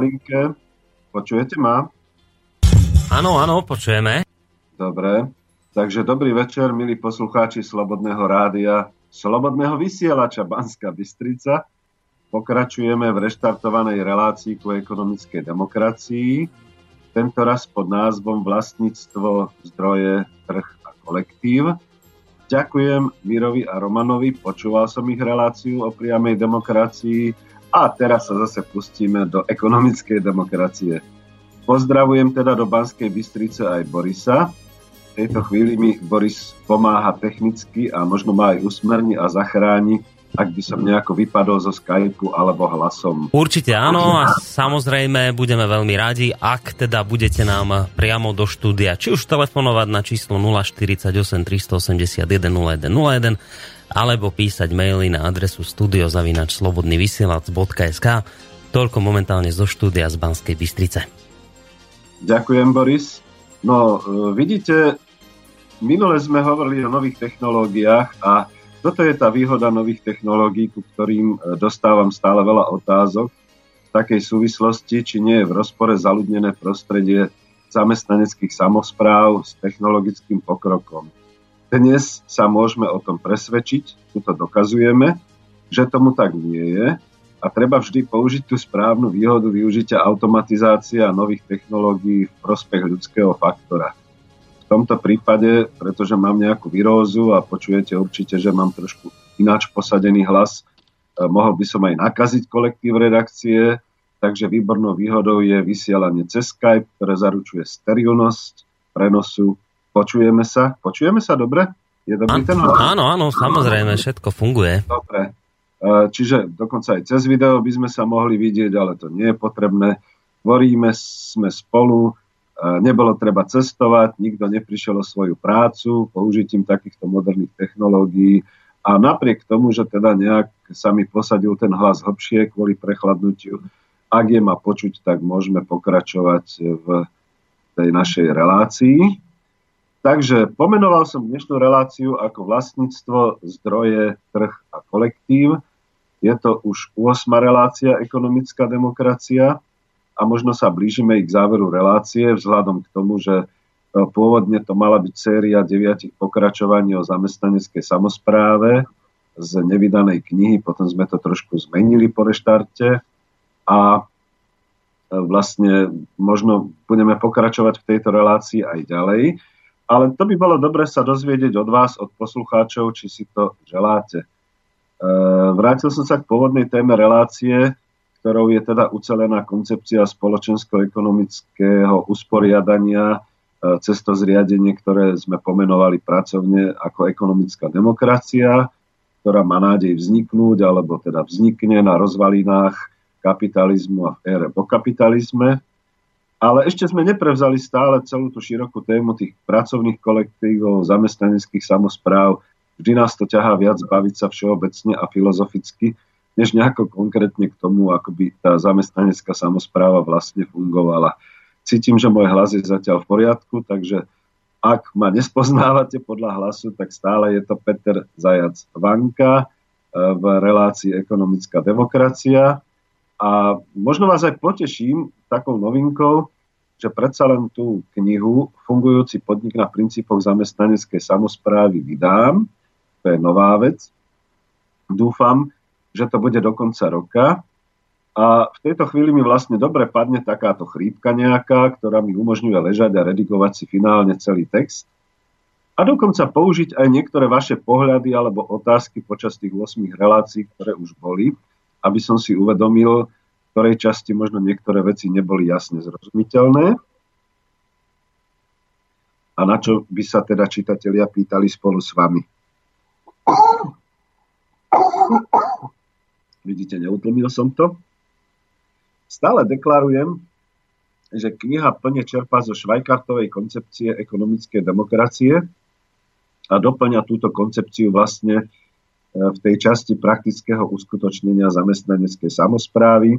Malinké. Počujete ma? Áno, áno, počujeme. Dobre. Takže dobrý večer, milí poslucháči Slobodného rádia, Slobodného vysielača Banska Bystrica. Pokračujeme v reštartovanej relácii ku ekonomickej demokracii. Tento raz pod názvom Vlastníctvo, zdroje, trh a kolektív. Ďakujem Mirovi a Romanovi, počúval som ich reláciu o priamej demokracii a teraz sa zase pustíme do ekonomickej demokracie. Pozdravujem teda do Banskej Bystrice aj Borisa. V tejto chvíli mi Boris pomáha technicky a možno ma aj usmerní a zachráni, ak by som nejako vypadol zo Skypeu alebo hlasom. Určite áno a samozrejme budeme veľmi radi, ak teda budete nám priamo do štúdia, či už telefonovať na číslo 048 381 0101 alebo písať maily na adresu studiozavinačslobodnyvysielac.sk Toľko momentálne zo štúdia z Banskej Bystrice. Ďakujem, Boris. No, e, vidíte, minule sme hovorili o nových technológiách a toto je tá výhoda nových technológií, ku ktorým e, dostávam stále veľa otázok v takej súvislosti, či nie je v rozpore zaludnené prostredie zamestnaneckých samozpráv s technologickým pokrokom. Dnes sa môžeme o tom presvedčiť, tu to dokazujeme, že tomu tak nie je a treba vždy použiť tú správnu výhodu využitia automatizácie a nových technológií v prospech ľudského faktora. V tomto prípade, pretože mám nejakú výrózu a počujete určite, že mám trošku ináč posadený hlas, eh, mohol by som aj nakaziť kolektív redakcie, takže výbornou výhodou je vysielanie cez Skype, ktoré zaručuje sterilnosť prenosu Počujeme sa? Počujeme sa dobre? Je dobrý ten hlas? Áno, áno, samozrejme, všetko funguje. Dobre. E, čiže dokonca aj cez video by sme sa mohli vidieť, ale to nie je potrebné. Tvoríme sme spolu, e, nebolo treba cestovať, nikto neprišiel o svoju prácu použitím takýchto moderných technológií a napriek tomu, že teda nejak sa mi posadil ten hlas hlbšie kvôli prechladnutiu, ak je ma počuť, tak môžeme pokračovať v tej našej relácii. Takže pomenoval som dnešnú reláciu ako vlastníctvo, zdroje, trh a kolektív. Je to už 8. relácia ekonomická demokracia a možno sa blížime i k záveru relácie vzhľadom k tomu, že e, pôvodne to mala byť séria deviatich pokračovaní o zamestnaneckej samozpráve z nevydanej knihy, potom sme to trošku zmenili po reštarte a e, vlastne možno budeme pokračovať v tejto relácii aj ďalej. Ale to by bolo dobre sa dozvedieť od vás, od poslucháčov, či si to želáte. E, vrátil som sa k pôvodnej téme relácie, ktorou je teda ucelená koncepcia spoločensko-ekonomického usporiadania e, cez to zriadenie, ktoré sme pomenovali pracovne ako ekonomická demokracia, ktorá má nádej vzniknúť, alebo teda vznikne na rozvalinách kapitalizmu a v ére po kapitalizme. Ale ešte sme neprevzali stále celú tú širokú tému tých pracovných kolektívov, zamestnaneckých samozpráv. Vždy nás to ťahá viac baviť sa všeobecne a filozoficky, než nejako konkrétne k tomu, ako by tá zamestnanecká samozpráva vlastne fungovala. Cítim, že môj hlas je zatiaľ v poriadku, takže ak ma nespoznávate podľa hlasu, tak stále je to Peter Zajac Vanka eh, v relácii Ekonomická demokracia. A možno vás aj poteším takou novinkou, že predsa len tú knihu Fungujúci podnik na princípoch zamestnaneckej samozprávy vydám. To je nová vec. Dúfam, že to bude do konca roka. A v tejto chvíli mi vlastne dobre padne takáto chrípka nejaká, ktorá mi umožňuje ležať a redigovať si finálne celý text. A dokonca použiť aj niektoré vaše pohľady alebo otázky počas tých 8 relácií, ktoré už boli aby som si uvedomil, ktorej časti možno niektoré veci neboli jasne zrozumiteľné. a na čo by sa teda čitatelia pýtali spolu s vami. Vidíte, neutlmil som to. Stále deklarujem, že kniha plne čerpá zo Švajkartovej koncepcie ekonomickej demokracie a doplňa túto koncepciu vlastne e, v tej časti praktického uskutočnenia zamestnaneckej samozprávy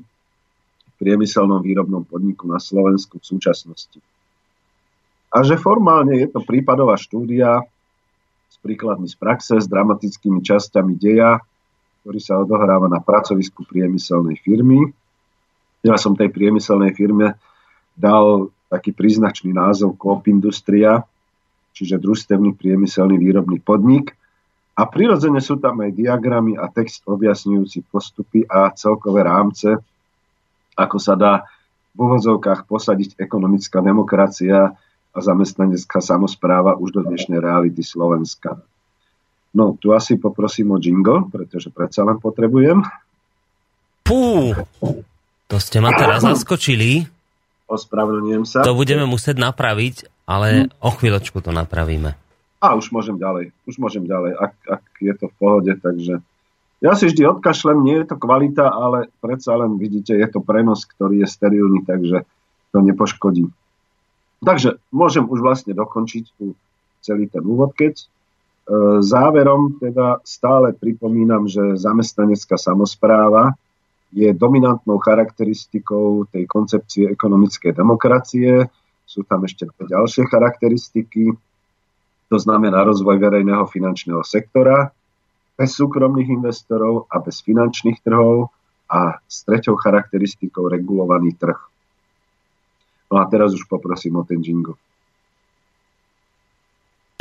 priemyselnom výrobnom podniku na Slovensku v súčasnosti. A že formálne je to prípadová štúdia s príkladmi z praxe, s dramatickými časťami deja, ktorý sa odohráva na pracovisku priemyselnej firmy. Ja som tej priemyselnej firme dal taký príznačný názov Coop Industria, čiže družstevný priemyselný výrobný podnik. A prirodzene sú tam aj diagramy a text objasňujúci postupy a celkové rámce, ako sa dá v úvodzovkách posadiť ekonomická demokracia a zamestnanecká samozpráva už do dnešnej reality Slovenska. No, tu asi poprosím o jingle, pretože predsa len potrebujem. Pú, to ste ma teraz zaskočili. Ospravedlňujem sa. To budeme musieť napraviť, ale hm. o chvíľočku to napravíme. A už môžem ďalej, už môžem ďalej, ak, ak je to v pohode, takže ja si vždy odkašlem, nie je to kvalita, ale predsa len vidíte, je to prenos, ktorý je sterilný, takže to nepoškodí. Takže môžem už vlastne dokončiť tu celý ten úvod, keď e, záverom teda stále pripomínam, že zamestnanecká samozpráva je dominantnou charakteristikou tej koncepcie ekonomickej demokracie. Sú tam ešte ďalšie charakteristiky, to znamená rozvoj verejného finančného sektora, bez súkromných investorov a bez finančných trhov a s treťou charakteristikou regulovaný trh. No a teraz už poprosím o ten jingle.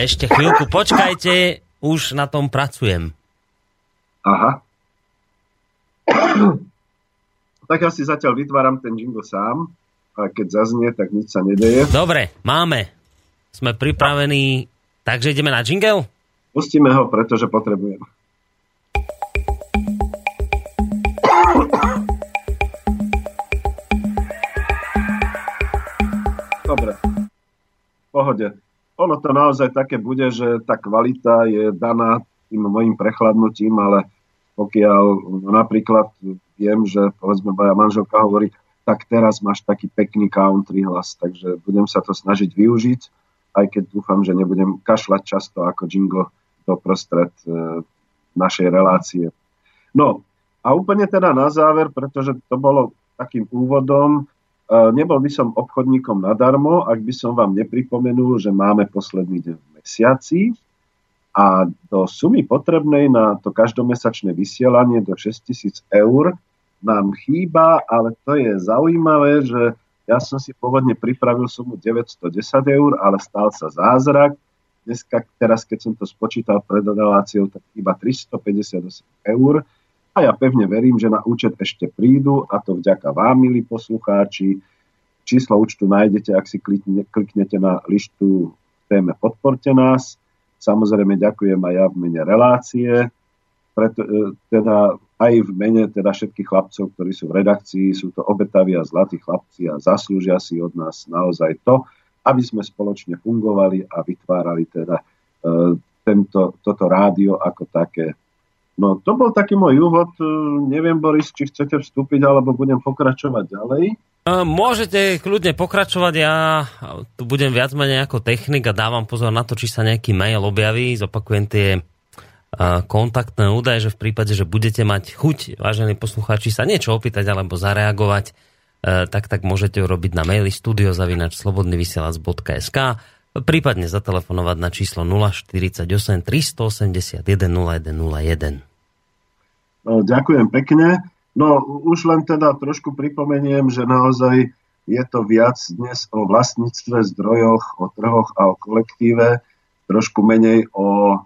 Ešte chvíľku počkajte, už na tom pracujem. Aha. tak ja si zatiaľ vytváram ten jingle sám a keď zaznie, tak nič sa nedeje. Dobre, máme. Sme pripravení. Takže ideme na jingle? Pustíme ho, pretože potrebujem. Pohode. Ono to naozaj také bude, že tá kvalita je daná tým mojim prechladnutím, ale pokiaľ no napríklad viem, že povedzme moja manželka hovorí, tak teraz máš taký pekný country hlas, takže budem sa to snažiť využiť, aj keď dúfam, že nebudem kašľať často ako jingle do prostred e, našej relácie. No a úplne teda na záver, pretože to bolo takým úvodom, Nebol by som obchodníkom nadarmo, ak by som vám nepripomenul, že máme posledný deň v mesiaci a do sumy potrebnej na to každomesačné vysielanie do 6000 eur nám chýba, ale to je zaujímavé, že ja som si pôvodne pripravil sumu 910 eur, ale stal sa zázrak. Dneska, teraz keď som to spočítal pred reláciou, tak iba 358 eur a ja pevne verím, že na účet ešte prídu a to vďaka vám, milí poslucháči. Číslo účtu nájdete, ak si kliknete na lištu téme Podporte nás. Samozrejme ďakujem aj ja v mene relácie, preto, e, teda aj v mene teda všetkých chlapcov, ktorí sú v redakcii, sú to obetaví a zlatí chlapci a zaslúžia si od nás naozaj to, aby sme spoločne fungovali a vytvárali teda e, tento, toto rádio ako také No to bol taký môj úvod. E, neviem, Boris, či chcete vstúpiť, alebo budem pokračovať ďalej. E, môžete kľudne pokračovať, ja tu budem viac menej ako technik a dávam pozor na to, či sa nejaký mail objaví. Zopakujem tie e, kontaktné údaje, že v prípade, že budete mať chuť, vážení poslucháči, sa niečo opýtať alebo zareagovať, tak tak môžete urobiť na maili studiozavinačslobodnyvysielac.sk prípadne zatelefonovať na číslo 048 381 0101. No, ďakujem pekne. No už len teda trošku pripomeniem, že naozaj je to viac dnes o vlastníctve, zdrojoch, o trhoch a o kolektíve, trošku menej o e,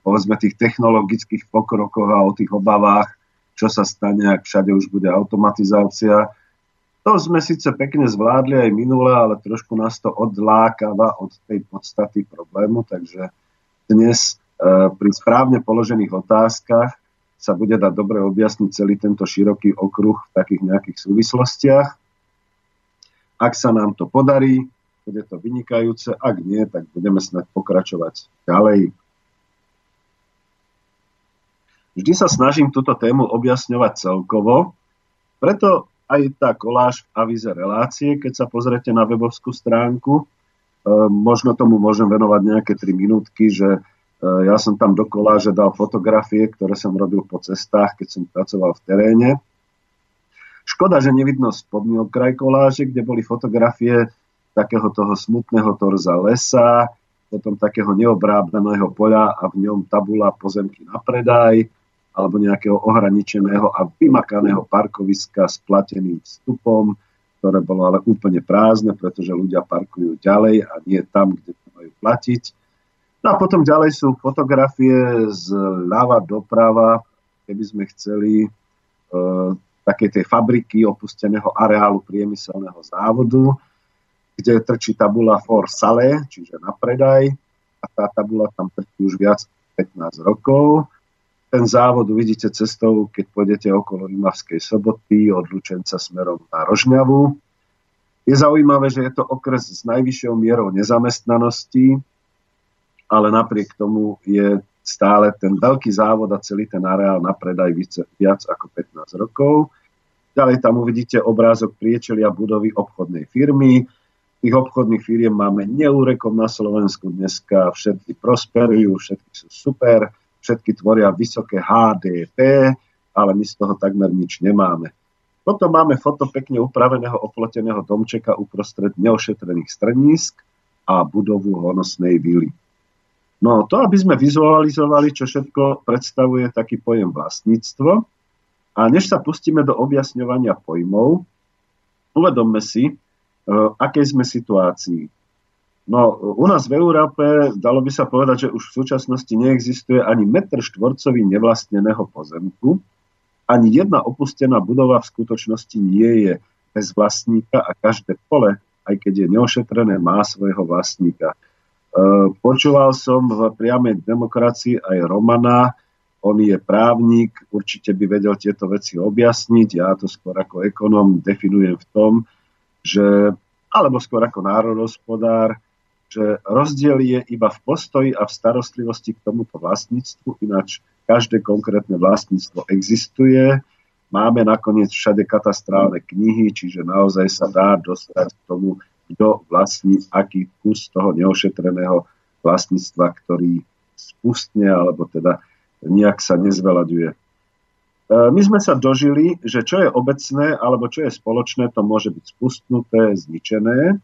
povedzme tých technologických pokrokoch a o tých obavách, čo sa stane, ak všade už bude automatizácia. To sme síce pekne zvládli aj minule, ale trošku nás to odlákava od tej podstaty problému, takže dnes e, pri správne položených otázkach sa bude dať dobre objasniť celý tento široký okruh v takých nejakých súvislostiach. Ak sa nám to podarí, bude to vynikajúce, ak nie, tak budeme snad pokračovať ďalej. Vždy sa snažím túto tému objasňovať celkovo, preto aj tá koláž v avize relácie, keď sa pozrete na webovskú stránku, e, možno tomu môžem venovať nejaké 3 minútky, že e, ja som tam do koláže dal fotografie, ktoré som robil po cestách, keď som pracoval v teréne. Škoda, že nevidno spodný okraj koláže, kde boli fotografie takého toho smutného torza lesa, potom takého neobrábneného poľa a v ňom tabula pozemky na predaj, alebo nejakého ohraničeného a vymakaného parkoviska s plateným vstupom, ktoré bolo ale úplne prázdne, pretože ľudia parkujú ďalej a nie tam, kde to majú platiť. No a potom ďalej sú fotografie z ľava doprava, keby sme chceli e, takej tej fabriky opusteného areálu priemyselného závodu, kde trčí tabula for sale, čiže na predaj a tá tabula tam trčí už viac 15 rokov ten závod uvidíte cestou, keď pôjdete okolo Rimavskej soboty od Lučenca smerom na Rožňavu. Je zaujímavé, že je to okres s najvyššou mierou nezamestnanosti, ale napriek tomu je stále ten veľký závod a celý ten areál na predaj viac ako 15 rokov. Ďalej tam uvidíte obrázok priečelia budovy obchodnej firmy. Tých obchodných firiem máme neúrekom na Slovensku dneska, všetky prosperujú, všetky sú super všetky tvoria vysoké HDP, ale my z toho takmer nič nemáme. Potom máme foto pekne upraveného oploteného domčeka uprostred neošetrených strnísk a budovu honosnej vily. No to, aby sme vizualizovali, čo všetko predstavuje taký pojem vlastníctvo. A než sa pustíme do objasňovania pojmov, uvedomme si, v akej sme situácii. No, u nás v Európe dalo by sa povedať, že už v súčasnosti neexistuje ani metr štvorcový nevlastneného pozemku, ani jedna opustená budova v skutočnosti nie je bez vlastníka a každé pole, aj keď je neošetrené, má svojho vlastníka. E, počúval som v priamej demokracii aj Romana, on je právnik, určite by vedel tieto veci objasniť, ja to skôr ako ekonom definujem v tom, že, alebo skôr ako národospodár, že rozdiel je iba v postoji a v starostlivosti k tomuto vlastníctvu, ináč každé konkrétne vlastníctvo existuje. Máme nakoniec všade katastrálne knihy, čiže naozaj sa dá dostať k tomu, kto vlastní aký kus toho neošetreného vlastníctva, ktorý spustne alebo teda nejak sa nezvelaďuje. E, my sme sa dožili, že čo je obecné alebo čo je spoločné, to môže byť spustnuté, zničené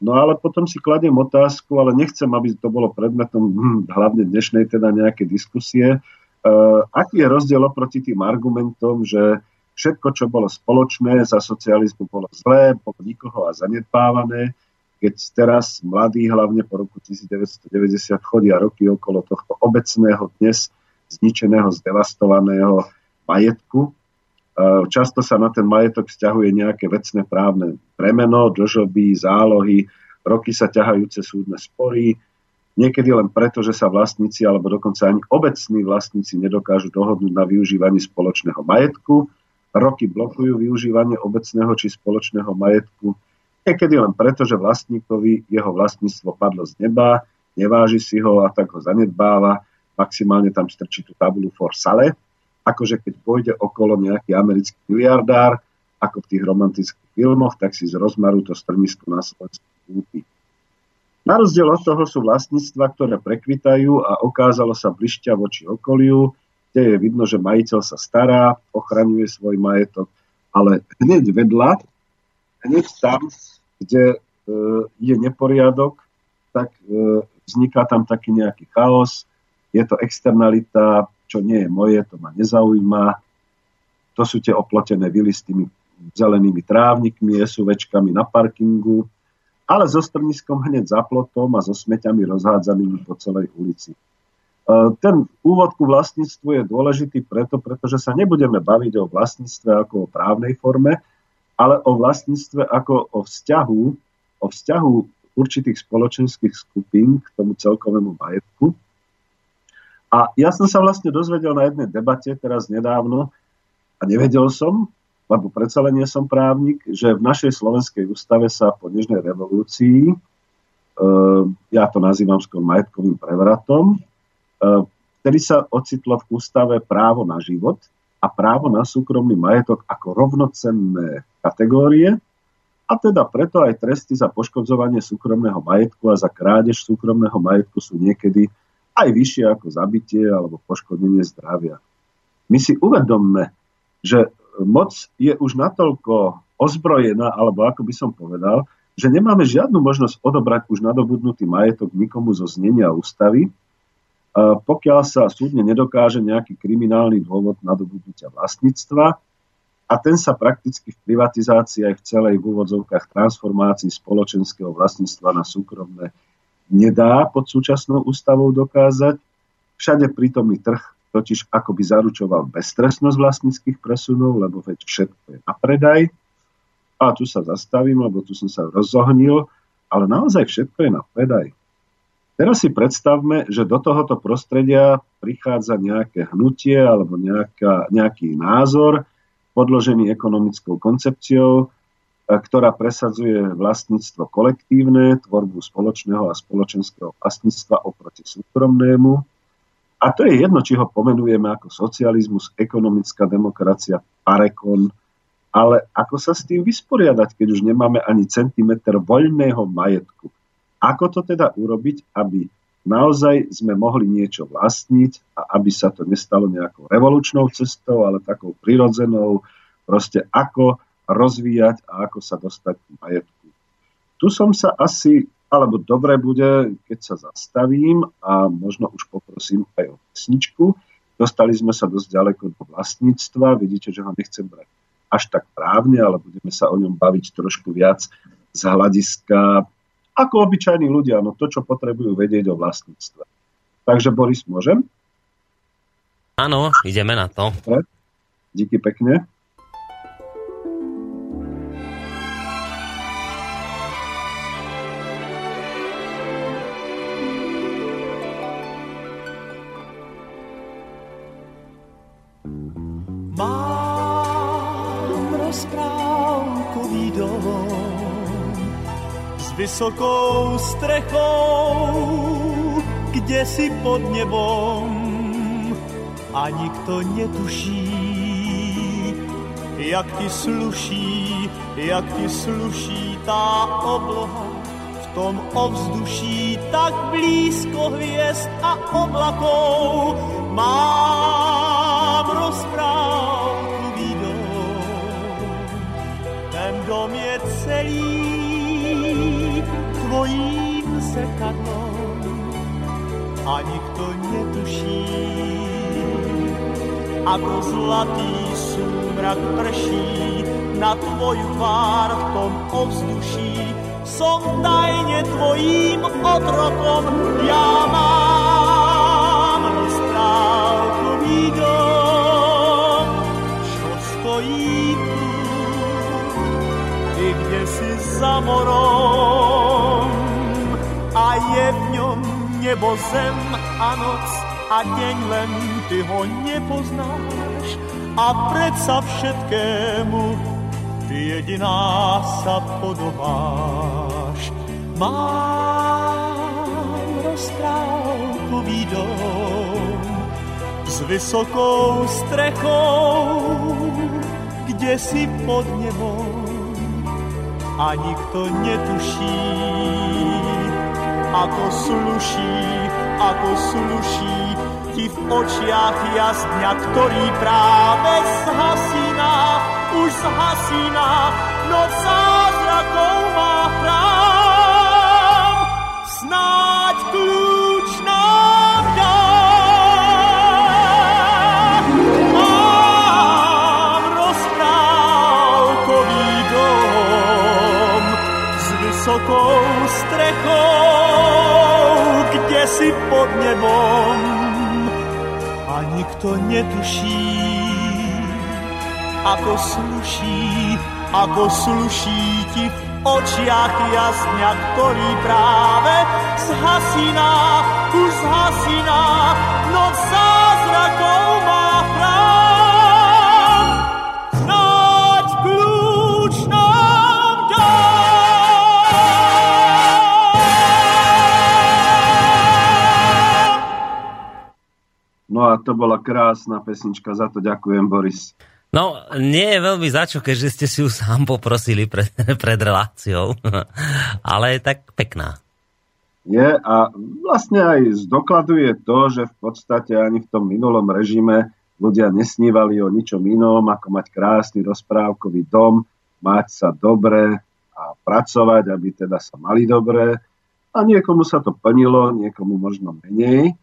No ale potom si kladiem otázku, ale nechcem, aby to bolo predmetom hm, hlavne dnešnej teda nejaké diskusie. Uh, aký je rozdiel oproti tým argumentom, že všetko, čo bolo spoločné za socializmu, bolo zlé, bolo nikoho a zanedbávané, keď teraz mladí, hlavne po roku 1990, chodia roky okolo tohto obecného, dnes zničeného, zdevastovaného majetku. Často sa na ten majetok vzťahuje nejaké vecné právne premeno, dožoby, zálohy, roky sa ťahajúce súdne spory, niekedy len preto, že sa vlastníci alebo dokonca ani obecní vlastníci nedokážu dohodnúť na využívaní spoločného majetku, roky blokujú využívanie obecného či spoločného majetku, niekedy len preto, že vlastníkovi jeho vlastníctvo padlo z neba, neváži si ho a tak ho zanedbáva, maximálne tam strčí tú tabulu for sale, akože keď pôjde okolo nejaký americký miliardár, ako v tých romantických filmoch, tak si z rozmaru to strnisko na Slovensku kúpi. Na rozdiel od toho sú vlastníctva, ktoré prekvitajú a okázalo sa blišťa voči okoliu, kde je vidno, že majiteľ sa stará, ochraňuje svoj majetok, ale hneď vedľa, hneď tam, kde e, je neporiadok, tak e, vzniká tam taký nejaký chaos, je to externalita, čo nie je moje, to ma nezaujíma. To sú tie oplotené vily s tými zelenými trávnikmi, SUVčkami na parkingu, ale so strniskom hneď za plotom a so smeťami rozhádzanými po celej ulici. E, ten úvod ku vlastníctvu je dôležitý preto, pretože sa nebudeme baviť o vlastníctve ako o právnej forme, ale o vlastníctve ako o vzťahu, o vzťahu určitých spoločenských skupín k tomu celkovému majetku, a ja som sa vlastne dozvedel na jednej debate teraz nedávno a nevedel som, lebo predsa len nie som právnik, že v našej slovenskej ústave sa po dnešnej revolúcii, e, ja to nazývam skôr majetkovým prevratom, e, sa ocitlo v ústave právo na život a právo na súkromný majetok ako rovnocenné kategórie, a teda preto aj tresty za poškodzovanie súkromného majetku a za krádež súkromného majetku sú niekedy aj vyššie ako zabitie alebo poškodenie zdravia. My si uvedomme, že moc je už natoľko ozbrojená, alebo ako by som povedal, že nemáme žiadnu možnosť odobrať už nadobudnutý majetok nikomu zo znenia ústavy, pokiaľ sa súdne nedokáže nejaký kriminálny dôvod nadobudnutia vlastníctva, a ten sa prakticky v privatizácii aj v celej v úvodzovkách transformácii spoločenského vlastníctva na súkromné nedá pod súčasnou ústavou dokázať. Všade prítomný trh totiž akoby zaručoval beztrestnosť vlastníckých presunov, lebo veď všetko je na predaj. A tu sa zastavím, lebo tu som sa rozohnil, ale naozaj všetko je na predaj. Teraz si predstavme, že do tohoto prostredia prichádza nejaké hnutie alebo nejaká, nejaký názor, podložený ekonomickou koncepciou, ktorá presadzuje vlastníctvo kolektívne, tvorbu spoločného a spoločenského vlastníctva oproti súkromnému. A to je jedno, či ho pomenujeme ako socializmus, ekonomická demokracia, parekon, ale ako sa s tým vysporiadať, keď už nemáme ani centimetr voľného majetku? Ako to teda urobiť, aby naozaj sme mohli niečo vlastniť a aby sa to nestalo nejakou revolučnou cestou, ale takou prirodzenou, proste ako rozvíjať a ako sa dostať k majetku. Tu som sa asi, alebo dobre bude, keď sa zastavím a možno už poprosím aj o pesničku. Dostali sme sa dosť ďaleko do vlastníctva, vidíte, že ho nechcem brať až tak právne, ale budeme sa o ňom baviť trošku viac z hľadiska ako obyčajní ľudia, no to, čo potrebujú vedieť o vlastníctve. Takže Boris, môžem? Áno, ideme na to. Díky pekne. Vysokou strechou, kde si pod nebom a nikto netuší, jak ti sluší, jak ti sluší tá obloha v tom ovzduší tak blízko hviezd a oblakov. Mám rozprávkový dom, ten dom je celý tvojím zrkadlom a nikto netuší, ako zlatý súmrak prší na tvoju tvár v tom ovzduší. Som tajne tvojím otrokom, ja mám strávkový dom, čo stojí tu, ty kde si za morom nebo zem a noc a deň len ty ho nepoznáš a predsa všetkému ty jediná sa podobáš. Mám rozprávkový dom s vysokou strechou, kde si pod nebom a nikto netuší, ako sluší, ako sluší ti v očiach jasňa, ktorý práve zhasína, už zhasína, noc zázrakov má chrám. Snáď kľúč nebom. A nikto netuší, ako sluší, ako sluší ti v očiach jasňa, ktorý práve zhasíná, už zhasíná, noc zázrakov má a to bola krásna pesnička, za to ďakujem, Boris. No, nie je veľmi za čo, keďže ste si ju sám poprosili pred, pred reláciou, ale je tak pekná. Je a vlastne aj zdokladuje to, že v podstate ani v tom minulom režime ľudia nesnívali o ničom inom, ako mať krásny rozprávkový dom, mať sa dobre a pracovať, aby teda sa mali dobre. A niekomu sa to plnilo, niekomu možno menej.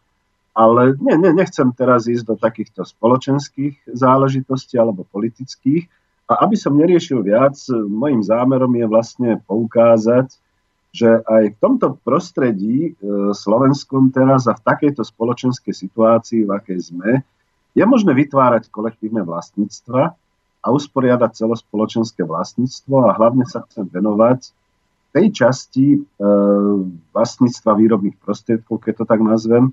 Ale nie, nie, nechcem teraz ísť do takýchto spoločenských záležitostí alebo politických. A aby som neriešil viac, môjim zámerom je vlastne poukázať, že aj v tomto prostredí e, slovenskom teraz a v takejto spoločenskej situácii, v akej sme, je možné vytvárať kolektívne vlastníctva a usporiadať celospoločenské vlastníctvo a hlavne sa chcem venovať tej časti e, vlastníctva výrobných prostriedkov, keď to tak nazvem,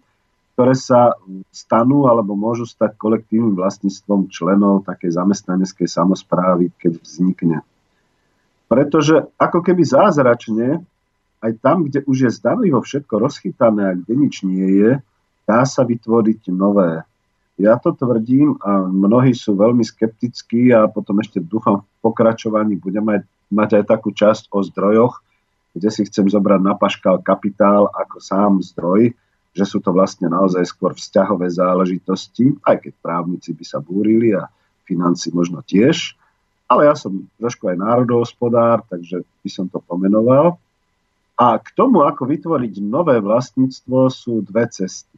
ktoré sa stanú alebo môžu stať kolektívnym vlastníctvom členov takej zamestnaneckej samozprávy, keď vznikne. Pretože ako keby zázračne, aj tam, kde už je zdanlivo všetko rozchytané a kde nič nie je, dá sa vytvoriť nové. Ja to tvrdím a mnohí sú veľmi skeptickí a potom ešte dúfam v pokračovaní budem mať, mať aj takú časť o zdrojoch, kde si chcem zobrať na paškal kapitál ako sám zdroj, že sú to vlastne naozaj skôr vzťahové záležitosti, aj keď právnici by sa búrili a financi možno tiež. Ale ja som trošku aj národohospodár, takže by som to pomenoval. A k tomu, ako vytvoriť nové vlastníctvo, sú dve cesty.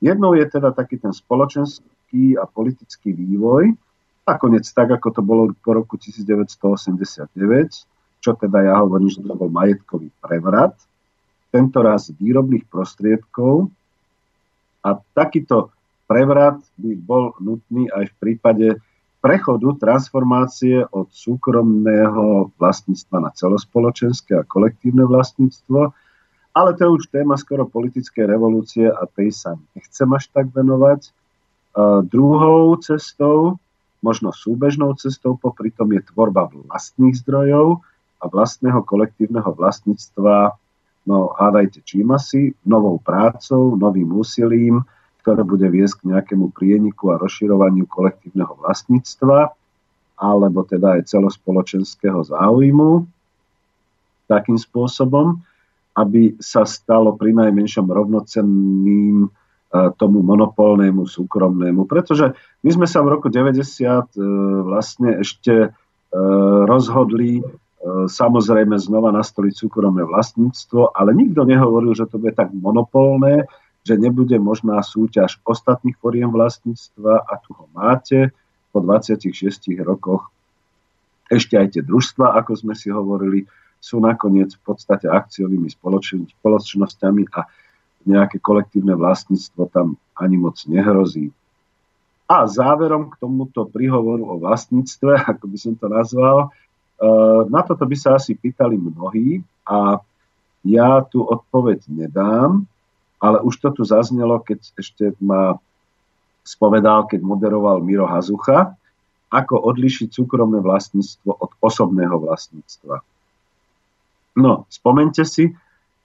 Jednou je teda taký ten spoločenský a politický vývoj, nakoniec tak, ako to bolo po roku 1989, čo teda ja hovorím, že to bol majetkový prevrat, tento raz výrobných prostriedkov a takýto prevrat by bol nutný aj v prípade prechodu transformácie od súkromného vlastníctva na celospoločenské a kolektívne vlastníctvo, ale to je už téma skoro politickej revolúcie a tej sa nechcem až tak venovať. A druhou cestou, možno súbežnou cestou, popri tom je tvorba vlastných zdrojov a vlastného kolektívneho vlastníctva No hádajte čím asi, novou prácou, novým úsilím, ktoré bude viesť k nejakému prieniku a rozširovaniu kolektívneho vlastníctva alebo teda aj celospoločenského záujmu takým spôsobom, aby sa stalo pri najmenšom rovnocenným e, tomu monopolnému súkromnému. Pretože my sme sa v roku 90 e, vlastne ešte e, rozhodli samozrejme znova nastoliť súkromné vlastníctvo, ale nikto nehovoril, že to bude tak monopolné, že nebude možná súťaž ostatných foriem vlastníctva a tu ho máte po 26 rokoch. Ešte aj tie družstva, ako sme si hovorili, sú nakoniec v podstate akciovými spoločnosťami a nejaké kolektívne vlastníctvo tam ani moc nehrozí. A záverom k tomuto príhovoru o vlastníctve, ako by som to nazval, Eh, na toto by sa asi pýtali mnohí a ja tu odpoveď nedám, ale už to tu zaznelo, keď ešte ma spovedal, keď moderoval Miro Hazucha, ako odlišiť súkromné vlastníctvo od osobného vlastníctva. No, spomente si,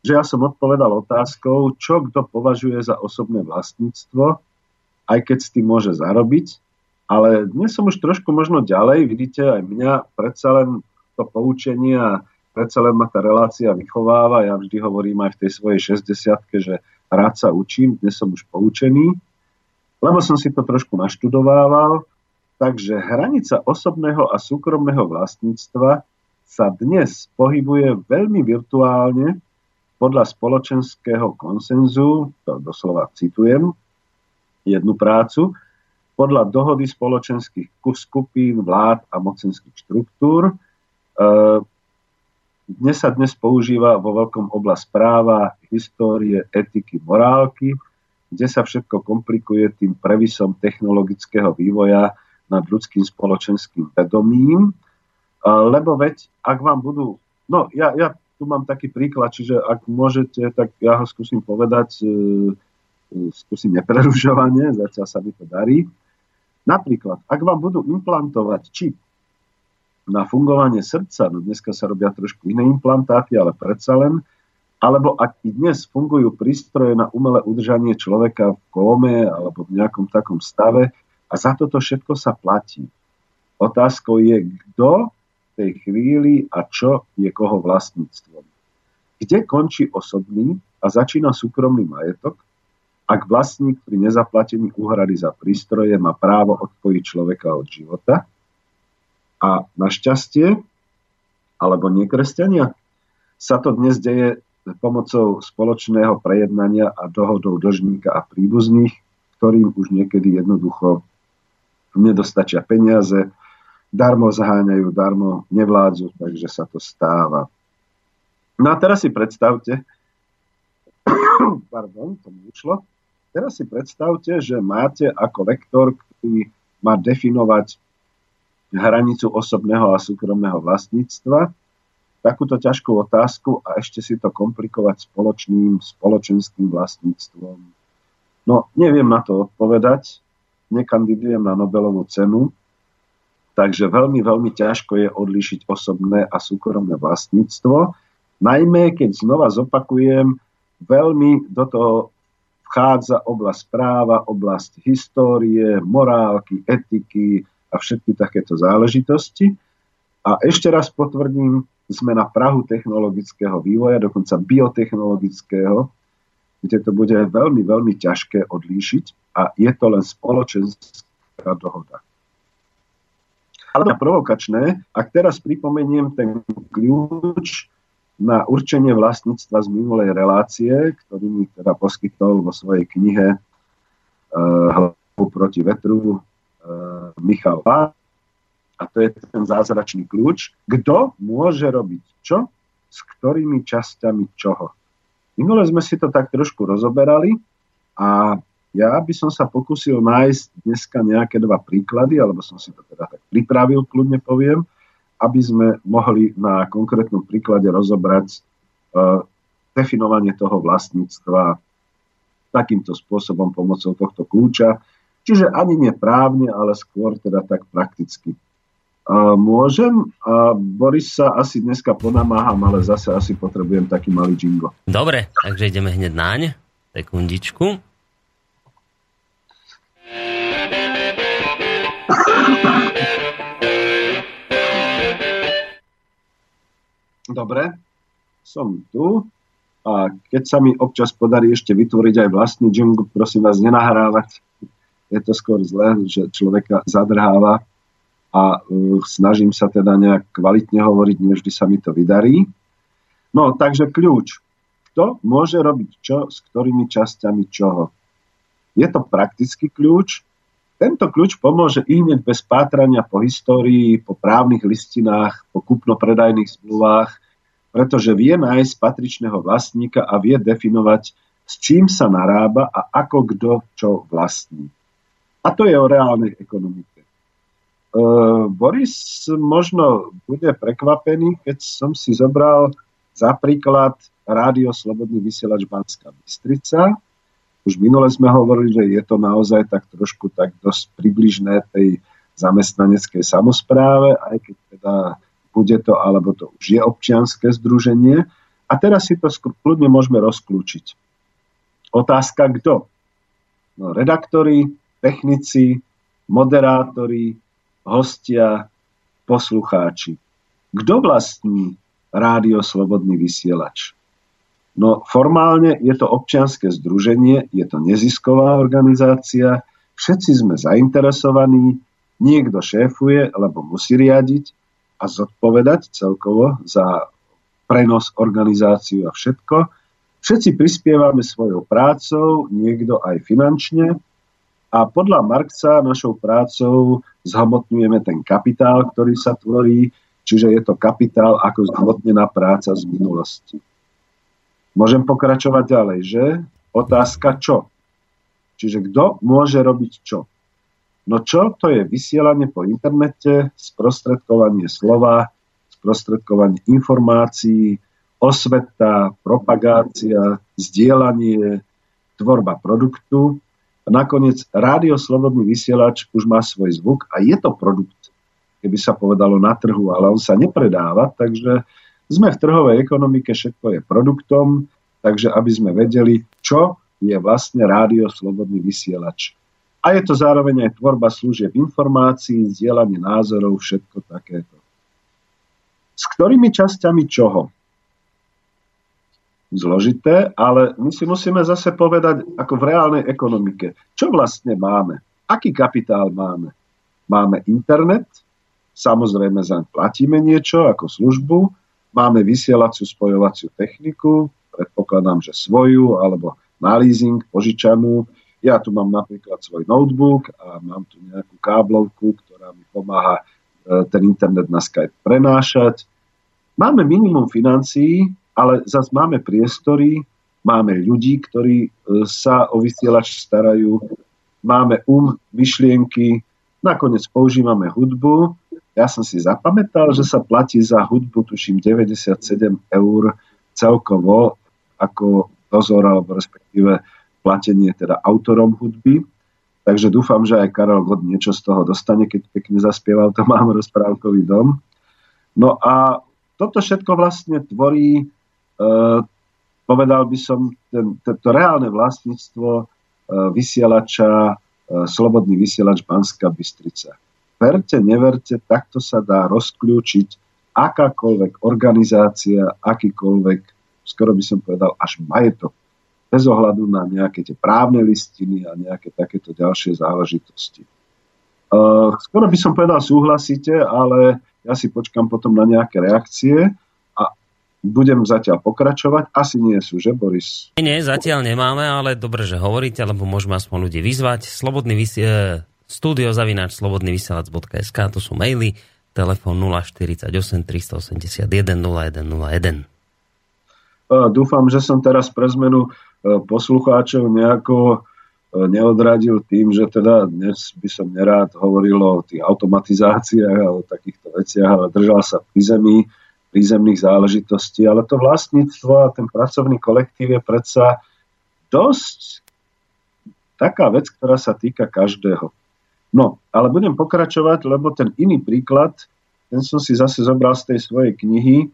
že ja som odpovedal otázkou, čo kto považuje za osobné vlastníctvo, aj keď s tým môže zarobiť, ale dnes som už trošku možno ďalej, vidíte, aj mňa predsa len to poučenie a predsa len ma tá relácia vychováva. Ja vždy hovorím aj v tej svojej 60 že rád sa učím, dnes som už poučený, lebo som si to trošku naštudovával. Takže hranica osobného a súkromného vlastníctva sa dnes pohybuje veľmi virtuálne podľa spoločenského konsenzu, to doslova citujem, jednu prácu, podľa dohody spoločenských skupín, vlád a mocenských štruktúr. E, dnes sa dnes používa vo veľkom oblasť práva, histórie, etiky, morálky, kde sa všetko komplikuje tým previsom technologického vývoja nad ľudským spoločenským vedomím. E, lebo veď, ak vám budú... No, ja, ja tu mám taký príklad, čiže ak môžete, tak ja ho skúsim povedať, e, skúsim neprerušovanie, zatiaľ sa mi to darí. Napríklad, ak vám budú implantovať čip na fungovanie srdca, no dneska sa robia trošku iné implantáty, ale predsa len, Alebo ak i dnes fungujú prístroje na umelé udržanie človeka v kóme alebo v nejakom takom stave a za toto všetko sa platí. Otázkou je, kto v tej chvíli a čo je koho vlastníctvom. Kde končí osobný a začína súkromný majetok, ak vlastník pri nezaplatení úhrady za prístroje má právo odpojiť človeka od života a našťastie, alebo nekresťania, sa to dnes deje pomocou spoločného prejednania a dohodou dlžníka a príbuzných, ktorým už niekedy jednoducho nedostačia peniaze, darmo zaháňajú, darmo nevládzu, takže sa to stáva. No a teraz si predstavte, pardon, to mi ušlo, teraz si predstavte, že máte ako lektor, ktorý má definovať hranicu osobného a súkromného vlastníctva, takúto ťažkú otázku a ešte si to komplikovať spoločným spoločenským vlastníctvom. No, neviem na to odpovedať, nekandidujem na Nobelovú cenu, Takže veľmi, veľmi ťažko je odlišiť osobné a súkromné vlastníctvo. Najmä, keď znova zopakujem, veľmi do toho vchádza oblasť práva, oblasť histórie, morálky, etiky a všetky takéto záležitosti. A ešte raz potvrdím, sme na Prahu technologického vývoja, dokonca biotechnologického, kde to bude veľmi, veľmi ťažké odlíšiť a je to len spoločenská dohoda ale provokačné. Ak teraz pripomeniem ten kľúč na určenie vlastníctva z minulej relácie, ktorý mi teda poskytol vo svojej knihe uh, proti vetru uh, Michal Pá. A to je ten zázračný kľúč. Kto môže robiť čo s ktorými časťami čoho. Minule sme si to tak trošku rozoberali a ja by som sa pokusil nájsť dneska nejaké dva príklady, alebo som si to teda tak pripravil, kľudne poviem, aby sme mohli na konkrétnom príklade rozobrať uh, definovanie toho vlastníctva takýmto spôsobom pomocou tohto kľúča. Čiže ani nie právne, ale skôr teda tak prakticky. Uh, môžem? Boris sa asi dneska ponamáham, ale zase asi potrebujem taký malý jingo. Dobre, takže ideme hneď naň. Sekundičku. Dobre, som tu. A keď sa mi občas podarí ešte vytvoriť aj vlastný jingle, prosím vás, nenahrávať. Je to skôr zlé, že človeka zadrháva a uh, snažím sa teda nejak kvalitne hovoriť, nevždy sa mi to vydarí. No, takže kľúč. Kto môže robiť čo s ktorými časťami čoho? Je to praktický kľúč, tento kľúč pomôže i bez pátrania po histórii, po právnych listinách, po kupno-predajných zmluvách, pretože vie nájsť patričného vlastníka a vie definovať, s čím sa narába a ako kto čo vlastní. A to je o reálnej ekonomike. E, Boris možno bude prekvapený, keď som si zobral za príklad Rádio Slobodný vysielač Banská Bystrica, už minule sme hovorili, že je to naozaj tak trošku tak dosť približné tej zamestnaneckej samozpráve, aj keď teda bude to, alebo to už je občianské združenie. A teraz si to kľudne môžeme rozklúčiť. Otázka kto? No, redaktori, technici, moderátori, hostia, poslucháči. Kto vlastní rádio Slobodný vysielač? No formálne je to občianske združenie, je to nezisková organizácia, všetci sme zainteresovaní, niekto šéfuje, alebo musí riadiť a zodpovedať celkovo za prenos, organizáciu a všetko. Všetci prispievame svojou prácou, niekto aj finančne a podľa Marxa našou prácou zhmotňujeme ten kapitál, ktorý sa tvorí, čiže je to kapitál ako zhmotnená práca z minulosti. Môžem pokračovať ďalej, že? Otázka čo? Čiže kto môže robiť čo? No čo? To je vysielanie po internete, sprostredkovanie slova, sprostredkovanie informácií, osveta, propagácia, zdieľanie, tvorba produktu. A nakoniec rádio Slobodný vysielač už má svoj zvuk a je to produkt, keby sa povedalo na trhu, ale on sa nepredáva, takže Sme v trhovej ekonomike, všetko je produktom, takže aby sme vedeli, čo je vlastne rádio Slobodný vysielač. A je to zároveň aj tvorba služieb informácií, zdieľanie názorov, všetko takéto. S ktorými časťami čoho? Zložité, ale my si musíme zase povedať, ako v reálnej ekonomike, čo vlastne máme, aký kapitál máme. Máme internet, samozrejme zaň platíme niečo ako službu, máme vysielaciu spojovaciu techniku, predpokladám, že svoju, alebo na leasing, požičanú. Ja tu mám napríklad svoj notebook a mám tu nejakú káblovku, ktorá mi pomáha e, ten internet na Skype prenášať. Máme minimum financií, ale zase máme priestory, máme ľudí, ktorí e, sa o vysielač starajú, máme um, myšlienky, nakoniec používame hudbu ja som si zapamätal, že sa platí za hudbu, tuším, 97 eur celkovo ako dozor, alebo respektíve platenie teda autorom hudby. Takže dúfam, že aj Karel God niečo z toho dostane, keď pekne zaspieval, to mám rozprávkový dom. No a toto všetko vlastne tvorí, e, povedal by som, ten, to reálne vlastníctvo e, vysielača, e, Slobodný vysielač Banská Bystrica verte, neverte, takto sa dá rozkľúčiť akákoľvek organizácia, akýkoľvek, skoro by som povedal, až majetok. Bez ohľadu na nejaké tie právne listiny a nejaké takéto ďalšie záležitosti. Uh, skoro by som povedal, súhlasíte, ale ja si počkam potom na nejaké reakcie a budem zatiaľ pokračovať. Asi nie sú, že Boris? Nie, zatiaľ nemáme, ale dobre, že hovoríte, lebo môžeme aspoň ľudí vyzvať. Slobodný vys- e, studiozavináč slobodnyvysielac.sk, to sú maily, telefón 048 381 0101. Dúfam, že som teraz pre zmenu e, poslucháčov nejako e, neodradil tým, že teda dnes by som nerád hovoril o tých automatizáciách a o takýchto veciach, ale držal sa pri zemi, prízemných záležitostí, ale to vlastníctvo a ten pracovný kolektív je predsa dosť taká vec, ktorá sa týka každého. No, ale budem pokračovať, lebo ten iný príklad, ten som si zase zobral z tej svojej knihy.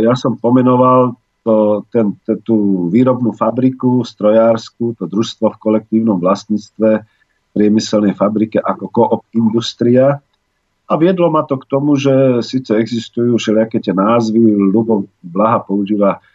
Ja som pomenoval to, ten, tú výrobnú fabriku, strojárskú, to družstvo v kolektívnom vlastníctve priemyselnej fabrike ako Coop Industria. A viedlo ma to k tomu, že síce existujú všelijaké tie názvy, Lubo Blaha používa E,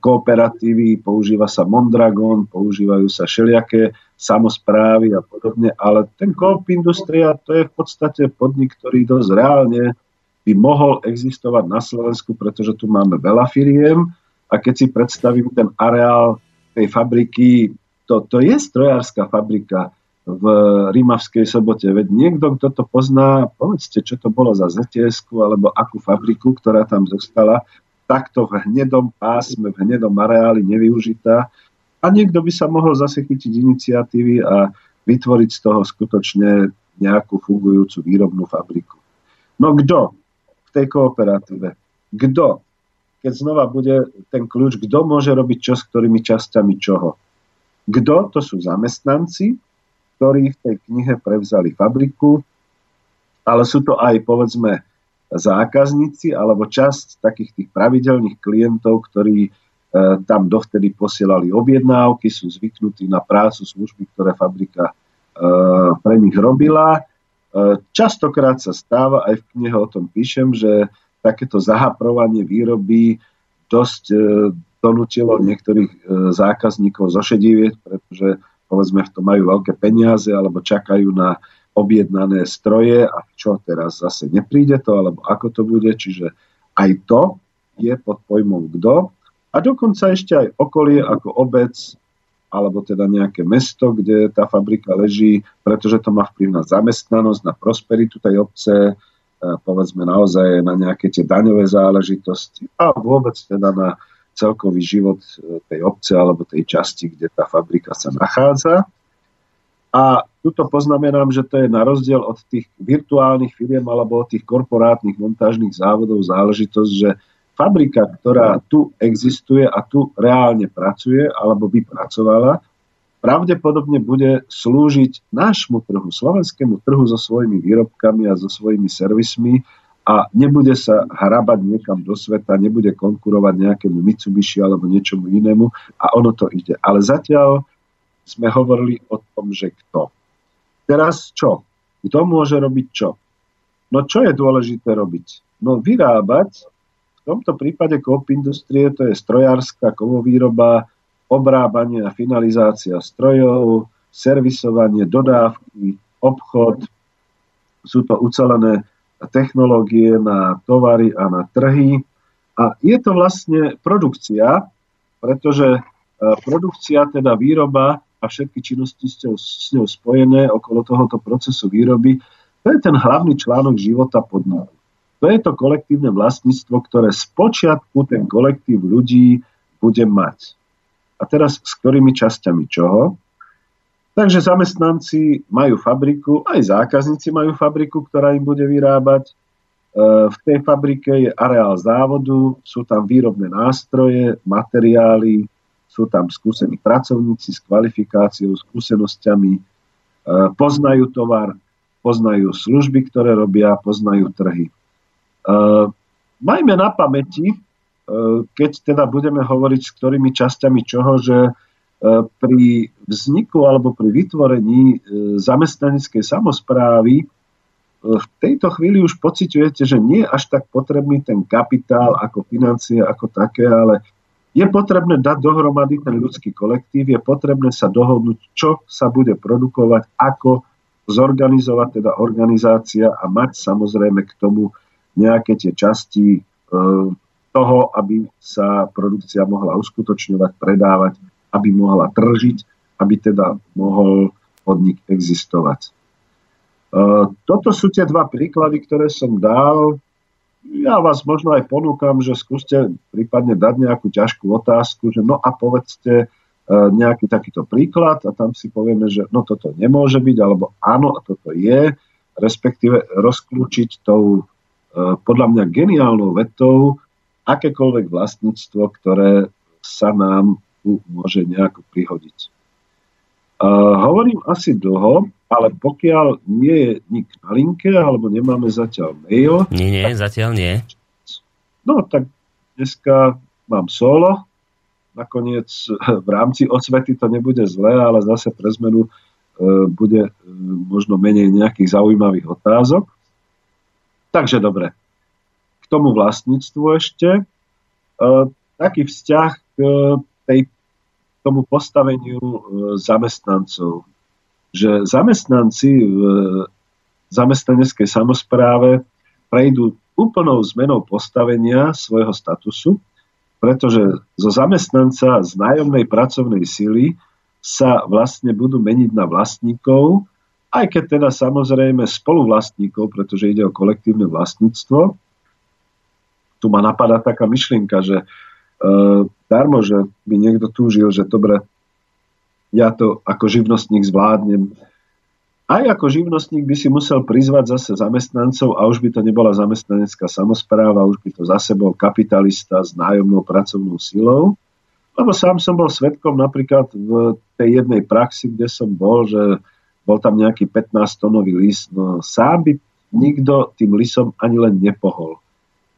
kooperatívy, používa sa Mondragon, používajú sa všelijaké samozprávy a podobne, ale ten Coop Industria to je v podstate podnik, ktorý dosť reálne by mohol existovať na Slovensku, pretože tu máme veľa firiem a keď si predstavím ten areál tej fabriky, to, to je strojárska fabrika v Rímavskej sobote. Veď niekto, kto to pozná, povedzte, čo to bolo za zts alebo akú fabriku, ktorá tam zostala takto v hnedom pásme, v hnedom areáli nevyužitá. A niekto by sa mohol zase chytiť iniciatívy a vytvoriť z toho skutočne nejakú fungujúcu výrobnú fabriku. No kto v tej kooperatíve? Kto? Keď znova bude ten kľúč, kto môže robiť čo s ktorými časťami čoho? Kto? To sú zamestnanci, ktorí v tej knihe prevzali fabriku, ale sú to aj, povedzme, zákazníci alebo časť takých tých pravidelných klientov, ktorí e, tam dovtedy posielali objednávky, sú zvyknutí na prácu, služby, ktoré fabrika e, pre nich robila. E, častokrát sa stáva, aj v knihe o tom píšem, že takéto zahaprovanie výroby dosť donútilo niektorých zákazníkov zošedivieť, pretože povedzme v tom majú veľké peniaze alebo čakajú na objednané stroje a čo teraz zase nepríde to, alebo ako to bude, čiže aj to je pod pojmom kto. A dokonca ešte aj okolie ako obec, alebo teda nejaké mesto, kde tá fabrika leží, pretože to má vplyv na zamestnanosť, na prosperitu tej obce, povedzme naozaj na nejaké tie daňové záležitosti a vôbec teda na celkový život e, tej obce alebo tej časti, kde tá fabrika sa nachádza. A tuto poznamenám, že to je na rozdiel od tých virtuálnych firiem alebo od tých korporátnych montážnych závodov záležitosť, že fabrika, ktorá tu existuje a tu reálne pracuje alebo by pracovala, pravdepodobne bude slúžiť nášmu trhu, slovenskému trhu so svojimi výrobkami a so svojimi servismi a nebude sa hrabať niekam do sveta, nebude konkurovať nejakému Mitsubishi alebo niečomu inému a ono to ide. Ale zatiaľ sme hovorili o tom, že kto. Teraz čo? Kto môže robiť čo? No čo je dôležité robiť? No vyrábať, v tomto prípade kop industrie, to je strojárska kovovýroba, obrábanie a finalizácia strojov, servisovanie, dodávky, obchod. Sú to ucelené technológie na tovary a na trhy. A je to vlastne produkcia, pretože e, produkcia, teda výroba a všetky činnosti s ňou spojené okolo tohoto procesu výroby to je ten hlavný článok života podniku. To je to kolektívne vlastníctvo, ktoré z počiatku ten kolektív ľudí bude mať. A teraz s ktorými časťami čoho? Takže zamestnanci majú fabriku, aj zákazníci majú fabriku, ktorá im bude vyrábať. E, v tej fabrike je areál závodu, sú tam výrobné nástroje, materiály, sú tam skúsení pracovníci s kvalifikáciou, skúsenosťami, e, poznajú tovar, poznajú služby, ktoré robia, poznajú trhy. Uh, majme na pamäti, uh, keď teda budeme hovoriť s ktorými časťami čoho, že pri vzniku alebo pri vytvorení zamestnaneckej samozprávy v tejto chvíli už pociťujete, že nie je až tak potrebný ten kapitál ako financie, ako také, ale je potrebné dať dohromady ten ľudský kolektív, je potrebné sa dohodnúť, čo sa bude produkovať, ako zorganizovať teda organizácia a mať samozrejme k tomu nejaké tie časti e, toho, aby sa produkcia mohla uskutočňovať, predávať, aby mohla tržiť, aby teda mohol podnik existovať. E, toto sú tie dva príklady, ktoré som dal. Ja vás možno aj ponúkam, že skúste prípadne dať nejakú ťažkú otázku, že no a povedzte, E, nejaký takýto príklad a tam si povieme, že no toto nemôže byť, alebo áno, a toto je, respektíve rozklúčiť tou e, podľa mňa geniálnou vetou akékoľvek vlastníctvo, ktoré sa nám tu môže nejako prihodiť. Uh, hovorím asi dlho, ale pokiaľ nie je nik na linke, alebo nemáme zatiaľ mail... Nie, nie, tak... zatiaľ nie. No, tak dneska mám solo, nakoniec v rámci osvety to nebude zlé, ale zase pre zmenu e, bude e, možno menej nejakých zaujímavých otázok. Takže dobre. K tomu vlastníctvu ešte. E, taký vzťah k tej, tomu postaveniu zamestnancov. Že zamestnanci v zamestnaneckej samozpráve prejdú úplnou zmenou postavenia svojho statusu, pretože zo zamestnanca z nájomnej pracovnej sily sa vlastne budú meniť na vlastníkov, aj keď teda samozrejme spoluvlastníkov, pretože ide o kolektívne vlastníctvo. Tu ma napadá taká myšlienka, že e, darmo, že by niekto túžil, že dobre, ja to ako živnostník zvládnem, aj ako živnostník by si musel prizvať zase zamestnancov a už by to nebola zamestnanecká samozpráva, už by to zase bol kapitalista s nájomnou pracovnou silou. Lebo sám som bol svetkom napríklad v tej jednej praxi, kde som bol, že bol tam nejaký 15-tonový lis. No sám by nikto tým lisom ani len nepohol.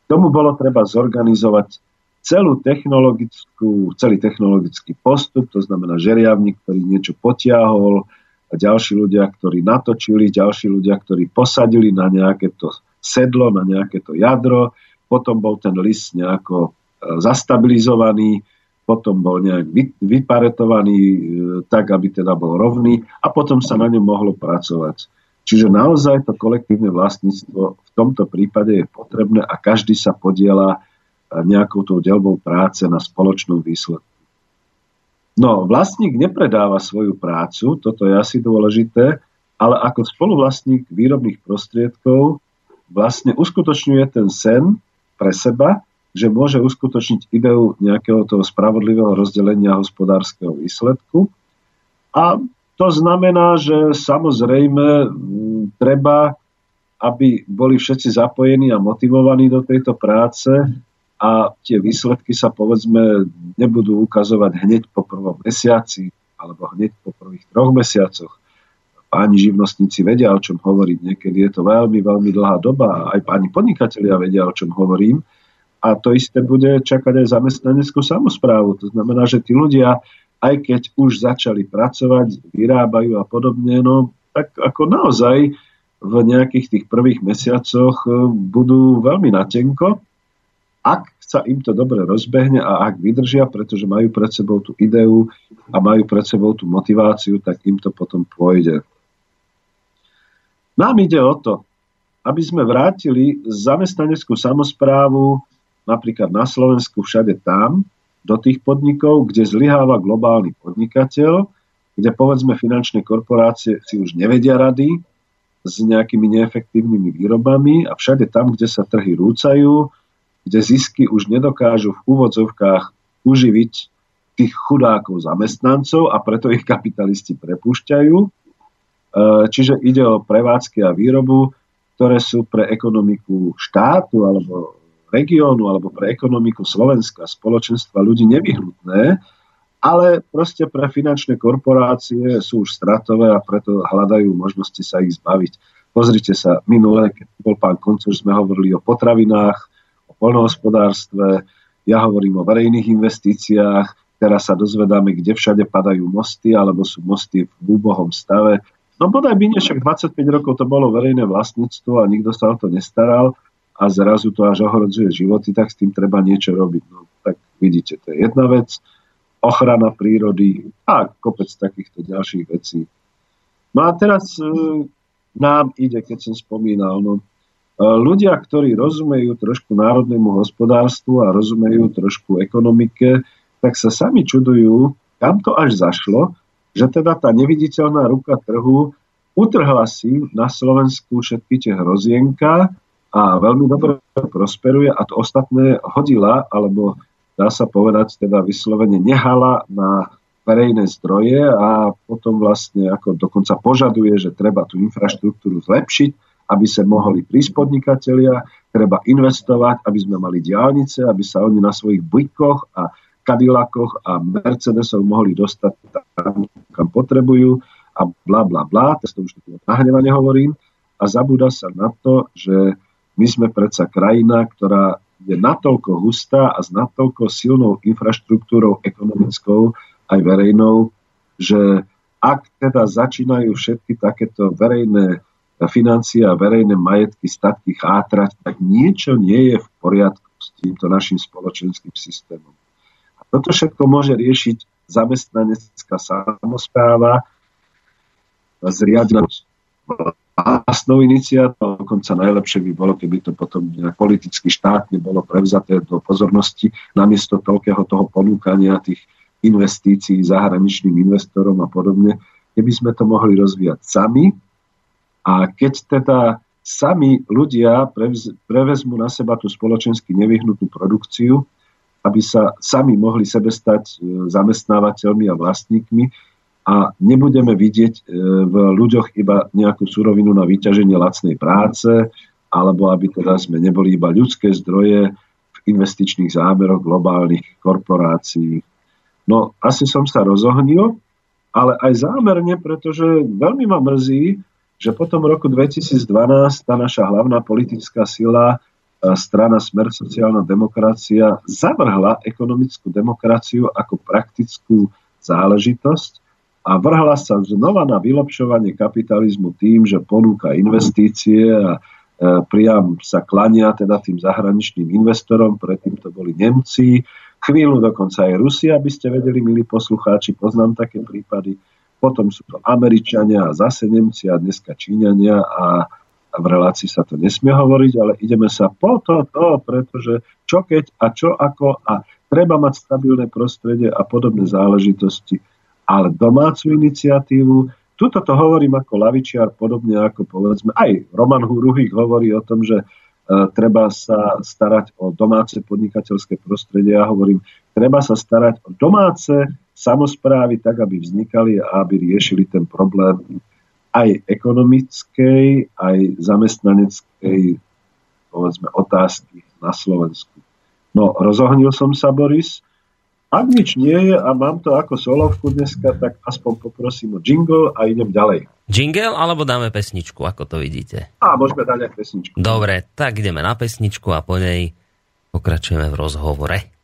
K tomu bolo treba zorganizovať celú technologickú, celý technologický postup, to znamená žeriavník, ktorý niečo potiahol, a ďalší ľudia, ktorí natočili, ďalší ľudia, ktorí posadili na nejaké to sedlo, na nejaké to jadro, potom bol ten list nejako e, zastabilizovaný, potom bol nejak vyparetovaný e, tak, aby teda bol rovný a potom sa na ňom mohlo pracovať. Čiže naozaj to kolektívne vlastníctvo v tomto prípade je potrebné a každý sa podiela nejakou tou delbou práce na spoločnom výsledku. No, vlastník nepredáva svoju prácu, toto je asi dôležité, ale ako spoluvlastník výrobných prostriedkov vlastne uskutočňuje ten sen pre seba, že môže uskutočniť ideu nejakého toho spravodlivého rozdelenia hospodárskeho výsledku. A to znamená, že samozrejme treba, aby boli všetci zapojení a motivovaní do tejto práce, a tie výsledky sa povedzme nebudú ukazovať hneď po prvom mesiaci alebo hneď po prvých troch mesiacoch. páni živnostníci vedia, o čom hovoriť. Niekedy je to veľmi, veľmi dlhá doba. Aj páni podnikatelia vedia, o čom hovorím. A to isté bude čakať aj zamestnaneckú samozprávu. To znamená, že tí ľudia, aj keď už začali pracovať, vyrábajú a podobne, no tak ako naozaj v nejakých tých prvých mesiacoch e, budú veľmi natenko, ak sa im to dobre rozbehne a ak vydržia, pretože majú pred sebou tú ideu a majú pred sebou tú motiváciu, tak im to potom pôjde. Nám ide o to, aby sme vrátili zamestnaneckú samozprávu napríklad na Slovensku všade tam, do tých podnikov, kde zlyháva globálny podnikateľ, kde povedzme finančné korporácie si už nevedia rady s nejakými neefektívnymi výrobami a všade tam, kde sa trhy rúcajú, kde zisky už nedokážu v úvodzovkách uživiť tých chudákov zamestnancov a preto ich kapitalisti prepúšťajú. E, čiže ide o prevádzky a výrobu, ktoré sú pre ekonomiku štátu alebo regiónu alebo pre ekonomiku Slovenska, spoločenstva ľudí nevyhnutné, ale proste pre finančné korporácie sú už stratové a preto hľadajú možnosti sa ich zbaviť. Pozrite sa, minule, keď bol pán Koncur, sme hovorili o potravinách, poľnohospodárstve, ja hovorím o verejných investíciách, teraz sa dozvedáme, kde všade padajú mosty, alebo sú mosty v úbohom stave. No bodaj by však 25 rokov to bolo verejné vlastníctvo a nikto sa o to nestaral a zrazu to až ohrozuje životy, tak s tým treba niečo robiť. No, tak vidíte, to je jedna vec. Ochrana prírody a kopec takýchto ďalších vecí. No a teraz e, nám ide, keď som spomínal, no, ľudia, ktorí rozumejú trošku národnému hospodárstvu a rozumejú trošku ekonomike, tak sa sami čudujú, kam to až zašlo, že teda tá neviditeľná ruka trhu utrhla si na Slovensku všetky tie hrozienka a veľmi dobre prosperuje a to ostatné hodila, alebo dá sa povedať, teda vyslovene nehala na verejné zdroje a potom vlastne ako dokonca požaduje, že treba tú infraštruktúru zlepšiť, aby sa mohli prísť podnikatelia, treba investovať, aby sme mali diálnice, aby sa oni na svojich bujkoch a Cadillacoch a Mercedesov mohli dostať tam, kam potrebujú a bla bla bla, to už nahnevane hovorím, a zabúda sa na to, že my sme predsa krajina, ktorá je natoľko hustá a s natoľko silnou infraštruktúrou ekonomickou aj verejnou, že ak teda začínajú všetky takéto verejné financie a verejné majetky, statky chátrať, tak niečo nie je v poriadku s týmto našim spoločenským systémom. A toto všetko môže riešiť zamestnanecká samozpráva, zriadená vlastnou iniciatívou. Dokonca najlepšie by bolo, keby to potom politicky štátne bolo prevzaté do pozornosti namiesto toľkého toho ponúkania tých investícií zahraničným investorom a podobne, keby sme to mohli rozvíjať sami. A keď teda sami ľudia prevezmú na seba tú spoločensky nevyhnutú produkciu, aby sa sami mohli sebe stať e, zamestnávateľmi a vlastníkmi, a nebudeme vidieť e, v ľuďoch iba nejakú surovinu na vyťaženie lacnej práce, alebo aby teda sme neboli iba ľudské zdroje v investičných zámeroch globálnych korporácií. No, asi som sa rozohnil, ale aj zámerne, pretože veľmi ma mrzí, že po tom roku 2012 tá naša hlavná politická sila, e, strana Smer sociálna demokracia, zavrhla ekonomickú demokraciu ako praktickú záležitosť a vrhla sa znova na vylepšovanie kapitalizmu tým, že ponúka investície a e, priam sa klania teda tým zahraničným investorom, predtým to boli Nemci, chvíľu dokonca aj Rusia, aby ste vedeli, milí poslucháči, poznám také prípady, potom sú to Američania a zase Nemci a dneska Číňania a, v relácii sa to nesmie hovoriť, ale ideme sa po to, to, pretože čo keď a čo ako a treba mať stabilné prostredie a podobné záležitosti. Ale domácu iniciatívu, tuto to hovorím ako lavičiar, podobne ako povedzme, aj Roman Huruhik hovorí o tom, že treba sa starať o domáce podnikateľské prostredie. Ja hovorím, treba sa starať o domáce samozprávy tak, aby vznikali a aby riešili ten problém aj ekonomickej, aj zamestnaneckej povedzme, otázky na Slovensku. No, rozohnil som sa, Boris. Ak nič nie je a mám to ako solovku dneska, tak aspoň poprosím o jingle a idem ďalej. Jingle alebo dáme pesničku, ako to vidíte? A môžeme dať aj pesničku. Dobre, tak ideme na pesničku a po nej pokračujeme v rozhovore.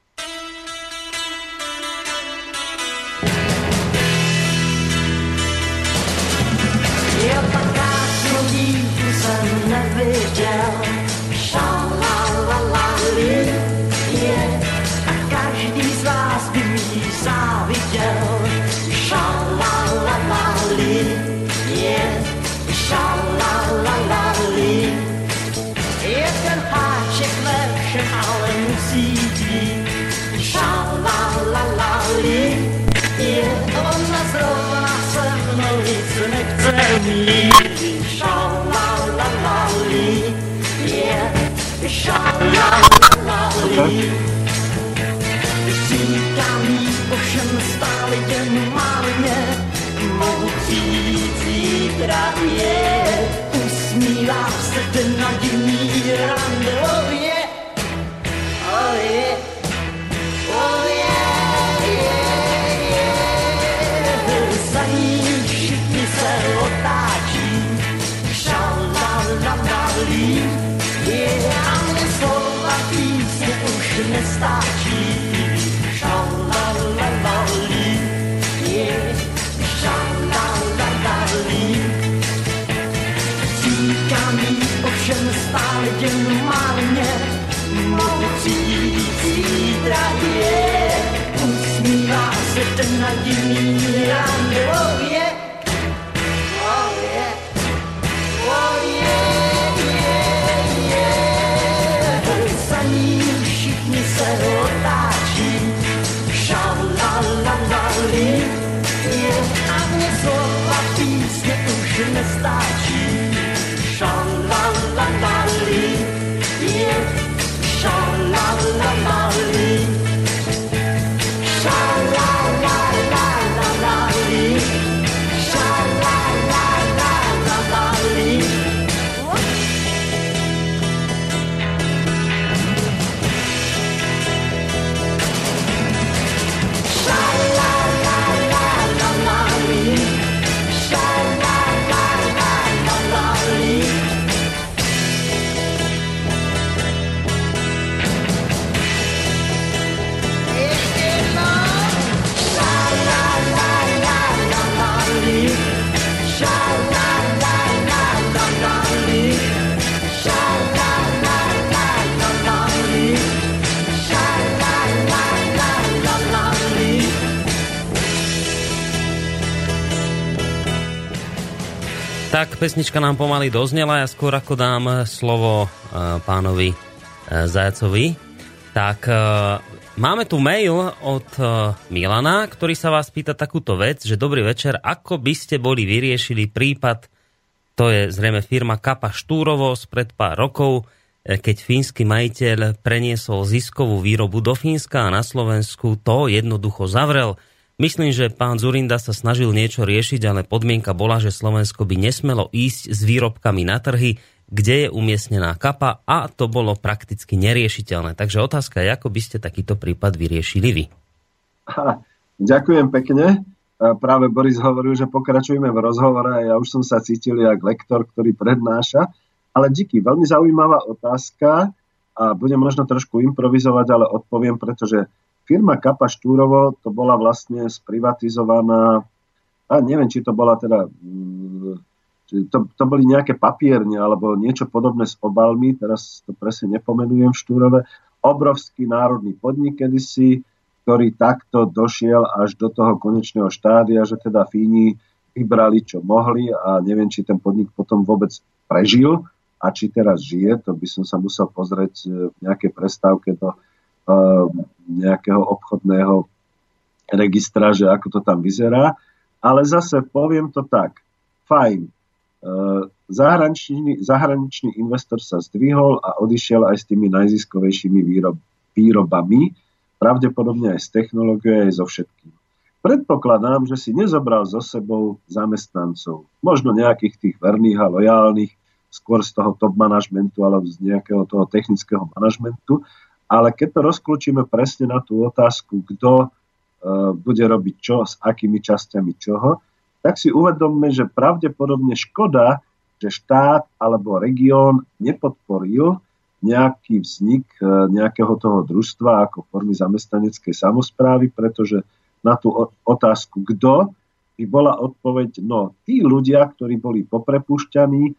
Pesnička nám pomaly doznela, ja skôr ako dám slovo eh, pánovi eh, Zajacovi, tak eh, máme tu mail od eh, Milana, ktorý sa vás pýta takúto vec, že dobrý večer, ako by ste boli vyriešili prípad, to je zrejme firma Kapa Štúrovo spred pár rokov, eh, keď fínsky majiteľ preniesol ziskovú výrobu do Fínska a na Slovensku to jednoducho zavrel. Myslím, že pán Zurinda sa snažil niečo riešiť, ale podmienka bola, že Slovensko by nesmelo ísť s výrobkami na trhy, kde je umiestnená kapa a to bolo prakticky neriešiteľné. Takže otázka je, ako by ste takýto prípad vyriešili vy. Ha, ďakujem pekne. Práve Boris hovoril, že pokračujeme v rozhovore a ja už som sa cítil jak lektor, ktorý prednáša. Ale díky, veľmi zaujímavá otázka a budem možno trošku improvizovať, ale odpoviem, pretože firma Kapa Štúrovo to bola vlastne sprivatizovaná, a neviem, či to bola teda, mm, či to, to boli nejaké papierne alebo niečo podobné s obalmi, teraz to presne nepomenujem v Štúrove, obrovský národný podnik kedysi, ktorý takto došiel až do toho konečného štádia, že teda Fíni vybrali, čo mohli a neviem, či ten podnik potom vôbec prežil a či teraz žije, to by som sa musel pozrieť e, v nejakej prestávke do nejakého obchodného registra, že ako to tam vyzerá. Ale zase poviem to tak, fajn, uh, zahraničný, zahraničný investor sa zdvihol a odišiel aj s tými najziskovejšími výrob, výrobami, pravdepodobne aj s technológiou, aj so všetkým. Predpokladám, že si nezobral so sebou zamestnancov, možno nejakých tých verných a lojálnych, skôr z toho top manažmentu alebo z nejakého toho technického manažmentu, Ale keď to rozklúčime presne na tú otázku, kto bude robiť čo, s akými časťami čoho, tak si uvedomme, že pravdepodobne škoda, že štát alebo región nepodporil nejaký vznik nejakého toho družstva ako formy zamestnaneckej samozprávy, pretože na tú otázku, kto, by bola odpoveď, no tí ľudia, ktorí boli poprepušťaní,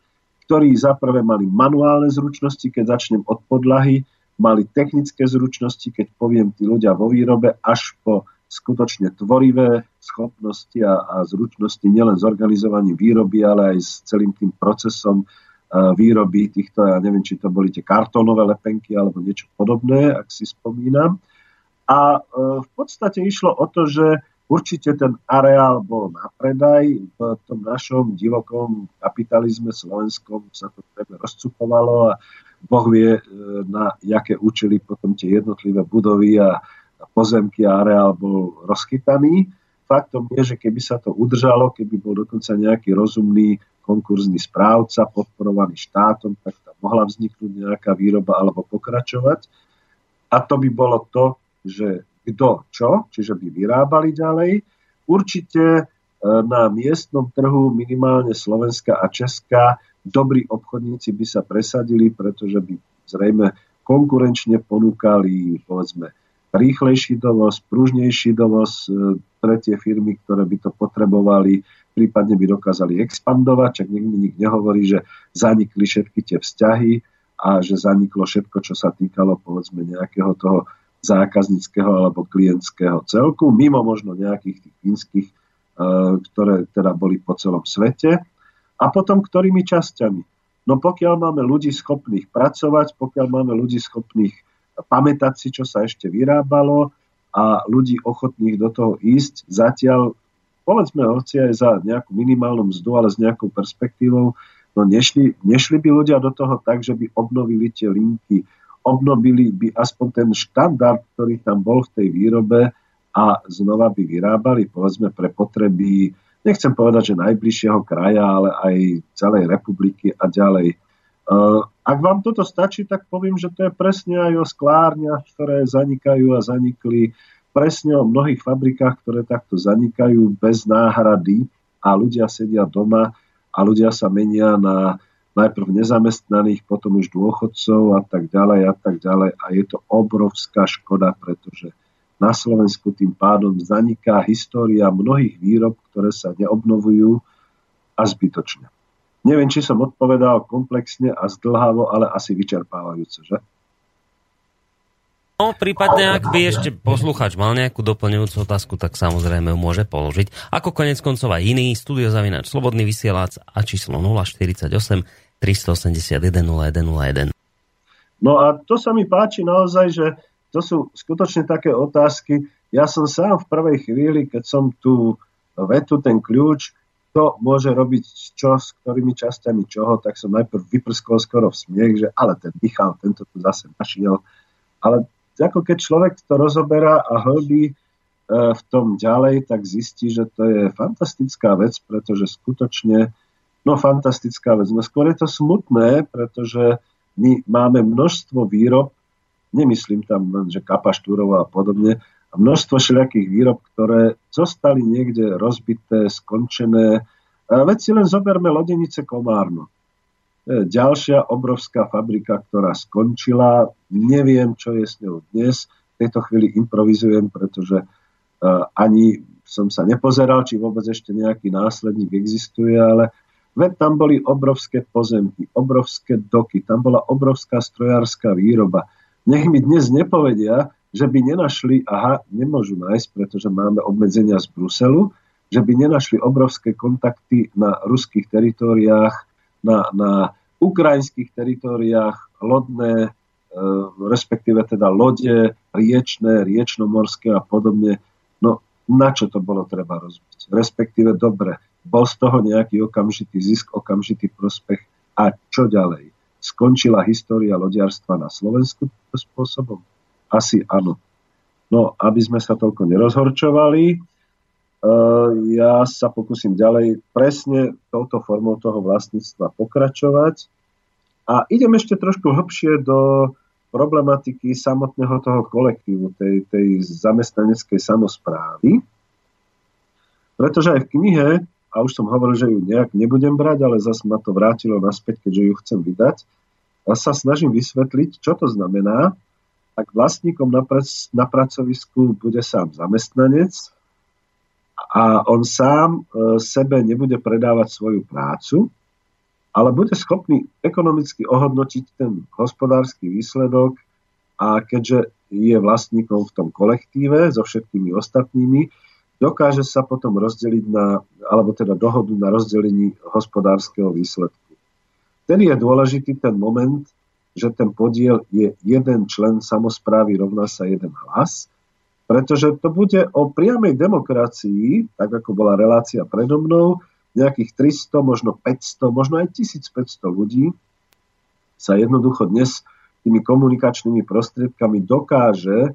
ktorí zaprvé mali manuálne zručnosti, keď začnem od podlahy, mali technické zručnosti, keď poviem tí ľudia vo výrobe, až po skutočne tvorivé schopnosti a, a zručnosti nielen s organizovaním výroby, ale aj s celým tým procesom uh, výroby týchto, ja neviem, či to boli tie kartónové lepenky alebo niečo podobné, ak si spomínam. A uh, v podstate išlo o to, že určite ten areál bol na predaj. V tom našom divokom kapitalizme slovenskom sa to rozcupovalo a Boh vie, e, na jaké účely potom tie jednotlivé budovy a pozemky a areál bol rozchytaný. Faktom je, že keby sa to udržalo, keby bol dokonca nejaký rozumný konkurzný správca podporovaný štátom, tak tam mohla vzniknúť nejaká výroba alebo pokračovať. A to by bolo to, že kto čo, čiže by vyrábali ďalej. Určite e, na miestnom trhu minimálne Slovenska a Česká dobrí obchodníci by sa presadili, pretože by zrejme konkurenčne ponúkali povedzme rýchlejší dovoz, pružnejší dovoz e, pre tie firmy, ktoré by to potrebovali, prípadne by dokázali expandovať, čak nikto nik nehovorí, že zanikli všetky tie vzťahy a že zaniklo všetko, čo sa týkalo povedzme nejakého toho zákazníckého alebo klientského celku, mimo možno nejakých tých fínskych, e, ktoré teda boli po celom svete. A potom ktorými časťami? No pokiaľ máme ľudí schopných pracovať, pokiaľ máme ľudí schopných pamätať si, čo sa ešte vyrábalo a ľudí ochotných do toho ísť, zatiaľ povedzme hoci aj za nejakú minimálnu mzdu, ale s nejakou perspektívou, no nešli, nešli by ľudia do toho tak, že by obnovili tie linky, obnovili by aspoň ten štandard, ktorý tam bol v tej výrobe a znova by vyrábali, povedzme, pre potreby, nechcem povedať, že najbližšieho kraja, ale aj celej republiky a ďalej. Uh, ak vám toto stačí, tak poviem, že to je presne aj o sklárniach, ktoré zanikajú a zanikli, presne o mnohých fabrikách, ktoré takto zanikajú bez náhrady a ľudia sedia doma a ľudia sa menia na najprv nezamestnaných, potom už dôchodcov a tak ďalej a tak ďalej. A je to obrovská škoda, pretože na Slovensku tým pádom zaniká história mnohých výrob, ktoré sa neobnovujú a zbytočne. Neviem, či som odpovedal komplexne a zdlhavo, ale asi vyčerpávajúce, že? No, prípadne, ak by ešte posluchač mal nejakú doplňujúcu otázku, tak samozrejme ju môže položiť. Ako konec koncov aj iný, studiozavinač Slobodný vysielač a číslo 048 381 0101. No a to sa mi páči naozaj, že to sú skutočne také otázky. Ja som sám v prvej chvíli, keď som tu vetu, ten kľúč, to môže robiť čo, s ktorými časťami čoho, tak som najprv vyprskol skoro v smiech, že ale ten Michal, tento tu zase našiel. Ale ako keď človek to rozoberá a hlbí e, v tom ďalej, tak zistí, že to je fantastická vec, pretože skutočne No fantastická vec. No skôr je to smutné, pretože my máme množstvo výrob, nemyslím tam len, že kapaštúrov a podobne, a množstvo všelijakých výrob, ktoré zostali niekde rozbité, skončené. A si len zoberme lodenice Komárno. To je ďalšia obrovská fabrika, ktorá skončila. Neviem, čo je s ňou dnes. V tejto chvíli improvizujem, pretože uh, ani som sa nepozeral, či vôbec ešte nejaký následník existuje, ale Veď tam boli obrovské pozemky, obrovské doky, tam bola obrovská strojárska výroba. Nech mi dnes nepovedia, že by nenašli, aha, nemôžu nájsť, pretože máme obmedzenia z Bruselu, že by nenašli obrovské kontakty na ruských teritoriách, na, na ukrajinských teritoriách, lodné, e, respektíve teda lode, riečné, riečnomorské a podobne. No na čo to bolo treba rozbiť? Respektíve dobre, bol z toho nejaký okamžitý zisk, okamžitý prospech a čo ďalej? Skončila história lodiarstva na Slovensku týmto spôsobom? Asi áno. No, aby sme sa toľko nerozhorčovali, e, ja sa pokúsim ďalej presne touto formou toho vlastníctva pokračovať. A idem ešte trošku hlbšie do problematiky samotného toho kolektívu, tej, tej zamestnaneckej samozprávy, pretože aj v knihe, a už som hovoril, že ju nejak nebudem brať, ale zase ma to vrátilo naspäť, keďže ju chcem vydať, a sa snažím vysvetliť, čo to znamená, ak vlastníkom na, prac, na pracovisku bude sám zamestnanec a on sám e, sebe nebude predávať svoju prácu, ale bude schopný ekonomicky ohodnotiť ten hospodársky výsledok a keďže je vlastníkom v tom kolektíve so všetkými ostatnými, dokáže sa potom rozdeliť na, alebo teda dohodu na rozdelení hospodárskeho výsledku. Ten je dôležitý ten moment, že ten podiel je jeden člen samozprávy rovná sa jeden hlas, pretože to bude o priamej demokracii, tak ako bola relácia predo mnou, nejakých 300, možno 500, možno aj 1500 ľudí sa jednoducho dnes tými komunikačnými prostriedkami dokáže e,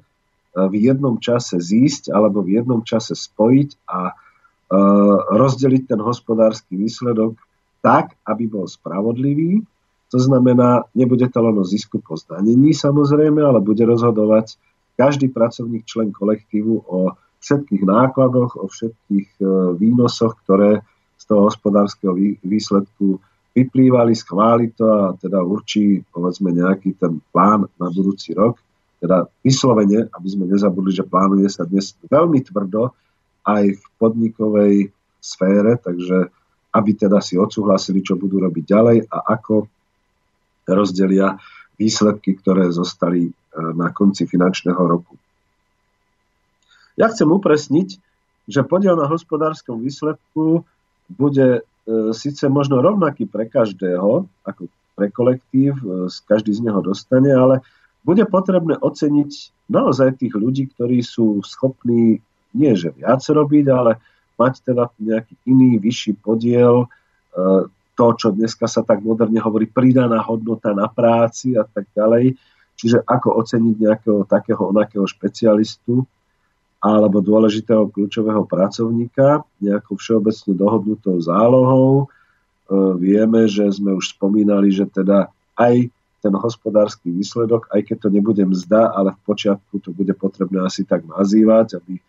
v jednom čase zísť alebo v jednom čase spojiť a e, rozdeliť ten hospodársky výsledok tak, aby bol spravodlivý. To znamená, nebude to len o zisku po zdanení samozrejme, ale bude rozhodovať každý pracovník, člen kolektívu o všetkých nákladoch, o všetkých e, výnosoch, ktoré toho hospodárskeho výsledku vyplývali, schváli to a teda určí povedzme nejaký ten plán na budúci rok. Teda vyslovene, aby sme nezabudli, že plánuje sa dnes veľmi tvrdo aj v podnikovej sfére, takže aby teda si odsúhlasili, čo budú robiť ďalej a ako rozdelia výsledky, ktoré zostali e, na konci finančného roku. Ja chcem upresniť, že podiel na hospodárskom výsledku bude e, síce možno rovnaký pre každého, ako pre kolektív, e, každý z neho dostane, ale bude potrebné oceniť naozaj tých ľudí, ktorí sú schopní nie že viac robiť, ale mať teda nejaký iný, vyšší podiel, e, to, čo dneska sa tak moderne hovorí, pridaná hodnota na práci a tak ďalej. Čiže ako oceniť nejakého takého onakého špecialistu, alebo dôležitého kľúčového pracovníka nejakou všeobecne dohodnutou zálohou. E, vieme, že sme už spomínali, že teda aj ten hospodársky výsledok, aj keď to nebude mzda, ale v počiatku to bude potrebné asi tak nazývať, aby e,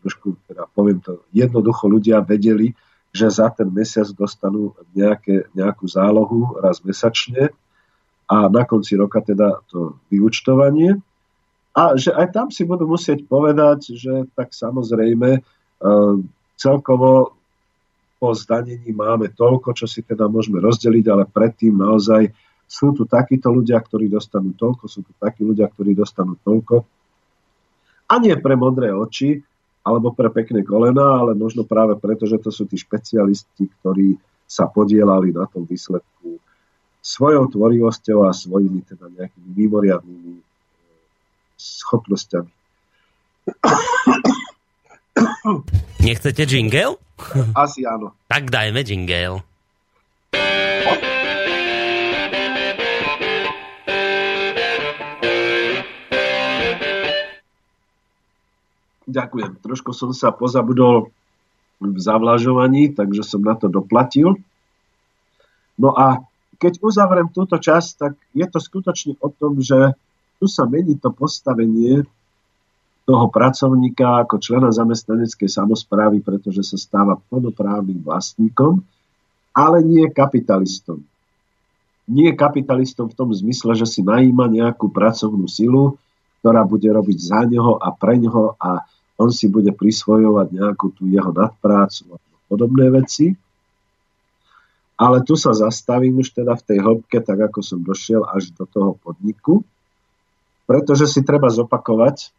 trošku, teda poviem to, jednoducho ľudia vedeli, že za ten mesiac dostanú nejaké, nejakú zálohu raz mesačne a na konci roka teda to vyučtovanie. A že aj tam si budú musieť povedať, že tak samozrejme e, celkovo po zdanení máme toľko, čo si teda môžeme rozdeliť, ale predtým naozaj sú tu takíto ľudia, ktorí dostanú toľko, sú tu takí ľudia, ktorí dostanú toľko. A nie pre modré oči, alebo pre pekné kolena, ale možno práve preto, že to sú tí špecialisti, ktorí sa podielali na tom výsledku svojou tvorivosťou a svojimi teda nejakými mimoriadnými schopnosťami. Nechcete jingle? Asi áno. Tak dajme jingle. Ďakujem. Trošku som sa pozabudol v zavlažovaní, takže som na to doplatil. No a keď uzavriem túto časť, tak je to skutočne o tom, že tu sa mení to postavenie toho pracovníka ako člena zamestnaneckej samozprávy, pretože sa stáva plnoprávnym vlastníkom, ale nie kapitalistom. Nie kapitalistom v tom zmysle, že si najíma nejakú pracovnú silu, ktorá bude robiť za neho a pre neho a on si bude prisvojovať nejakú tú jeho nadprácu a podobné veci. Ale tu sa zastavím už teda v tej hĺbke, tak ako som došiel až do toho podniku pretože si treba zopakovať,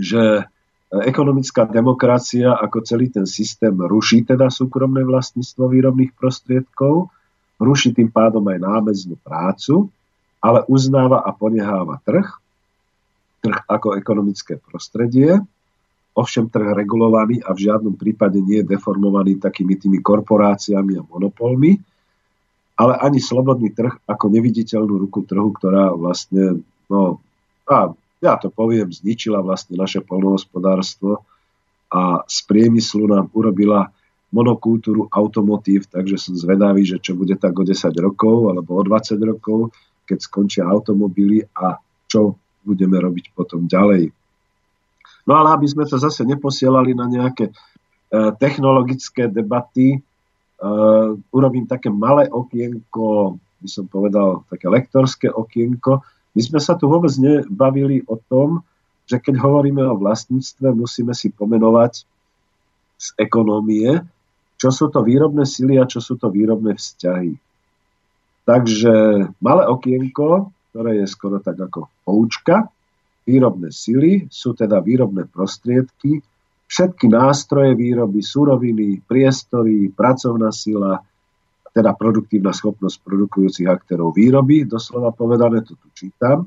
že ekonomická demokracia ako celý ten systém ruší teda súkromné vlastníctvo výrobných prostriedkov, ruší tým pádom aj námeznú prácu, ale uznáva a poneháva trh, trh ako ekonomické prostredie, ovšem trh regulovaný a v žiadnom prípade nie je deformovaný takými tými korporáciami a monopolmi, ale ani slobodný trh ako neviditeľnú ruku trhu, ktorá vlastne no, a ja to poviem, zničila vlastne naše polnohospodárstvo a z priemyslu nám urobila monokultúru automotív, takže som zvedavý, že čo bude tak o 10 rokov alebo o 20 rokov, keď skončia automobily a čo budeme robiť potom ďalej. No ale aby sme to zase neposielali na nejaké e, technologické debaty, e, urobím také malé okienko, by som povedal, také lektorské okienko. My sme sa tu vôbec nebavili o tom, že keď hovoríme o vlastníctve, musíme si pomenovať z ekonómie, čo sú to výrobné sily a čo sú to výrobné vzťahy. Takže malé okienko, ktoré je skoro tak ako poučka, výrobné sily sú teda výrobné prostriedky, všetky nástroje výroby, suroviny, priestory, pracovná sila, teda produktívna schopnosť produkujúcich aktérov výroby, doslova povedané, to tu čítam,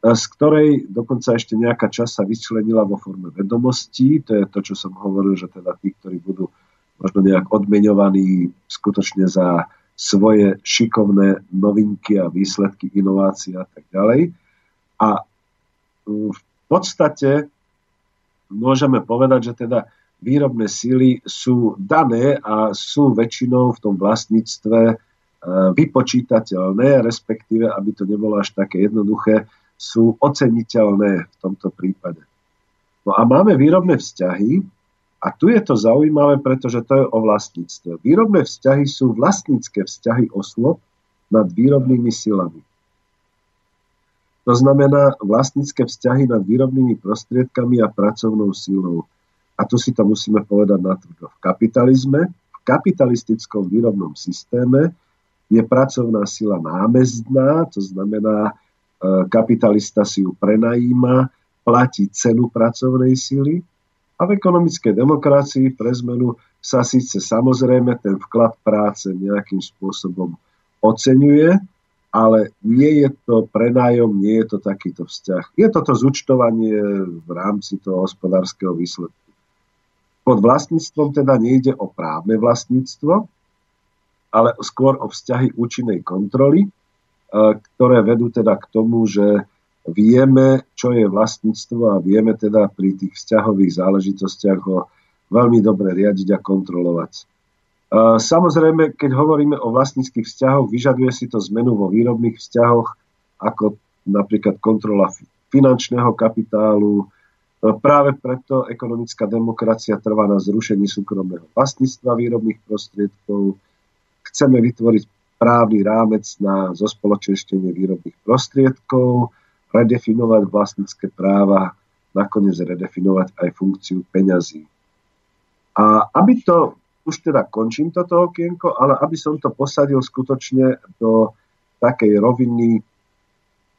z ktorej dokonca ešte nejaká časť sa vyčlenila vo forme vedomostí, to je to, čo som hovoril, že teda tí, ktorí budú možno nejak odmeňovaní skutočne za svoje šikovné novinky a výsledky inovácií a tak ďalej. A v podstate môžeme povedať, že teda výrobné síly sú dané a sú väčšinou v tom vlastníctve e, vypočítateľné, respektíve, aby to nebolo až také jednoduché, sú oceniteľné v tomto prípade. No a máme výrobné vzťahy, a tu je to zaujímavé, pretože to je o vlastníctve. Výrobné vzťahy sú vlastnícke vzťahy osôb nad výrobnými silami. To znamená vlastnícke vzťahy nad výrobnými prostriedkami a pracovnou silou. A tu si to musíme povedať na tvrdo. V kapitalizme, v kapitalistickom výrobnom systéme je pracovná sila námezdná, to znamená, e, kapitalista si ju prenajíma, platí cenu pracovnej sily a v ekonomickej demokracii pre zmenu sa síce samozrejme ten vklad práce nejakým spôsobom oceňuje, ale nie je to prenájom, nie je to takýto vzťah. Je toto zúčtovanie v rámci toho hospodárskeho výsledku. Pod vlastníctvom teda nejde o právne vlastníctvo, ale skôr o vzťahy účinnej kontroly, e, ktoré vedú teda k tomu, že vieme, čo je vlastníctvo a vieme teda pri tých vzťahových záležitostiach ho veľmi dobre riadiť a kontrolovať. Samozrejme, keď hovoríme o vlastníckých vzťahoch, vyžaduje si to zmenu vo výrobných vzťahoch, ako napríklad kontrola finančného kapitálu. Práve preto ekonomická demokracia trvá na zrušení súkromného vlastníctva výrobných prostriedkov. Chceme vytvoriť právny rámec na zospoločenštenie výrobných prostriedkov, redefinovať vlastnícke práva, nakoniec redefinovať aj funkciu peňazí. A aby to, už teda končím toto okienko, ale aby som to posadil skutočne do takej roviny,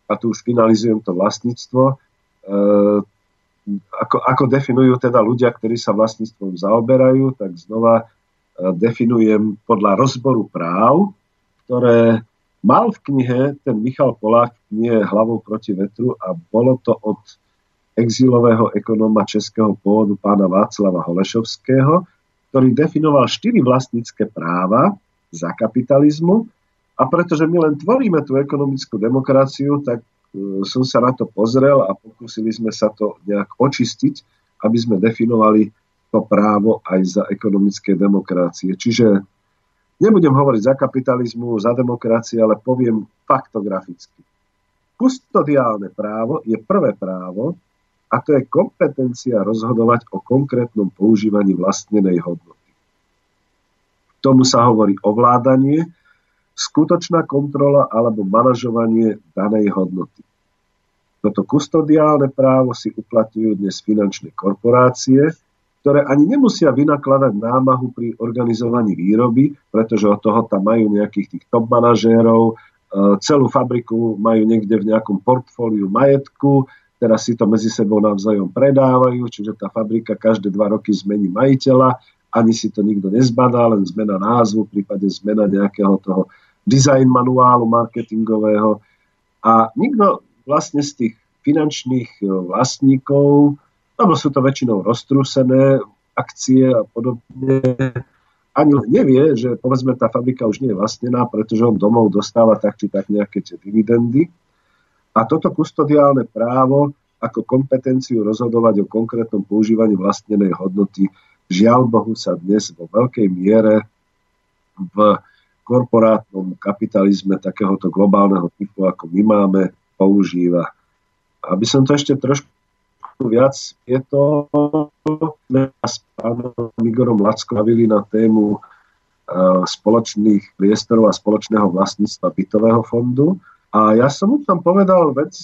a tu už finalizujem to vlastníctvo, e, ako, ako definujú teda ľudia, ktorí sa vlastníctvom zaoberajú, tak znova e, definujem podľa rozboru práv, ktoré Mal v knihe ten Michal Polák v knihe Hlavou proti vetru a bolo to od exilového ekonóma českého pôvodu pána Václava Holešovského, ktorý definoval štyri vlastnícke práva za kapitalizmu. A pretože my len tvoríme tú ekonomickú demokraciu, tak som sa na to pozrel a pokúsili sme sa to nejak očistiť, aby sme definovali to právo aj za ekonomické demokracie. Čiže Nebudem hovoriť za kapitalizmu, za demokraciu, ale poviem faktograficky. Kustodiálne právo je prvé právo a to je kompetencia rozhodovať o konkrétnom používaní vlastnenej hodnoty. K tomu sa hovorí ovládanie, skutočná kontrola alebo manažovanie danej hodnoty. Toto kustodiálne právo si uplatňujú dnes finančné korporácie, ktoré ani nemusia vynakladať námahu pri organizovaní výroby, pretože od toho tam majú nejakých tých top manažérov, e, celú fabriku majú niekde v nejakom portfóliu majetku, teraz si to medzi sebou navzájom predávajú, čiže tá fabrika každé dva roky zmení majiteľa, ani si to nikto nezbadá, len zmena názvu, prípade zmena nejakého toho design manuálu marketingového. A nikto vlastne z tých finančných vlastníkov lebo sú to väčšinou roztrúsené akcie a podobne. Ani nevie, že povedzme tá fabrika už nie je vlastnená, pretože on domov dostáva tak či tak nejaké tie dividendy. A toto kustodiálne právo ako kompetenciu rozhodovať o konkrétnom používaní vlastnenej hodnoty žiaľ Bohu sa dnes vo veľkej miere v korporátnom kapitalizme takéhoto globálneho typu, ako my máme, používa. Aby som to ešte trošku viac je to s pánom Igorom Lacko na tému spoločných priestorov a spoločného vlastníctva bytového fondu. A ja som mu tam povedal vec,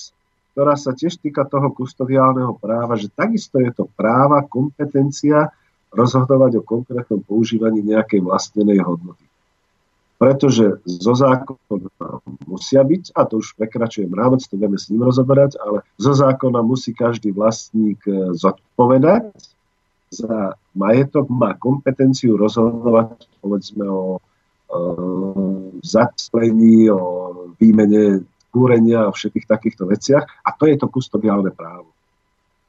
ktorá sa tiež týka toho kustodiálneho práva, že takisto je to práva, kompetencia rozhodovať o konkrétnom používaní nejakej vlastnenej hodnoty. Pretože zo zákona musia byť, a to už prekračujem rámec, to budeme s ním rozoberať, ale zo zákona musí každý vlastník e, zodpovedať za majetok, má kompetenciu rozhodovať povedzme o, o zaclení, o výmene kúrenia a všetkých takýchto veciach. A to je to kustodiálne právo.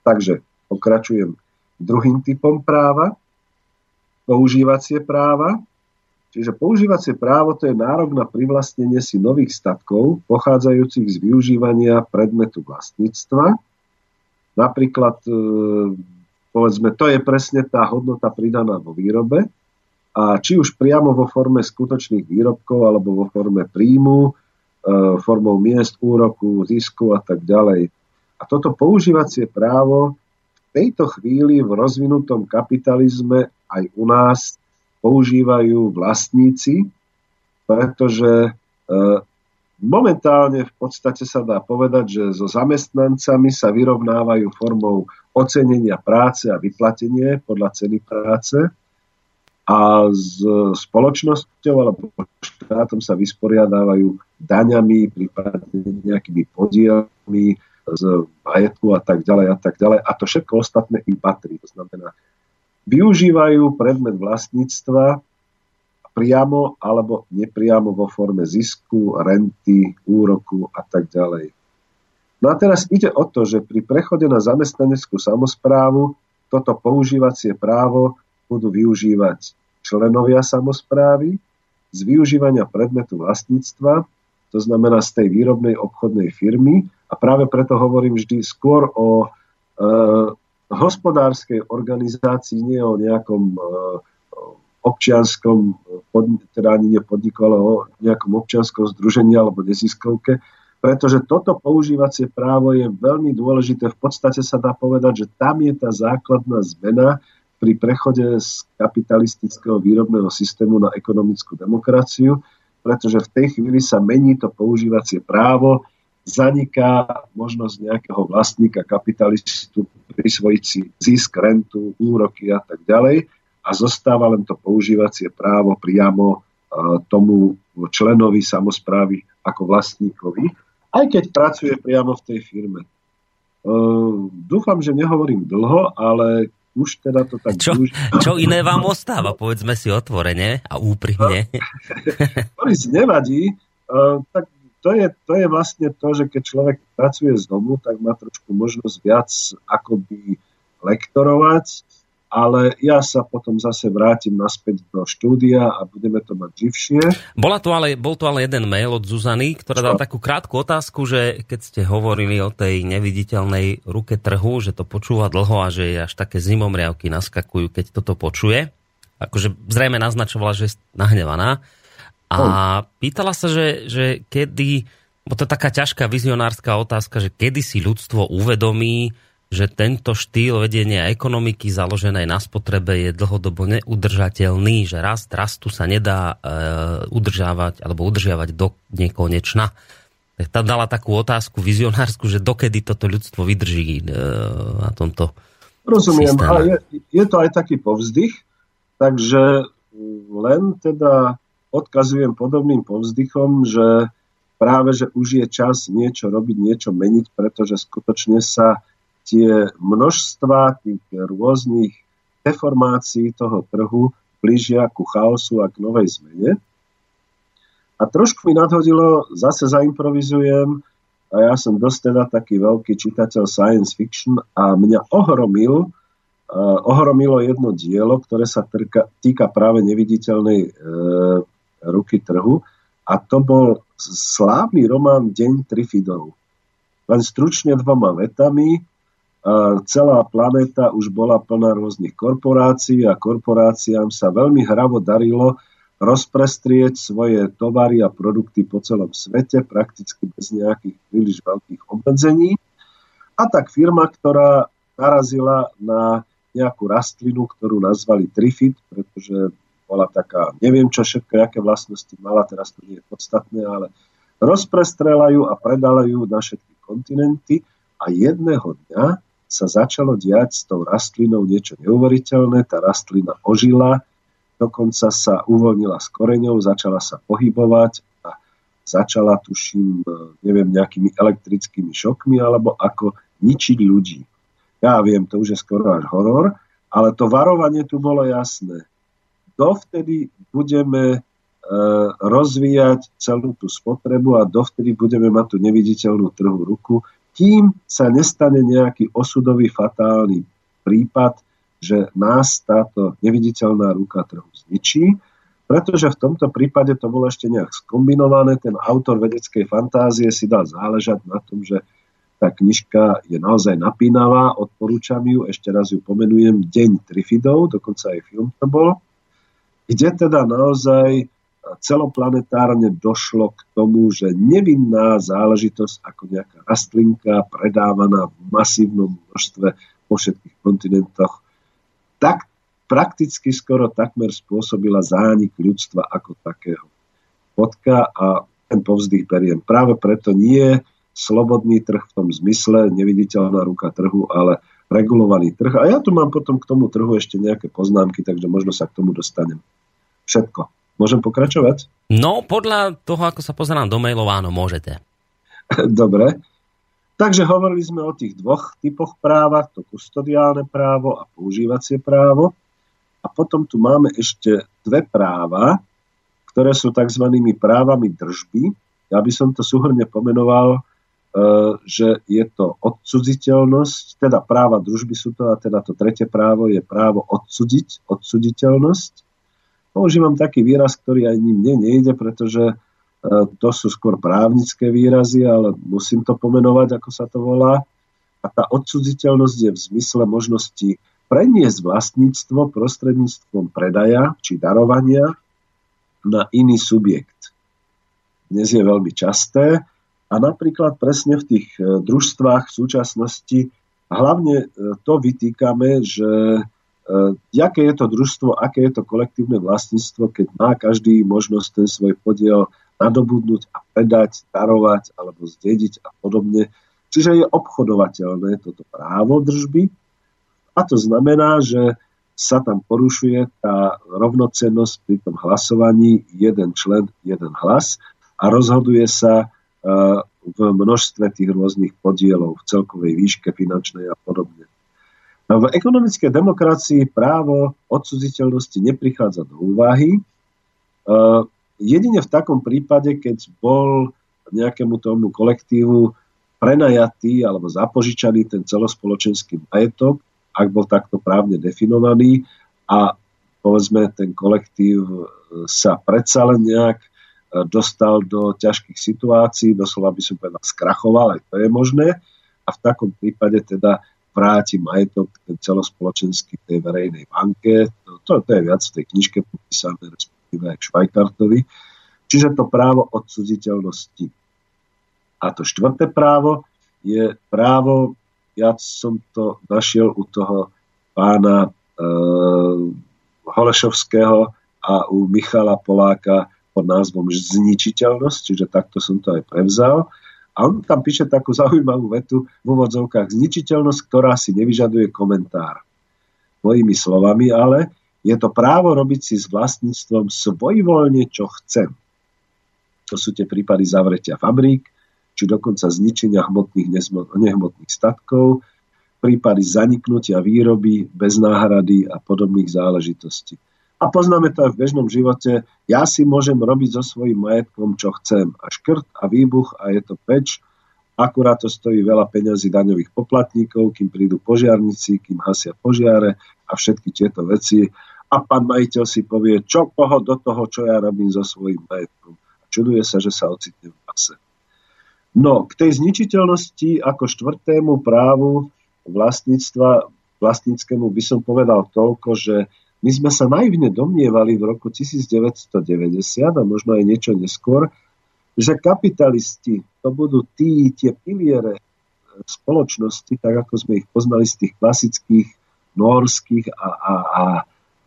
Takže pokračujem druhým typom práva, používacie práva. Čiže používacie právo to je nárok na privlastnenie si nových statkov pochádzajúcich z využívania predmetu vlastníctva. Napríklad, e, povedzme, to je presne tá hodnota pridaná vo výrobe. A či už priamo vo forme skutočných výrobkov alebo vo forme príjmu, E, formou miest, úroku, zisku a tak ďalej. A toto používacie právo v tejto chvíli v rozvinutom kapitalizme aj u nás používajú vlastníci, pretože e, momentálne v podstate sa dá povedať, že so zamestnancami sa vyrovnávajú formou ocenenia práce a vyplatenie podľa ceny práce a s spoločnosťou alebo štátom sa vysporiadávajú daňami, prípadne nejakými podielmi z majetku a tak ďalej a tak ďalej. A to všetko ostatné im patrí. To znamená, využívajú predmet vlastníctva priamo alebo nepriamo vo forme zisku, renty, úroku a tak ďalej. No a teraz ide o to, že pri prechode na zamestnaneckú samozprávu toto používacie právo budú využívať členovia samozprávy z využívania predmetu vlastníctva, to znamená z tej výrobnej obchodnej firmy a práve preto hovorím vždy skôr o e, hospodárskej organizácii, nie o nejakom e, občianskom, teda ani nepodniku, ale o nejakom občianskom združení alebo neziskovke, pretože toto používacie právo je veľmi dôležité. V podstate sa dá povedať, že tam je tá základná zmena, pri prechode z kapitalistického výrobného systému na ekonomickú demokraciu, pretože v tej chvíli sa mení to používacie právo, zaniká možnosť nejakého vlastníka kapitalistu prisvojiť si zisk, rentu, úroky a tak ďalej a zostáva len to používacie právo priamo e, tomu členovi samozprávy ako vlastníkovi, aj keď pracuje priamo v tej firme. E, dúfam, že nehovorím dlho, ale už teda to tak... Čo, už... čo iné vám ostáva, povedzme si otvorene a úprimne. Si nevadí, uh, tak to je, to je vlastne to, že keď človek pracuje z domu, tak má trošku možnosť viac akoby lektorovať, ale ja sa potom zase vrátim naspäť do štúdia a budeme to mať živšie. Bola tu ale, bol tu ale jeden mail od Zuzany, ktorá dala takú krátku otázku, že keď ste hovorili o tej neviditeľnej ruke trhu, že to počúva dlho a že až také zimomriavky naskakujú, keď toto počuje. Akože zrejme naznačovala, že je nahnevaná. A pýtala sa, že, že kedy, bo to je taká ťažká vizionárska otázka, že kedy si ľudstvo uvedomí, že tento štýl vedenia ekonomiky založenej na spotrebe je dlhodobo neudržateľný, že rast rastu sa nedá e, udržávať alebo udržiavať do nekonečna. Tak tam dala takú otázku vizionársku, že dokedy toto ľudstvo vydrží e, na tomto Rozumiem, systéme. a je, je to aj taký povzdych, takže len teda odkazujem podobným povzdychom, že práve, že už je čas niečo robiť, niečo meniť, pretože skutočne sa tie množstva tých rôznych deformácií toho trhu blížia ku chaosu a k novej zmene. A trošku mi nadhodilo, zase zaimprovizujem, a ja som dosť teda taký veľký čitateľ science fiction a mňa ohromil, uh, ohromilo jedno dielo, ktoré sa týka práve neviditeľnej uh, ruky trhu a to bol slávny román Deň Trifidov. Len stručne dvoma vetami, celá planéta už bola plná rôznych korporácií a korporáciám sa veľmi hravo darilo rozprestrieť svoje tovary a produkty po celom svete prakticky bez nejakých príliš veľkých obmedzení. A tak firma, ktorá narazila na nejakú rastlinu, ktorú nazvali trifit, pretože bola taká, neviem čo všetko, aké vlastnosti mala, teraz to nie je podstatné, ale rozprestrela ju a predala na všetky kontinenty a jedného dňa sa začalo diať s tou rastlinou niečo neuveriteľné, tá rastlina ožila, dokonca sa uvoľnila s koreňou, začala sa pohybovať a začala, tuším, neviem, nejakými elektrickými šokmi alebo ako ničiť ľudí. Ja viem, to už je skoro až horor, ale to varovanie tu bolo jasné. Dovtedy budeme e, rozvíjať celú tú spotrebu a dovtedy budeme mať tú neviditeľnú trhu ruku, kým sa nestane nejaký osudový fatálny prípad, že nás táto neviditeľná ruka trhu zničí, pretože v tomto prípade to bolo ešte nejak skombinované. Ten autor vedeckej fantázie si dal záležať na tom, že tá knižka je naozaj napínavá, odporúčam ju, ešte raz ju pomenujem, Deň Trifidov, dokonca aj film to bol, kde teda naozaj celoplanetárne došlo k tomu, že nevinná záležitosť ako nejaká rastlinka predávaná v masívnom množstve po všetkých kontinentoch tak prakticky skoro takmer spôsobila zánik ľudstva ako takého. Potka a ten povzdych beriem. Práve preto nie slobodný trh v tom zmysle, neviditeľná ruka trhu, ale regulovaný trh. A ja tu mám potom k tomu trhu ešte nejaké poznámky, takže možno sa k tomu dostanem. Všetko. Môžem pokračovať? No, podľa toho, ako sa pozerám do mailov, áno, môžete. Dobre. Takže hovorili sme o tých dvoch typoch práva, to kustodiálne právo a používacie právo. A potom tu máme ešte dve práva, ktoré sú tzv. právami držby. Ja by som to súhrne pomenoval, že je to odsudziteľnosť, teda práva družby sú to a teda to tretie právo je právo odsudiť, odsuditeľnosť. Používam taký výraz, ktorý ním mne nejde, pretože E, to sú skôr právnické výrazy, ale musím to pomenovať, ako sa to volá. A tá odsudziteľnosť je v zmysle možnosti preniesť vlastníctvo prostredníctvom predaja či darovania na iný subjekt. Dnes je veľmi časté a napríklad presne v tých e, družstvách v súčasnosti hlavne e, to vytýkame, že aké je to družstvo, aké je to kolektívne vlastníctvo, keď má každý možnosť ten svoj podiel nadobudnúť a predať, darovať alebo zdediť a podobne. Čiže je obchodovateľné toto právo držby a to znamená, že sa tam porušuje tá rovnocennosť pri tom hlasovaní jeden člen, jeden hlas a rozhoduje sa e, v množstve tých rôznych podielov v celkovej výške finančnej a podobne. No, v ekonomickej demokracii právo odsudziteľnosti neprichádza do úvahy. E, jedine v takom prípade, keď bol nejakému tomu kolektívu prenajatý alebo zapožičaný ten celospoločenský majetok, ak bol takto právne definovaný a povedzme ten kolektív sa predsa len nejak dostal do ťažkých situácií, doslova by som povedal skrachoval, aj to je možné a v takom prípade teda vráti majetok ten celospoločenský tej verejnej banke. To, to, to je viac v tej knižke popísané, respektíve aj Švajkartovi. Čiže to právo odsuditeľnosti. A to štvrté právo je právo, ja som to našiel u toho pána e, Holešovského a u Michala Poláka pod názvom zničiteľnosť, čiže takto som to aj prevzal. A on tam píše takú zaujímavú vetu v úvodzovkách zničiteľnosť, ktorá si nevyžaduje komentár. Mojimi slovami ale, je to právo robiť si s vlastníctvom svojvoľne, čo chcem. To sú tie prípady zavretia fabrík, či dokonca zničenia hmotných, nehmotných statkov, prípady zaniknutia výroby bez náhrady a podobných záležitostí. A poznáme to aj v bežnom živote. Ja si môžem robiť so svojím majetkom, čo chcem. A škrt a výbuch a je to peč. Akurát to stojí veľa peňazí daňových poplatníkov, kým prídu požiarníci, kým hasia požiare a všetky tieto veci a pán majiteľ si povie, čo koho do toho, čo ja robím so svojím majetkom. A čuduje sa, že sa ocitne v pase. No, k tej zničiteľnosti ako štvrtému právu vlastníctva vlastníckému by som povedal toľko, že My sme sa naivne domnievali v roku 1990 a možno aj niečo neskôr, že kapitalisti to budú tí, tie piliere spoločnosti, tak ako sme ich poznali z tých klasických norských a, a, a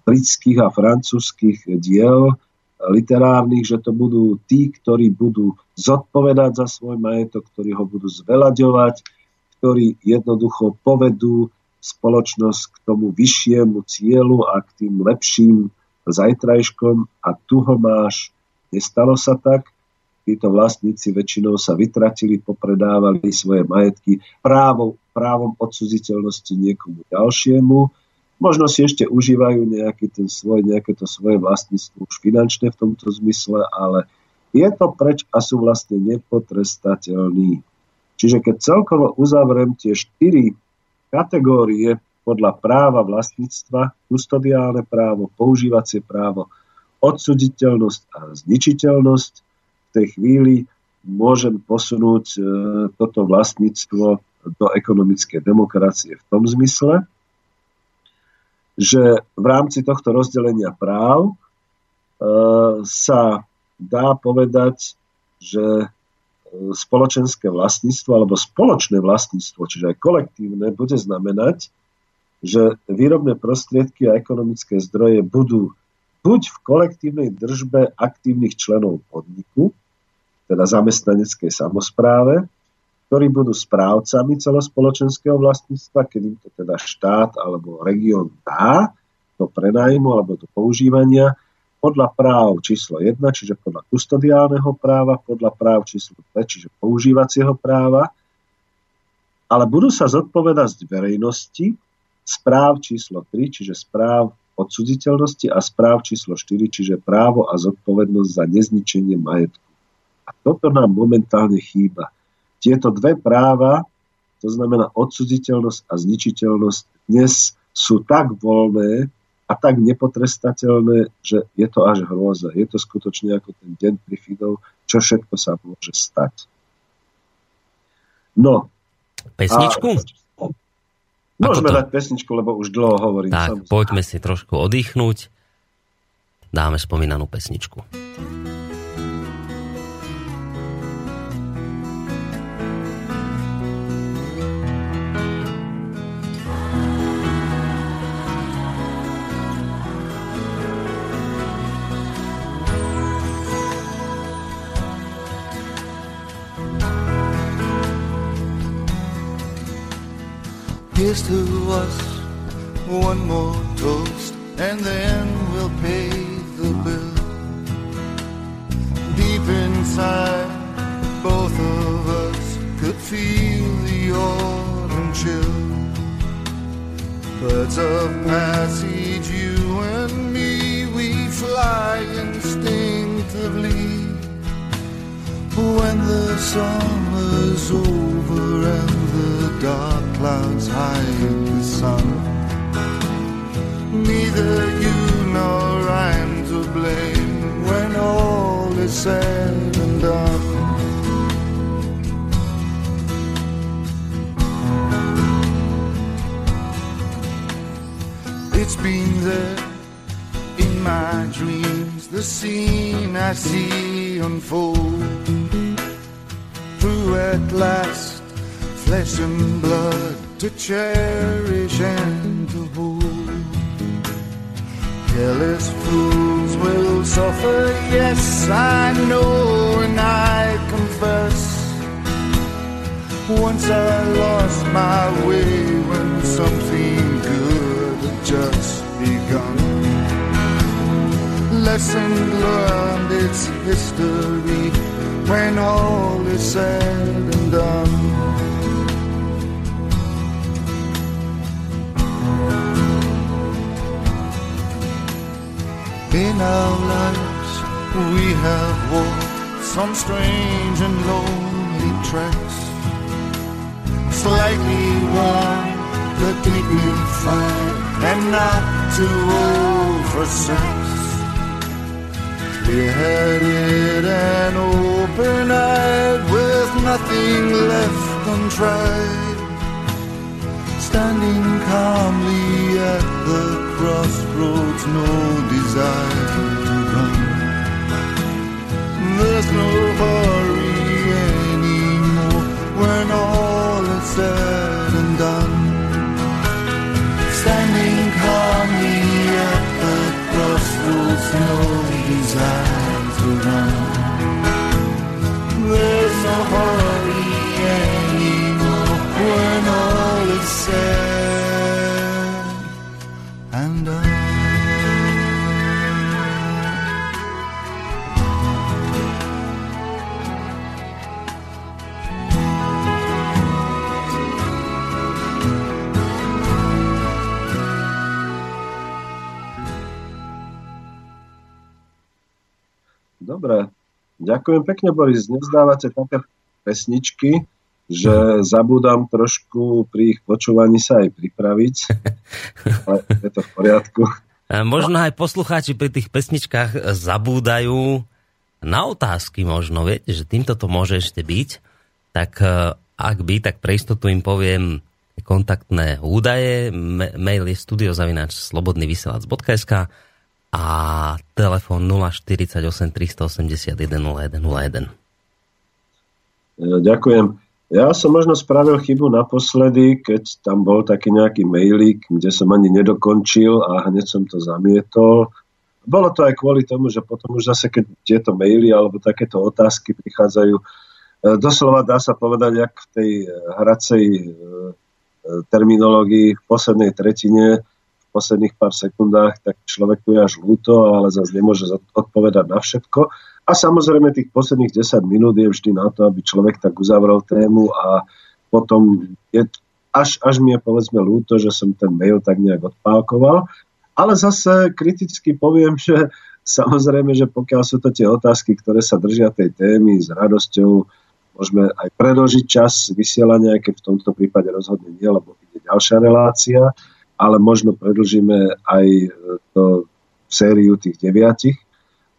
britských a francúzských diel literárnych, že to budú tí, ktorí budú zodpovedať za svoj majetok, ktorí ho budú zvelaďovať, ktorí jednoducho povedú spoločnosť k tomu vyššiemu cieľu a k tým lepším zajtrajškom a tu ho máš. Nestalo sa tak, títo vlastníci väčšinou sa vytratili, popredávali svoje majetky právom, právom odsuziteľnosti niekomu ďalšiemu. Možno si ešte užívajú nejaký ten svoj, nejaké to svoje vlastníctvo už finančné v tomto zmysle, ale je to preč a sú vlastne nepotrestateľní. Čiže keď celkovo uzavriem tie štyri kategórie podľa práva vlastníctva, kustodiálne právo, používacie právo, odsuditeľnosť a zničiteľnosť, v tej chvíli môžem posunúť e, toto vlastníctvo do ekonomickej demokracie v tom zmysle, že v rámci tohto rozdelenia práv e, sa dá povedať, že spoločenské vlastníctvo alebo spoločné vlastníctvo, čiže aj kolektívne, bude znamenať, že výrobné prostriedky a ekonomické zdroje budú buď v kolektívnej držbe aktívnych členov podniku, teda zamestnaneckej samozpráve, ktorí budú správcami celospoločenského vlastníctva, keď im to teda štát alebo región dá do prenájmu alebo do používania podľa práv číslo 1, čiže podľa kustodiálneho práva, podľa práv číslo 2, čiže používacieho práva, ale budú sa zodpovedať verejnosti správ číslo 3, čiže správ odsuditeľnosti a správ číslo 4, čiže právo a zodpovednosť za nezničenie majetku. A toto nám momentálne chýba. Tieto dve práva, to znamená odsuditeľnosť a zničiteľnosť, dnes sú tak voľné a tak nepotrestateľné, že je to až hrôza. Je to skutočne ako ten deň Trifidov, čo všetko sa môže stať. No. Pesničku? A, Môžeme dať pesničku, lebo už dlho hovorím. Tak, samozrejme. poďme si trošku oddychnúť. Dáme spomínanú pesničku. Here's to us, one more toast, and then we'll pay the bill. Deep inside, both of us could feel the autumn chill. Birds of passage, you and me, we fly instinctively. When the summer's over and the dark clouds hide the sun, neither you nor I'm to blame when all is said and done. It's been there in my dreams, the scene I see unfold through at last flesh and blood to cherish and to hold. Careless fools will suffer, yes, I know and I confess. Once I lost my way when something good had just begun. Lesson learned, it's history when all is said and done. In our lives, we have walked some strange and lonely tracks, slightly worn, but dignified, and not too old for sex. Spearheaded and open eyed with nothing left untried. Standing calmly at the crossroads, no desire to run. There's no hurry anymore when all is said and done. Standing calmly at the crossroads, no desire to run. There's no hurry Dobre, ďakujem pekne, Boris. Nezdávate také pesničky, že zabúdam trošku pri ich počúvaní sa aj pripraviť. Ale je to v poriadku. A možno aj poslucháči pri tých pesničkách zabúdajú na otázky možno, viete, že týmto to môže ešte byť. Tak e, ak by, tak pre istotu im poviem kontaktné údaje. Ma- mail je studiozavináč slobodnyvysielac.sk a telefón 048 381 0101. E, Ďakujem. Ja som možno spravil chybu naposledy, keď tam bol taký nejaký mailík, kde som ani nedokončil a hneď som to zamietol. Bolo to aj kvôli tomu, že potom už zase, keď tieto maily alebo takéto otázky prichádzajú, e, doslova dá sa povedať, jak v tej e, hracej e, terminológii v poslednej tretine, posledných pár sekundách, tak človeku je až ľúto, ale zase nemôže odpovedať na všetko. A samozrejme tých posledných 10 minút je vždy na to, aby človek tak uzavrel tému a potom je, až, až mi je povedzme ľúto, že som ten mail tak nejak odpálkoval. Ale zase kriticky poviem, že samozrejme, že pokiaľ sú to tie otázky, ktoré sa držia tej témy s radosťou, môžeme aj predlžiť čas vysielania, keď v tomto prípade rozhodne nie, lebo ide ďalšia relácia, ale možno predlžíme aj to sériu tých deviatich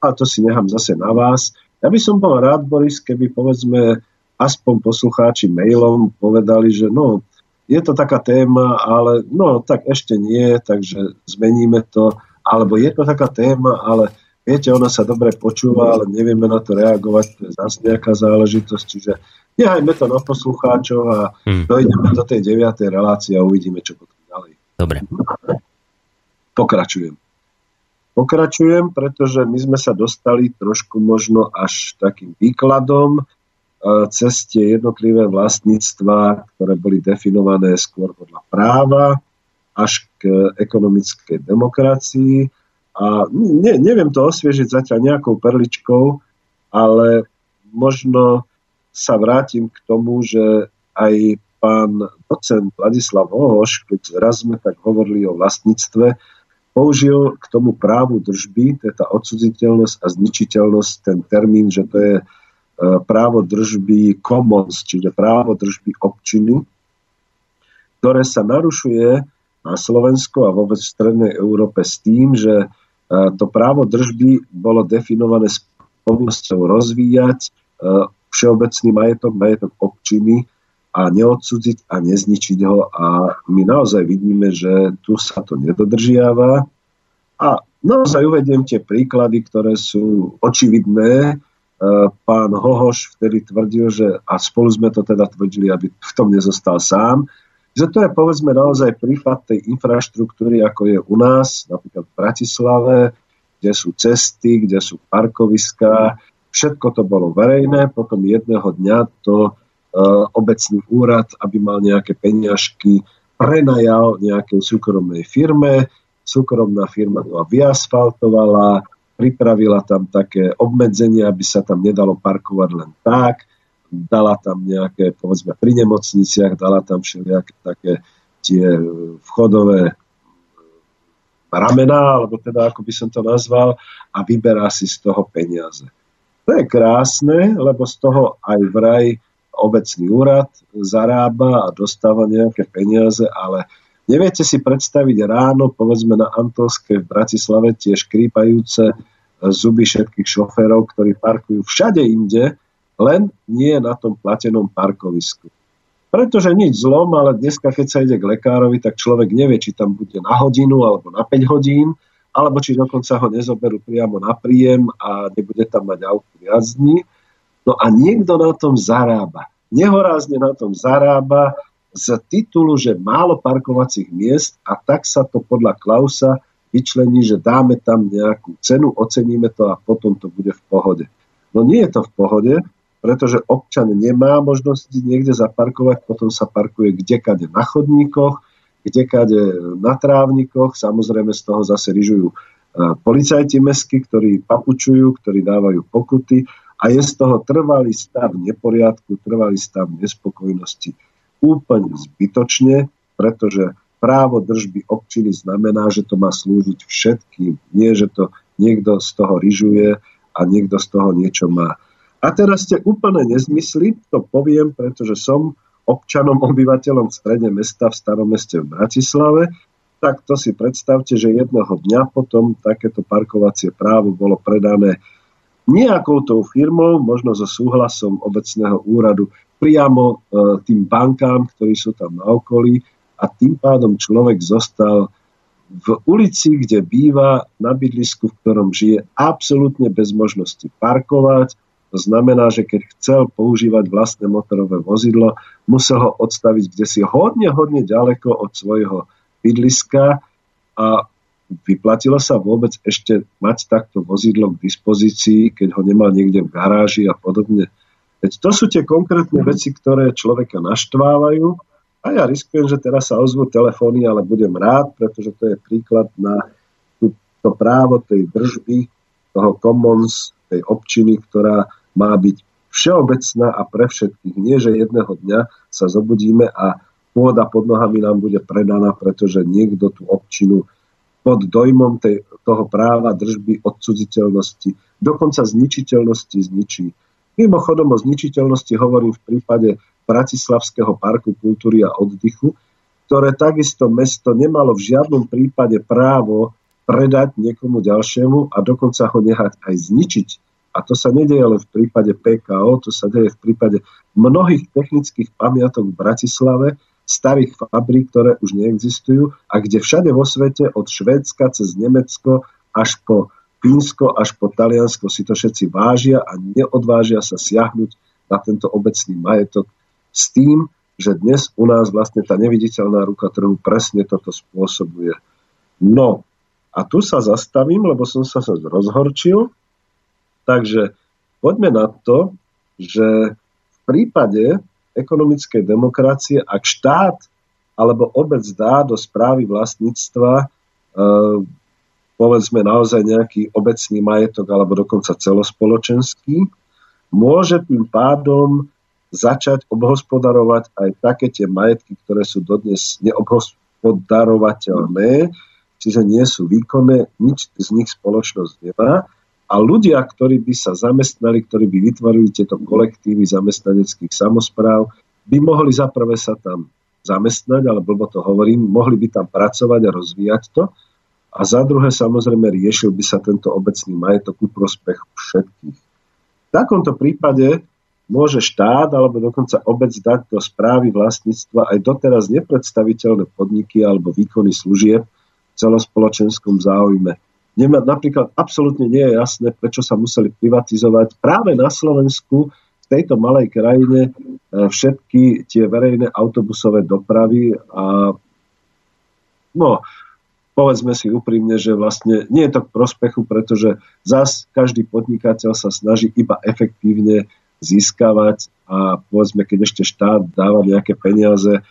a to si nechám zase na vás. Ja by som bol rád, Boris, keby povedzme aspoň poslucháči mailom povedali, že no, je to taká téma, ale no, tak ešte nie, takže zmeníme to. Alebo je to taká téma, ale viete, ona sa dobre počúva, ale nevieme na to reagovať, to je zase nejaká záležitosť, čiže nehajme to na poslucháčov a hmm. dojdeme do tej deviatej relácie a uvidíme, čo potom. Dobre. Pokračujem. Pokračujem, pretože my sme sa dostali trošku možno až takým výkladom e, cez tie jednotlivé vlastníctva, ktoré boli definované skôr podľa práva, až k ekonomickej demokracii. A ne, neviem to osviežiť zatiaľ nejakou perličkou, ale možno sa vrátim k tomu, že aj pán docent Vladislav Ohoš, keď raz sme tak hovorili o vlastníctve, použil k tomu právu držby, je tá odsudziteľnosť a zničiteľnosť, ten termín, že to je e, právo držby commons, čiže právo držby občiny, ktoré sa narušuje na Slovensku a vôbec v Strednej Európe s tým, že e, to právo držby bolo definované s povinnosťou rozvíjať e, všeobecný majetok, majetok občiny, a neodsudziť a nezničiť ho. A my naozaj vidíme, že tu sa to nedodržiava. A naozaj uvediem tie príklady, ktoré sú očividné. E, pán Hohoš vtedy tvrdil, že a spolu sme to teda tvrdili, aby v tom nezostal sám, že to je povedzme naozaj prípad tej infraštruktúry, ako je u nás, napríklad v Bratislave, kde sú cesty, kde sú parkoviská, všetko to bolo verejné, potom jedného dňa to obecný úrad, aby mal nejaké peniažky, prenajal nejakej súkromnej firme, súkromná firma to vyasfaltovala, pripravila tam také obmedzenie, aby sa tam nedalo parkovať len tak, dala tam nejaké, povedzme, pri nemocniciach, dala tam všelijaké také tie vchodové ramená, alebo teda ako by som to nazval, a vyberá si z toho peniaze. To je krásne, lebo z toho aj vraj obecný úrad zarába a dostáva nejaké peniaze, ale neviete si predstaviť ráno, povedzme na Antolske v Bratislave, tie škrípajúce zuby všetkých šoférov, ktorí parkujú všade inde, len nie na tom platenom parkovisku. Pretože nič zlom, ale dneska, keď sa ide k lekárovi, tak človek nevie, či tam bude na hodinu alebo na 5 hodín, alebo či dokonca ho nezoberú priamo na príjem a nebude tam mať auto viac dní. No a niekto na tom zarába. Nehorázne na tom zarába z titulu, že málo parkovacích miest a tak sa to podľa Klausa vyčlení, že dáme tam nejakú cenu, oceníme to a potom to bude v pohode. No nie je to v pohode, pretože občan nemá možnosť niekde zaparkovať, potom sa parkuje kdekade na chodníkoch, kdekade na trávnikoch, samozrejme z toho zase ryžujú e, policajti mesky, ktorí papučujú, ktorí dávajú pokuty a je z toho trvalý stav neporiadku, trvalý stav nespokojnosti úplne zbytočne, pretože právo držby občiny znamená, že to má slúžiť všetkým, nie že to niekto z toho ryžuje a niekto z toho niečo má. A teraz ste úplne nezmysli, to poviem, pretože som občanom, obyvateľom v strede mesta v starom meste v Bratislave, tak to si predstavte, že jedného dňa potom takéto parkovacie právo bolo predané nejakou tou firmou, možno so súhlasom obecného úradu, priamo e, tým bankám, ktorí sú tam na okolí a tým pádom človek zostal v ulici, kde býva, na bydlisku, v ktorom žije, absolútne bez možnosti parkovať, to znamená, že keď chcel používať vlastné motorové vozidlo, musel ho odstaviť kde si hodne, hodne ďaleko od svojho bydliska a vyplatilo sa vôbec ešte mať takto vozidlo k dispozícii, keď ho nemal niekde v garáži a podobne. Veď to sú tie konkrétne veci, ktoré človeka naštvávajú a ja riskujem, že teraz sa ozvú telefóny, ale budem rád, pretože to je príklad na to právo tej držby, toho commons, tej občiny, ktorá má byť všeobecná a pre všetkých. Nie, že jedného dňa sa zobudíme a pôda pod nohami nám bude predaná, pretože niekto tú občinu pod dojmom tej, toho práva držby odcudziteľnosti, dokonca zničiteľnosti zničí. Mimochodom o zničiteľnosti hovorím v prípade Bratislavského parku kultúry a oddychu, ktoré takisto mesto nemalo v žiadnom prípade právo predať niekomu ďalšiemu a dokonca ho nehať aj zničiť a to sa nedieje len v prípade PKO, to sa deje v prípade mnohých technických pamiatok v Bratislave, starých fabrík, ktoré už neexistujú a kde všade vo svete od Švédska cez Nemecko až po Fínsko až po Taliansko si to všetci vážia a neodvážia sa siahnuť na tento obecný majetok s tým, že dnes u nás vlastne tá neviditeľná ruka trhu presne toto spôsobuje. No, a tu sa zastavím, lebo som sa rozhorčil Takže poďme na to, že v prípade ekonomickej demokracie, ak štát alebo obec dá do správy vlastníctva e, povedzme naozaj nejaký obecný majetok alebo dokonca celospoločenský, môže tým pádom začať obhospodarovať aj také tie majetky, ktoré sú dodnes neobhospodarovateľné, čiže nie sú výkonné, nič z nich spoločnosť nemá a ľudia, ktorí by sa zamestnali, ktorí by vytvorili tieto kolektívy zamestnaneckých samozpráv, by mohli zaprvé sa tam zamestnať, ale blbo to hovorím, mohli by tam pracovať a rozvíjať to. A za druhé samozrejme riešil by sa tento obecný majetok ku prospechu všetkých. V takomto prípade môže štát alebo dokonca obec dať do správy vlastníctva aj doteraz nepredstaviteľné podniky alebo výkony služieb v celospoločenskom záujme Nemá, napríklad absolútne nie je jasné, prečo sa museli privatizovať práve na Slovensku v tejto malej krajine e, všetky tie verejné autobusové dopravy a no, povedzme si úprimne, že vlastne nie je to k prospechu, pretože zas každý podnikateľ sa snaží iba efektívne získavať a povedzme, keď ešte štát dáva nejaké peniaze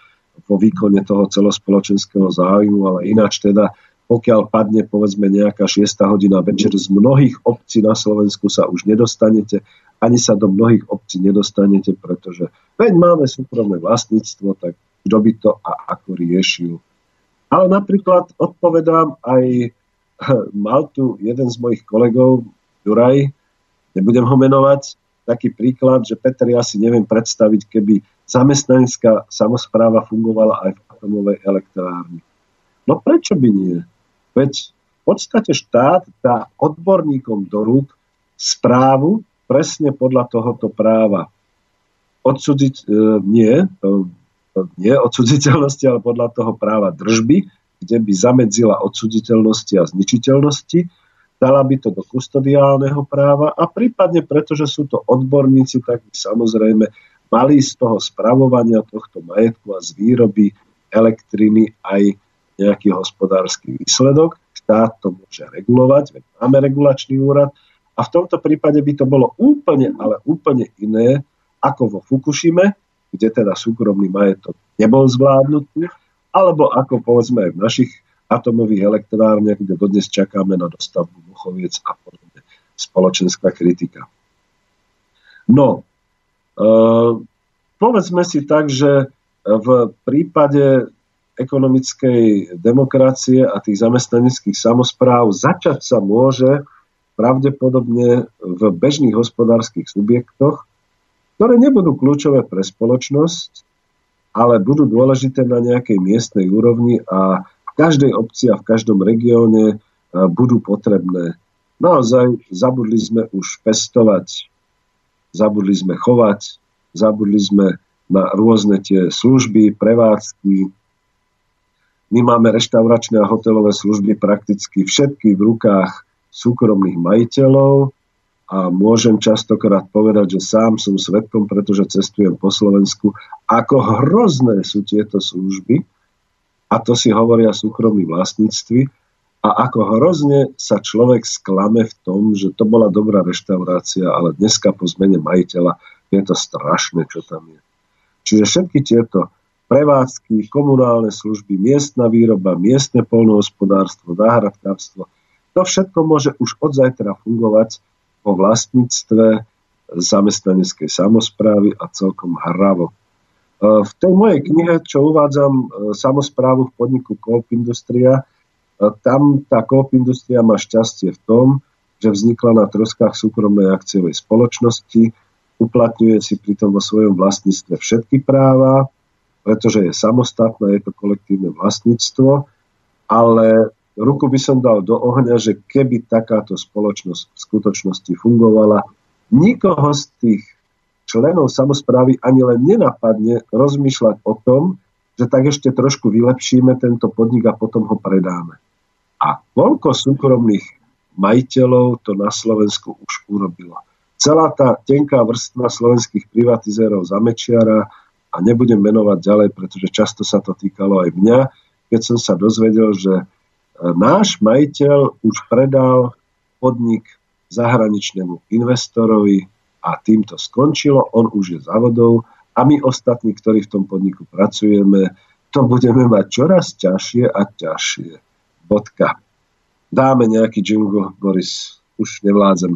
vo výkone toho celospoločenského záujmu, ale ináč teda pokiaľ padne povedzme nejaká 6 hodina večer z mnohých obcí na Slovensku sa už nedostanete, ani sa do mnohých obcí nedostanete, pretože veď máme súkromné vlastníctvo, tak kto by to a ako riešil. Ale napríklad odpovedám aj, mal tu jeden z mojich kolegov, Juraj, nebudem ho menovať, taký príklad, že Peter, ja si neviem predstaviť, keby zamestnanecká samozpráva fungovala aj v atomovej elektrárni. No prečo by nie? Veď v podstate štát dá odborníkom do rúk správu presne podľa tohoto práva. Odsúdiť e, nie, to nie odsuditeľnosti, ale podľa toho práva držby, kde by zamedzila odsuditeľnosti a zničiteľnosti, dala by to do kustodiálneho práva a prípadne, pretože sú to odborníci, tak by samozrejme mali z toho spravovania tohto majetku a z výroby elektriny aj nejaký hospodársky výsledok. Štát to môže regulovať, veď máme regulačný úrad a v tomto prípade by to bolo úplne, ale úplne iné ako vo Fukushime, kde teda súkromný majetok nebol zvládnutý, alebo ako povedzme aj v našich atomových elektrárniach, kde dodnes čakáme na dostavbu Buchoviec a podobne. Spoločenská kritika. No, e, povedzme si tak, že v prípade ekonomickej demokracie a tých zamestnaneckých samozpráv začať sa môže pravdepodobne v bežných hospodárskych subjektoch, ktoré nebudú kľúčové pre spoločnosť, ale budú dôležité na nejakej miestnej úrovni a v každej obci a v každom regióne e, budú potrebné. Naozaj zabudli sme už pestovať, zabudli sme chovať, zabudli sme na rôzne tie služby, prevádzky. My máme reštauračné a hotelové služby prakticky všetky v rukách súkromných majiteľov a môžem častokrát povedať, že sám som svetkom, pretože cestujem po Slovensku, ako hrozné sú tieto služby, a to si hovoria súkromní vlastníctvi, a ako hrozne sa človek sklame v tom, že to bola dobrá reštaurácia, ale dneska po zmene majiteľa je to strašné, čo tam je. Čiže všetky tieto prevádzky, komunálne služby, miestna výroba, miestne polnohospodárstvo, záhradkárstvo, to všetko môže už od zajtra fungovať o vlastníctve zamestnaneckej samozprávy a celkom hravo. E, v tej mojej knihe, čo uvádzam e, samozprávu v podniku Coop Industria, e, tam tá Coop Industria má šťastie v tom, že vznikla na troskách súkromnej akciovej spoločnosti, uplatňuje si pritom vo svojom vlastníctve všetky práva, pretože je samostatné, je to kolektívne vlastníctvo, ale ruku by som dal do ohňa, že keby takáto spoločnosť v skutočnosti fungovala, nikoho z tých členov samozprávy ani len nenapadne rozmýšľať o tom, že tak ešte trošku vylepšíme tento podnik a potom ho predáme. A koľko súkromných majiteľov to na Slovensku už urobilo. Celá tá tenká vrstva slovenských privatizérov za Mečiara, a nebudem menovať ďalej, pretože často sa to týkalo aj mňa, keď som sa dozvedel, že náš majiteľ už predal podnik zahraničnému investorovi a tým to skončilo, on už je závodov a my ostatní, ktorí v tom podniku pracujeme, to budeme mať čoraz ťažšie a ťažšie. Bodka. Dáme nejaký jingle, Boris. Už nevládzem.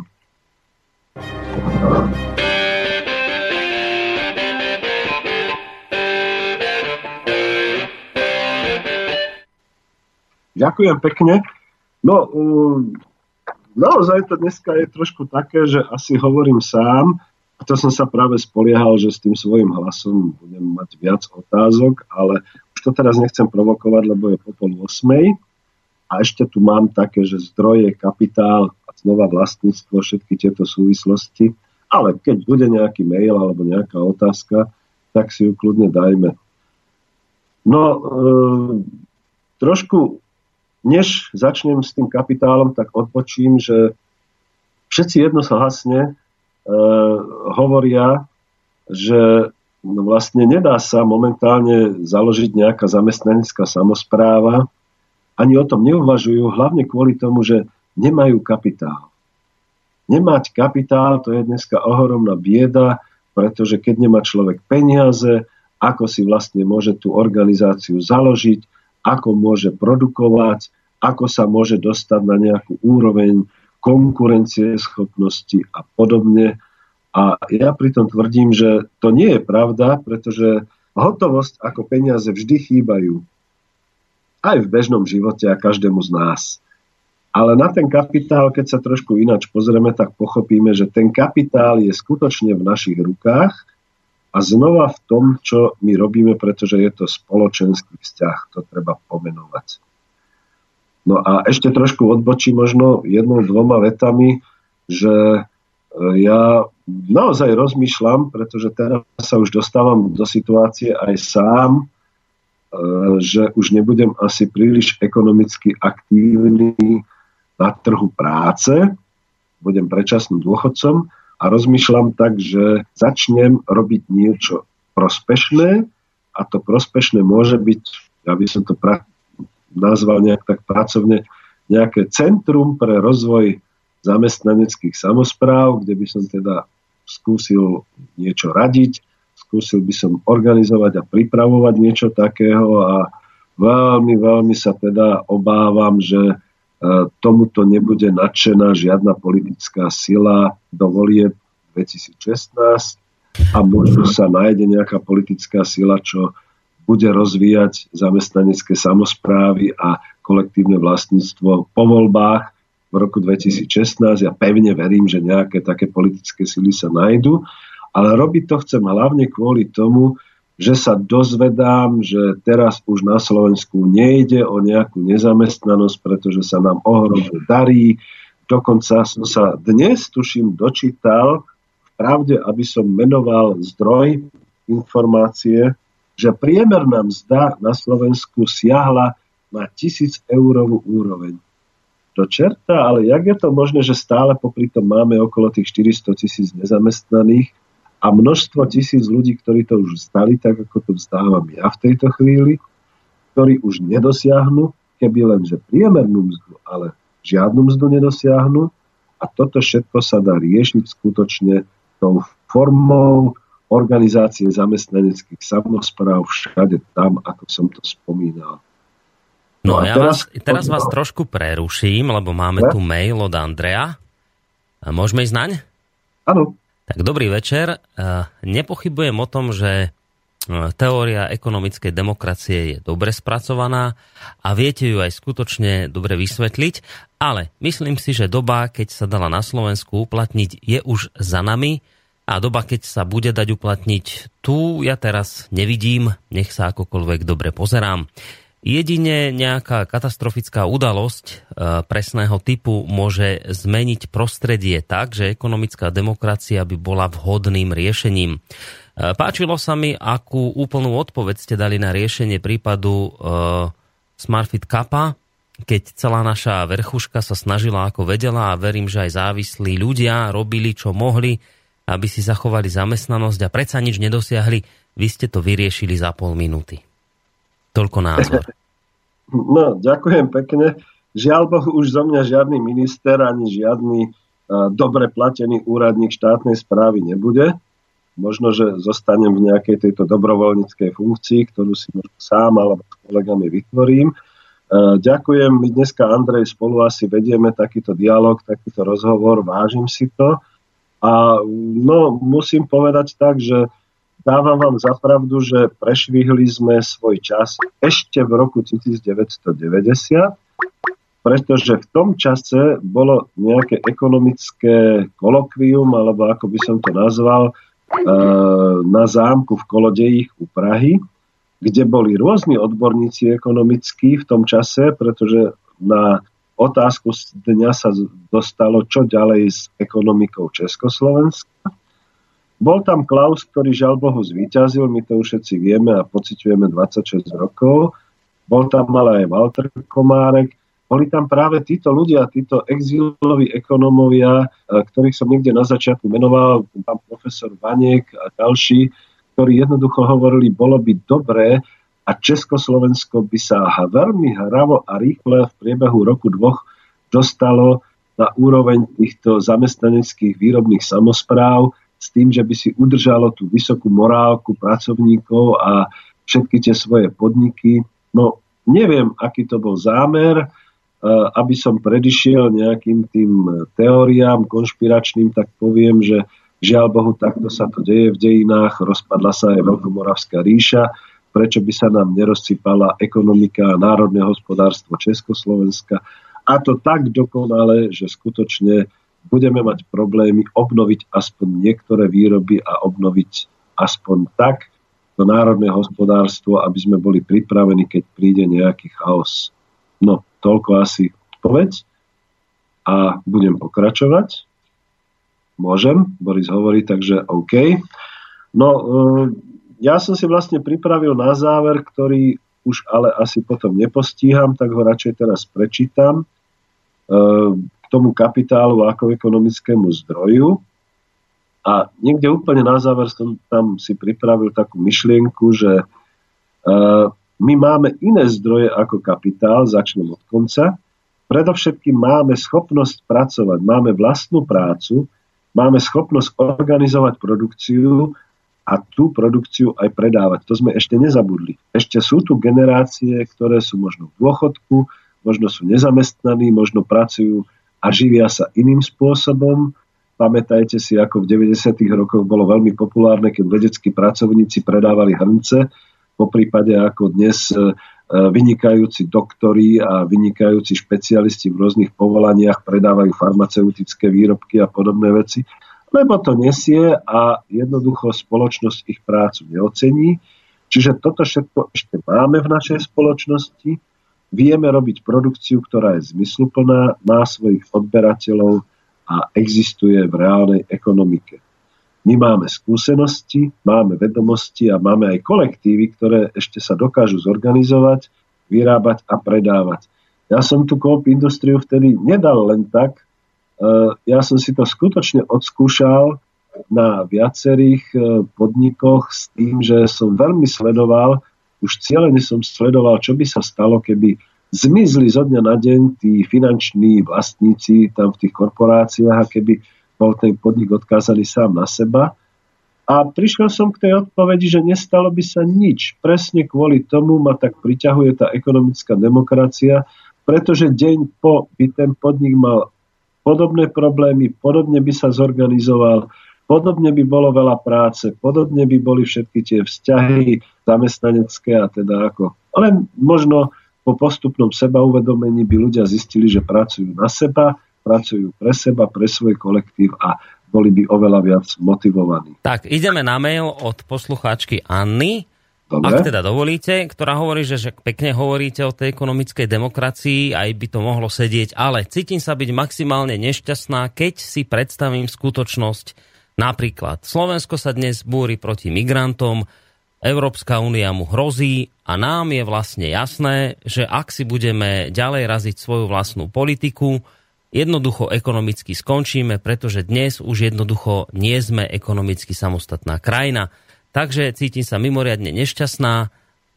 Ďakujem pekne. No, um, naozaj to dneska je trošku také, že asi hovorím sám, a to som sa práve spoliehal, že s tým svojim hlasom budem mať viac otázok, ale už to teraz nechcem provokovať, lebo je po pol osmej. A ešte tu mám také, že zdroje, kapitál a znova vlastníctvo, všetky tieto súvislosti. Ale keď bude nejaký mail alebo nejaká otázka, tak si ju kľudne dajme. No, e, trošku než začnem s tým kapitálom, tak odpočím, že všetci jednohlasne e, hovoria, že no vlastne nedá sa momentálne založiť nejaká zamestnanecká samozpráva. Ani o tom neuvažujú, hlavne kvôli tomu, že nemajú kapitál. Nemať kapitál, to je dneska ohromná bieda, pretože keď nemá človek peniaze, ako si vlastne môže tú organizáciu založiť, ako môže produkovať, ako sa môže dostať na nejakú úroveň konkurencie schopnosti a podobne. A ja pritom tvrdím, že to nie je pravda, pretože hotovosť ako peniaze vždy chýbajú. Aj v bežnom živote a každému z nás. Ale na ten kapitál, keď sa trošku ináč pozrieme, tak pochopíme, že ten kapitál je skutočne v našich rukách a znova v tom, čo my robíme, pretože je to spoločenský vzťah, to treba pomenovať. No a ešte trošku odbočím možno jednou, dvoma vetami, že e, ja naozaj rozmýšľam, pretože teraz sa už dostávam do situácie aj sám, e, že už nebudem asi príliš ekonomicky aktívny na trhu práce, budem predčasným dôchodcom a rozmýšľam tak, že začnem robiť niečo prospešné a to prospešné môže byť, ja by som to pra- nazval nejak tak pracovne, nejaké centrum pre rozvoj zamestnaneckých samozpráv, kde by som teda skúsil niečo radiť, skúsil by som organizovať a pripravovať niečo takého a veľmi, veľmi sa teda obávam, že tomuto nebude nadšená žiadna politická sila do volie 2016 a možno sa nájde nejaká politická sila, čo bude rozvíjať zamestnanecké samozprávy a kolektívne vlastníctvo po voľbách v roku 2016. Ja pevne verím, že nejaké také politické sily sa nájdu, ale robiť to chcem hlavne kvôli tomu, že sa dozvedám, že teraz už na Slovensku nejde o nejakú nezamestnanosť, pretože sa nám ohromne darí. Dokonca som sa dnes, tuším, dočítal v pravde, aby som menoval zdroj informácie, že priemerná mzda na Slovensku siahla na tisíc eurovú úroveň do čerta, ale jak je to možné, že stále popri tom máme okolo tých 400 tisíc nezamestnaných a množstvo tisíc ľudí, ktorí to už vzdali, tak ako to vzdávam ja v tejto chvíli, ktorí už nedosiahnu, keby len, že priemernú mzdu, ale žiadnu mzdu nedosiahnu a toto všetko sa dá riešiť skutočne tou formou organizácie zamestnaneckých samozpráv všade tam, ako som to spomínal. No, no ja teraz, vás, teraz vás trošku preruším, lebo máme ja? tu mail od Andrea. Môžeme ísť naň? Áno. Tak dobrý večer. Nepochybujem o tom, že teória ekonomickej demokracie je dobre spracovaná a viete ju aj skutočne dobre vysvetliť, ale myslím si, že doba, keď sa dala na Slovensku uplatniť, je už za nami a doba, keď sa bude dať uplatniť, tu ja teraz nevidím, nech sa akokoľvek dobre pozerám. Jedine nejaká katastrofická udalosť e, presného typu môže zmeniť prostredie tak, že ekonomická demokracia by bola vhodným riešením. E, páčilo sa mi, akú úplnú odpoveď ste dali na riešenie prípadu e, Smartfit Kappa, keď celá naša verchuška sa snažila ako vedela a verím, že aj závislí ľudia robili, čo mohli, aby si zachovali zamestnanosť a predsa nič nedosiahli. Vy ste to vyriešili za pol minúty. Toľko názor. No, ďakujem pekne. Žiaľ Bohu, už zo mňa žiadny minister ani žiadny uh, dobre platený úradník štátnej správy nebude. Možno, že zostanem v nejakej tejto dobrovoľníckej funkcii, ktorú si možno sám alebo s kolegami vytvorím. Uh, ďakujem. My dneska, Andrej, spolu asi vedieme takýto dialog, takýto rozhovor. Vážim si to. A no, musím povedať tak, že dávam vám za pravdu, že prešvihli sme svoj čas ešte v roku 1990, pretože v tom čase bolo nejaké ekonomické kolokvium, alebo ako by som to nazval, eh, na zámku v Kolodejích u Prahy, kde boli rôzni odborníci ekonomickí v tom čase, pretože na otázku dňa sa dostalo, čo ďalej s ekonomikou Československa. Bol tam Klaus, ktorý žal Bohu zvíťazil, my to už všetci vieme a pociťujeme 26 rokov. Bol tam ale aj Walter Komárek. Boli tam práve títo ľudia, títo exiloví ekonomovia, e, ktorých som niekde na začiatku menoval, pán profesor Vaniek a ďalší, ktorí jednoducho hovorili, bolo by dobré, a Československo by sa veľmi hravo a rýchle v priebehu roku dvoch dostalo na úroveň týchto zamestnaneckých výrobných samozpráv, s tým, že by si udržalo tú vysokú morálku pracovníkov a všetky tie svoje podniky. No, neviem, aký to bol zámer, eh, aby som predišiel nejakým tým teóriám konšpiračným, tak poviem, že žiaľ Bohu, takto sa to deje v dejinách, rozpadla sa aj Veľkomoravská ríša, prečo by sa nám nerozsypala ekonomika a národné hospodárstvo Československa. A to tak dokonale, že skutočne budeme mať problémy obnoviť aspoň niektoré výroby a obnoviť aspoň tak to národné hospodárstvo, aby sme boli pripravení, keď príde nejaký chaos. No, toľko asi odpoveď a budem pokračovať. môžem, Boris hovorí, takže OK. No, e, ja som si vlastne pripravil na záver, ktorý už ale asi potom nepostíham, tak ho radšej teraz prečítam e, tomu kapitálu ako ekonomickému zdroju. A niekde úplne na záver som tam si pripravil takú myšlienku, že uh, my máme iné zdroje ako kapitál, začnem od konca. Predovšetkým máme schopnosť pracovať, máme vlastnú prácu, máme schopnosť organizovať produkciu a tú produkciu aj predávať. To sme ešte nezabudli. Ešte sú tu generácie, ktoré sú možno v dôchodku, možno sú nezamestnaní, možno pracujú a živia sa iným spôsobom Pamätajte si, ako v 90. rokoch bolo veľmi populárne, keď vedeckí pracovníci predávali hrnce, po prípade ako dnes e, e, vynikajúci doktori a vynikajúci špecialisti v rôznych povolaniach predávajú farmaceutické výrobky a podobné veci, lebo to nesie a jednoducho spoločnosť ich prácu neocení. Čiže toto všetko ešte máme v našej spoločnosti. Vieme robiť produkciu, ktorá je zmysluplná, má svojich odberateľov, a existuje v reálnej ekonomike. My máme skúsenosti, máme vedomosti a máme aj kolektívy, ktoré ešte sa dokážu zorganizovať, vyrábať a predávať. Ja som tú Coop Industriu vtedy nedal len tak, e, ja som si to skutočne odskúšal na viacerých e, podnikoch s tým, že som veľmi sledoval, už cieľene som sledoval, čo by sa stalo, keby zmizli zo dňa na deň tí finanční vlastníci tam v tých korporáciách a keby bol ten podnik odkázali sám na seba. A prišiel som k tej odpovedi, že nestalo by sa nič. Presne kvôli tomu ma tak priťahuje tá ekonomická demokracia, pretože deň po by ten podnik mal podobné problémy, podobne by sa zorganizoval, podobne by bolo veľa práce, podobne by boli všetky tie vzťahy zamestnanecké a teda ako. Len možno po postupnom sebauvedomení by ľudia zistili, že pracujú na seba, pracujú pre seba, pre svoj kolektív a boli by oveľa viac motivovaní. Tak, ideme na mail od poslucháčky Anny. Dobre. Ak teda dovolíte, ktorá hovorí, že, že pekne hovoríte o tej ekonomickej demokracii, aj by to mohlo sedieť, ale cítim sa byť maximálne nešťastná, keď si predstavím skutočnosť. Napríklad, Slovensko sa dnes búri proti migrantom, Európska únia mu hrozí a nám je vlastne jasné, že ak si budeme ďalej raziť svoju vlastnú politiku, jednoducho ekonomicky skončíme, pretože dnes už jednoducho nie sme ekonomicky samostatná krajina. Takže cítim sa mimoriadne nešťastná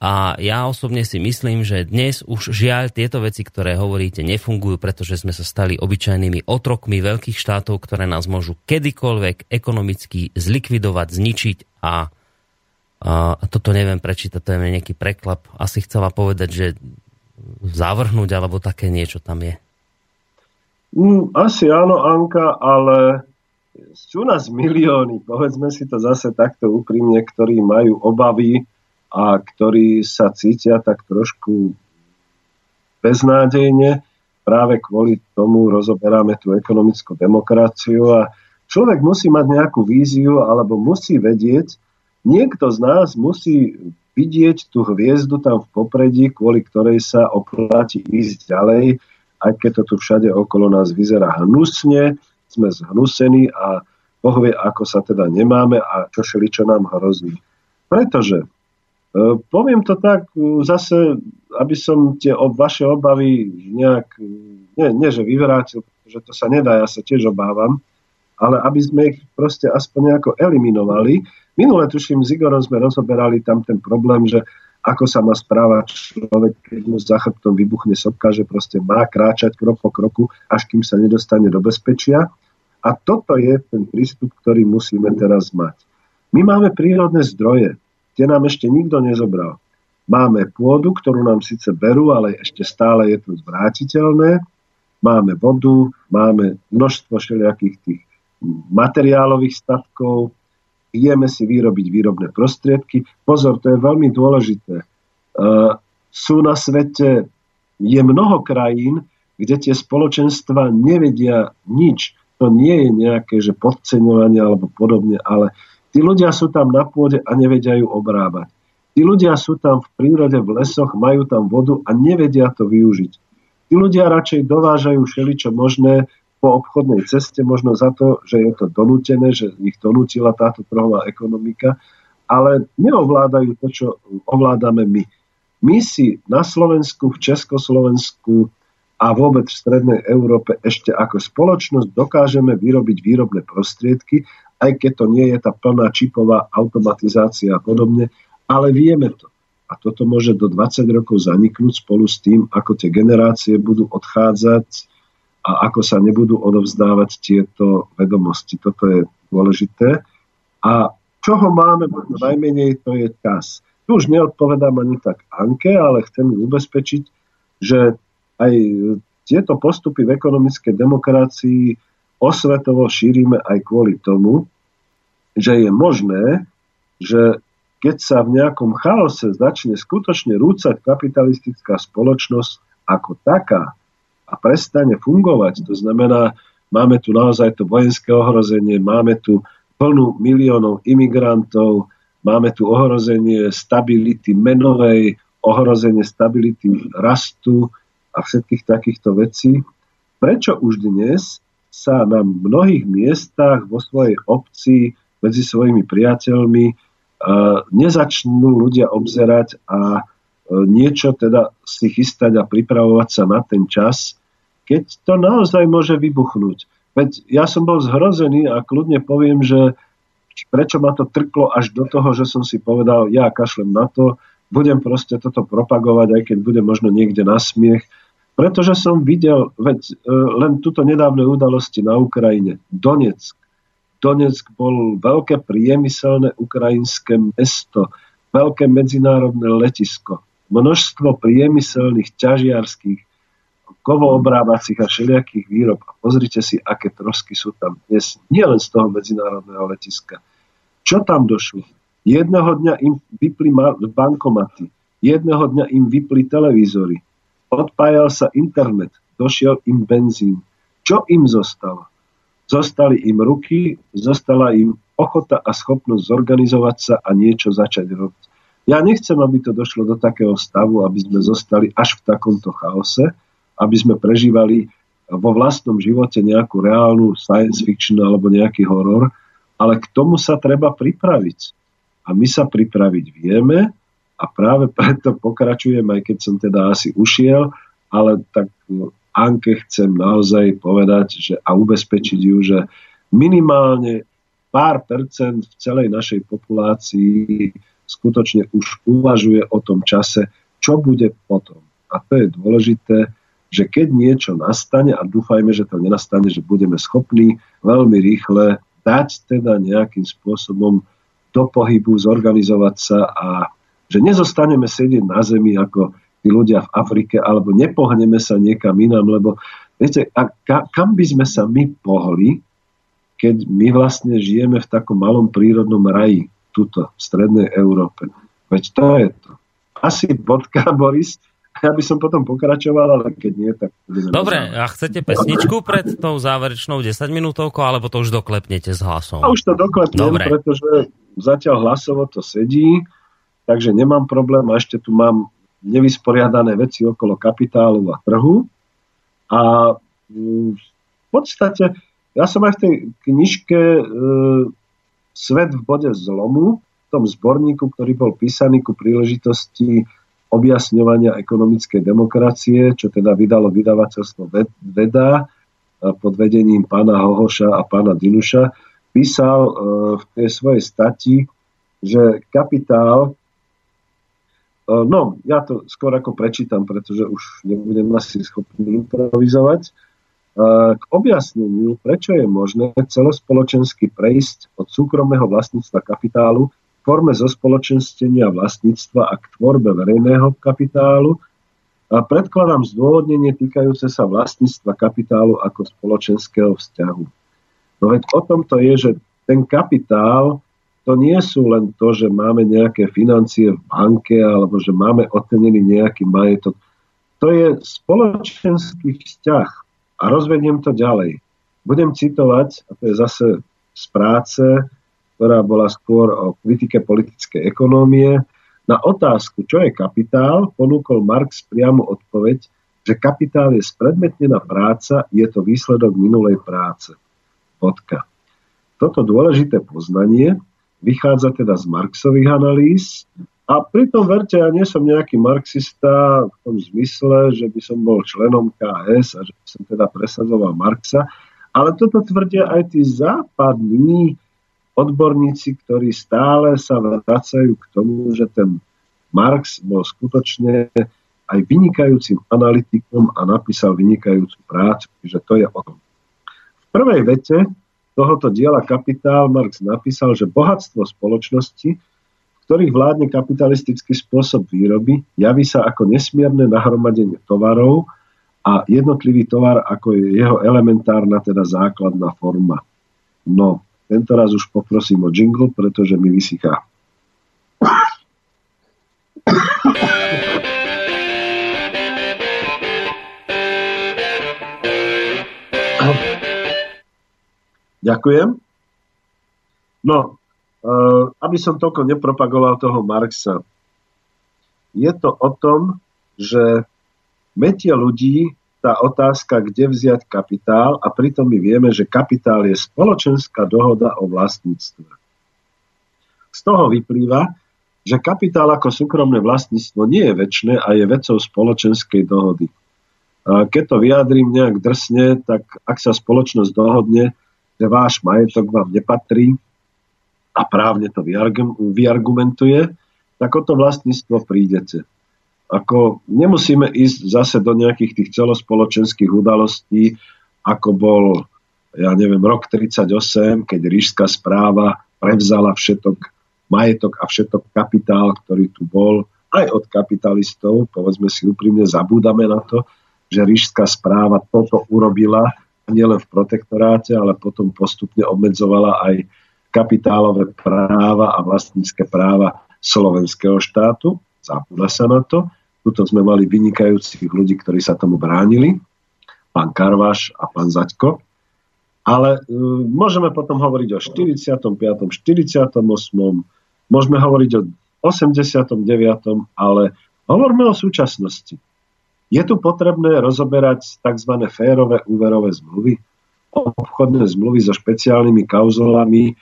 a ja osobne si myslím, že dnes už žiaľ tieto veci, ktoré hovoríte, nefungujú, pretože sme sa stali obyčajnými otrokmi veľkých štátov, ktoré nás môžu kedykoľvek ekonomicky zlikvidovať, zničiť a a toto neviem prečítať, to je nejaký preklap. Asi chcela povedať, že zavrhnúť alebo také niečo tam je. Mm, asi áno, Anka, ale sú nás milióny, povedzme si to zase takto úprimne, ktorí majú obavy a ktorí sa cítia tak trošku beznádejne. Práve kvôli tomu rozoberáme tú ekonomickú demokraciu a človek musí mať nejakú víziu alebo musí vedieť, Niekto z nás musí vidieť tú hviezdu tam v popredí, kvôli ktorej sa oplatí ísť ďalej, aj keď to tu všade okolo nás vyzerá hnusne, sme zhnusení a Boh vie, ako sa teda nemáme a čo šeli, čo nám hrozí. Pretože poviem to tak, e, zase, aby som tie vaše obavy nejak, nie, nie že vyvrátil, pretože to sa nedá, ja sa tiež obávam, ale aby sme ich proste aspoň nejako eliminovali, Minule, tuším, s Igorom sme rozoberali tam ten problém, že ako sa má správať človek, keď mu za chrbtom vybuchne sopka, že proste má kráčať krok po kroku, až kým sa nedostane do bezpečia. A toto je ten prístup, ktorý musíme teraz mať. My máme prírodné zdroje, tie nám ešte nikto nezobral. Máme pôdu, ktorú nám síce berú, ale ešte stále je to zvrátiteľné. Máme vodu, máme množstvo všelijakých tých materiálových statkov, vieme si vyrobiť výrobné prostriedky. Pozor, to je veľmi dôležité. E, sú na svete, je mnoho krajín, kde tie spoločenstva nevedia nič. To nie je nejaké že podceňovanie alebo podobne, ale tí ľudia sú tam na pôde a nevedia ju obrábať. Tí ľudia sú tam v prírode, v lesoch, majú tam vodu a nevedia to využiť. Tí ľudia radšej dovážajú všeličo možné, po obchodnej ceste, možno za to, že je to donútené, že ich donútila táto trhová ekonomika, ale neovládajú to, čo ovládame my. My si na Slovensku, v Československu a vôbec v Strednej Európe ešte ako spoločnosť dokážeme vyrobiť výrobné prostriedky, aj keď to nie je tá plná čipová automatizácia a podobne, ale vieme to. A toto môže do 20 rokov zaniknúť spolu s tým, ako tie generácie budú odchádzať a ako sa nebudú odovzdávať tieto vedomosti. Toto je dôležité. A čoho máme možno najmenej, to je čas. Tu už neodpovedám ani tak Anke, ale chcem ju ubezpečiť, že aj tieto postupy v ekonomickej demokracii osvetovo šírime aj kvôli tomu, že je možné, že keď sa v nejakom chaose začne skutočne rúcať kapitalistická spoločnosť ako taká, a prestane fungovať. To znamená, máme tu naozaj to vojenské ohrozenie, máme tu plnú miliónov imigrantov, máme tu ohrozenie stability menovej, ohrozenie stability rastu a všetkých takýchto vecí. Prečo už dnes sa na mnohých miestach vo svojej obci medzi svojimi priateľmi nezačnú ľudia obzerať a niečo teda si chystať a pripravovať sa na ten čas, keď to naozaj môže vybuchnúť. Veď ja som bol zhrozený a kľudne poviem, že prečo ma to trklo až do toho, že som si povedal, ja kašlem na to, budem proste toto propagovať, aj keď bude možno niekde na smiech, pretože som videl, veď e, len túto nedávne udalosti na Ukrajine, Donetsk. Donetsk bol veľké priemyselné ukrajinské mesto, veľké medzinárodné letisko, množstvo priemyselných ťažiarských kovoobrábacích a všelijakých výrob. A pozrite si, aké trosky sú tam dnes, nielen z toho medzinárodného letiska. Čo tam došlo? Jedného dňa im vypli bankomaty, jedného dňa im vypli televízory, odpájal sa internet, došiel im benzín. Čo im zostalo? Zostali im ruky, zostala im ochota a schopnosť zorganizovať sa a niečo začať robiť. Ja nechcem, aby to došlo do takého stavu, aby sme zostali až v takomto chaose, aby sme prežívali vo vlastnom živote nejakú reálnu science fiction alebo nejaký horor, ale k tomu sa treba pripraviť. A my sa pripraviť vieme a práve preto pokračujem, aj keď som teda asi ušiel, ale tak Anke chcem naozaj povedať že, a ubezpečiť ju, že minimálne pár percent v celej našej populácii skutočne už uvažuje o tom čase, čo bude potom. A to je dôležité, že keď niečo nastane, a dúfajme, že to nenastane, že budeme schopní veľmi rýchle dať teda nejakým spôsobom do pohybu, zorganizovať sa a že nezostaneme sedieť na zemi ako tí ľudia v Afrike, alebo nepohneme sa niekam inám, lebo viete, a ka, kam by sme sa my pohli, keď my vlastne žijeme v takom malom prírodnom raji, tuto v strednej Európe. Veď to je to. Asi bodka, Boris, ja by som potom pokračoval, ale keď nie, tak... Dobre, a chcete pesničku pred tou záverečnou 10 minútovkou, alebo to už doklepnete s hlasom? A už to doklepnem, Dobre. pretože zatiaľ hlasovo to sedí, takže nemám problém a ešte tu mám nevysporiadané veci okolo kapitálu a trhu. A mm, v podstate, ja som aj v tej knižke e, Svet v bode zlomu, v tom zborníku, ktorý bol písaný ku príležitosti objasňovania ekonomickej demokracie, čo teda vydalo vydavateľstvo Veda pod vedením pána Hohoša a pána Dinuša, písal e, v tej svojej stati, že kapitál, e, no ja to skôr ako prečítam, pretože už nebudem asi schopný improvizovať, e, k objasneniu, prečo je možné celospoločensky prejsť od súkromného vlastníctva kapitálu forme zospoločenstenia vlastníctva a k tvorbe verejného kapitálu a predkladám zdôvodnenie týkajúce sa vlastníctva kapitálu ako spoločenského vzťahu. No veď o tom to je, že ten kapitál to nie sú len to, že máme nejaké financie v banke alebo že máme otenený nejaký majetok. To je spoločenský vzťah a rozvediem to ďalej. Budem citovať, a to je zase z práce ktorá bola skôr o kritike politickej ekonómie. Na otázku, čo je kapitál, ponúkol Marx priamo odpoveď, že kapitál je spredmetnená práca, je to výsledok minulej práce. Bodka. Toto dôležité poznanie vychádza teda z Marxových analýz a pritom verte, ja nie som nejaký marxista v tom zmysle, že by som bol členom KS a že by som teda presadzoval Marxa, ale toto tvrdia aj tí západní odborníci, ktorí stále sa vracajú k tomu, že ten Marx bol skutočne aj vynikajúcim analytikom a napísal vynikajúcu prácu, čiže to je o tom. V prvej vete tohoto diela Kapitál Marx napísal, že bohatstvo spoločnosti ktorých vládne kapitalistický spôsob výroby, javí sa ako nesmierne nahromadenie tovarov a jednotlivý tovar ako je jeho elementárna, teda základná forma. No, tento raz už poprosím o jingle, pretože mi vysychá. Ďakujem. No, Eh, aby som toľko nepropagoval toho Marxa. Je to o tom, že metie ľudí tá otázka, kde vziať kapitál a pritom my vieme, že kapitál je spoločenská dohoda o vlastníctve. Z toho vyplýva, že kapitál ako súkromné vlastníctvo nie je väčšie a je vecou spoločenskej dohody. Keď to vyjadrím nejak drsne, tak ak sa spoločnosť dohodne, že váš majetok vám nepatrí, a právne to vyargumentuje, tak o to vlastníctvo prídete. Ako nemusíme ísť zase do nejakých tých celospoločenských udalostí, ako bol, ja neviem, rok 38, keď rížská správa prevzala všetok majetok a všetok kapitál, ktorý tu bol, aj od kapitalistov, povedzme si úprimne, zabúdame na to, že rížská správa toto urobila nielen v protektoráte, ale potom postupne obmedzovala aj kapitálové práva a vlastnícke práva slovenského štátu. Zabúda sa na to. Tuto sme mali vynikajúcich ľudí, ktorí sa tomu bránili. Pán Karvaš a pán Zaďko. Ale uh, môžeme potom hovoriť o 45., 48., môžeme hovoriť o 89., ale hovorme o súčasnosti. Je tu potrebné rozoberať tzv. férové úverové zmluvy, obchodné zmluvy so špeciálnymi kauzolami,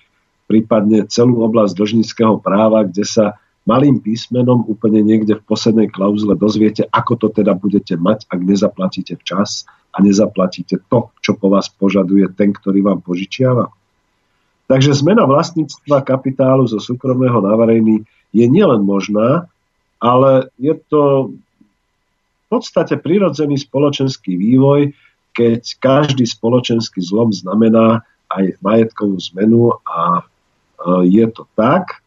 prípadne celú oblasť dlžníckého práva, kde sa malým písmenom úplne niekde v poslednej klauzule dozviete, ako to teda budete mať, ak nezaplatíte včas a nezaplatíte to, čo po vás požaduje ten, ktorý vám požičiava. Takže zmena vlastníctva kapitálu zo súkromného na verejný je nielen možná, ale je to podstate prirodzený spoločenský vývoj, keď každý spoločenský zlom znamená aj majetkovú zmenu a Eh, je to tak.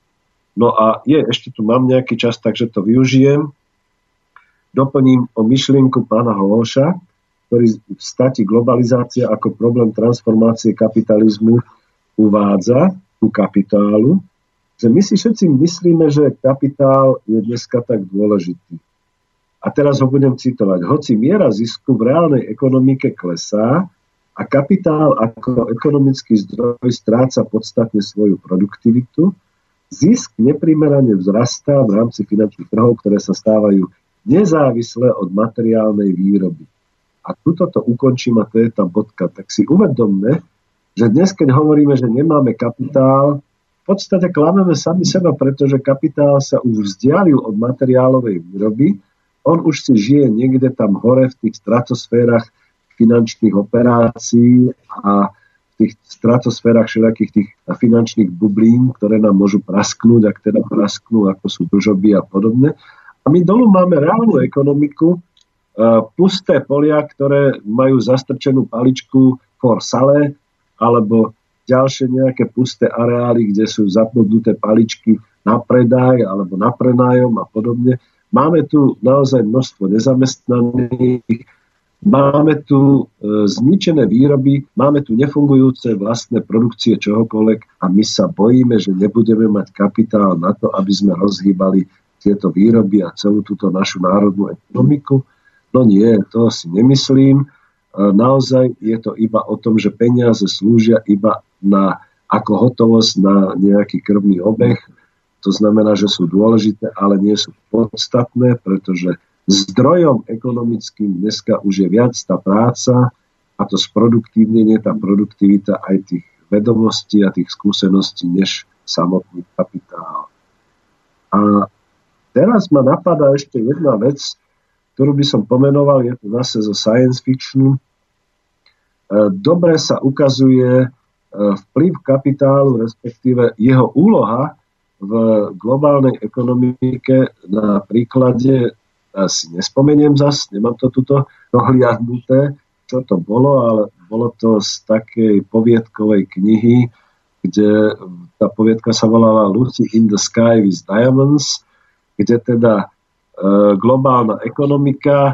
No a je, ešte tu mám nejaký čas, takže to využijem. Doplním o myšlienku pána Hološa, ktorý v stati globalizácia ako problém transformácie kapitalizmu uvádza ku kapitálu, že my si všetci myslíme, že kapitál je dneska tak dôležitý. A teraz ho budem citovať. Hoci miera zisku v reálnej ekonomike klesá, a kapitál ako ekonomický zdroj stráca podstatne svoju produktivitu, zisk neprimerane vzrastá v rámci finančných trhov, ktoré sa stávajú nezávisle od materiálnej výroby. A tuto to ukončím a to je tá bodka. Tak si uvedomme, že dnes, keď hovoríme, že nemáme kapitál, v podstate klameme sami seba, pretože kapitál sa už vzdialil od materiálovej výroby, on už si žije niekde tam hore v tých stratosférach finančných operácií a v tých stratosférach všetkých tých finančných bublín, ktoré nám môžu prasknúť, ak teda prasknú, ako sú družoby a podobne. A my dolu máme reálnu ekonomiku, pusté polia, ktoré majú zastrčenú paličku for sale, alebo ďalšie nejaké pusté areály, kde sú zapnuté paličky na predaj alebo na prenájom a podobne. Máme tu naozaj množstvo nezamestnaných, Máme tu e, zničené výroby, máme tu nefungujúce vlastné produkcie čohokoľvek a my sa bojíme, že nebudeme mať kapitál na to, aby sme rozhýbali tieto výroby a celú túto našu národnú ekonomiku. No nie, to si nemyslím. E, naozaj je to iba o tom, že peniaze slúžia iba na, ako hotovosť na nejaký krvný obeh. To znamená, že sú dôležité, ale nie sú podstatné, pretože Zdrojom ekonomickým dneska už je viac tá práca a to sproduktívnenie, tá produktivita aj tých vedomostí a tých skúseností, než samotný kapitál. A teraz ma napadá ešte jedna vec, ktorú by som pomenoval, je to zase zo science fictionu. E, dobre sa ukazuje e, vplyv kapitálu, respektíve jeho úloha v globálnej ekonomike na príklade si nespomeniem zas, nemám to tuto dohliadnuté, čo to bolo, ale bolo to z takej poviedkovej knihy, kde tá poviedka sa volala Lucy in the Sky with Diamonds, kde teda e, globálna ekonomika, e,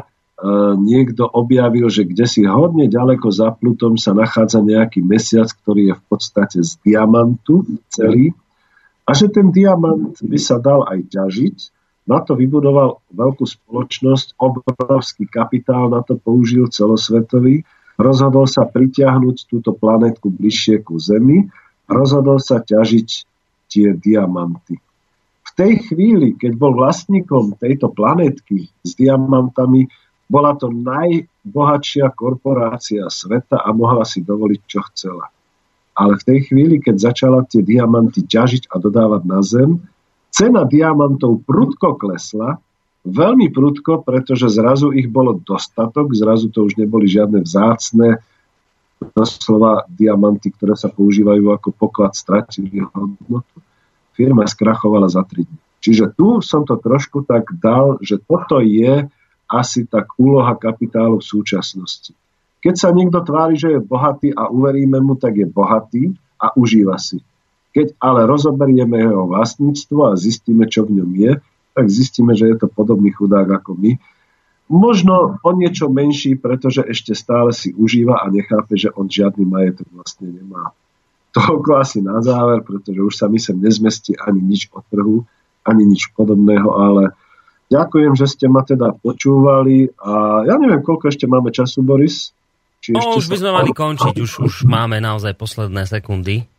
niekto objavil, že kde si hodne ďaleko za Plutom sa nachádza nejaký mesiac, ktorý je v podstate z diamantu celý a že ten diamant by sa dal aj ťažiť na to vybudoval veľkú spoločnosť, obrovský kapitál na to použil celosvetový, rozhodol sa pritiahnuť túto planetku bližšie ku Zemi, rozhodol sa ťažiť tie diamanty. V tej chvíli, keď bol vlastníkom tejto planetky s diamantami, bola to najbohatšia korporácia sveta a mohla si dovoliť, čo chcela. Ale v tej chvíli, keď začala tie diamanty ťažiť a dodávať na Zem, Cena diamantov prudko klesla, veľmi prudko, pretože zrazu ich bolo dostatok, zrazu to už neboli žiadne vzácne doslova diamanty, ktoré sa používajú ako poklad, stratili hodnotu. Firma skrachovala za 3 dní. Čiže tu som to trošku tak dal, že toto je asi tak úloha kapitálu v súčasnosti. Keď sa niekto tvári, že je bohatý a uveríme mu, tak je bohatý a užíva si. Keď ale rozoberieme jeho vlastníctvo a zistíme, čo v ňom je, tak zistíme, že je to podobný chudák ako my. Možno o niečo menší, pretože ešte stále si užíva a nechápe, že on žiadny majetok vlastne nemá. Toľko asi na záver, pretože už sa mi sem nezmestí ani nič o trhu, ani nič podobného, ale ďakujem, že ste ma teda počúvali a ja neviem, koľko ešte máme času, Boris. Či no, už by sme mali končiť, už, už máme naozaj posledné sekundy.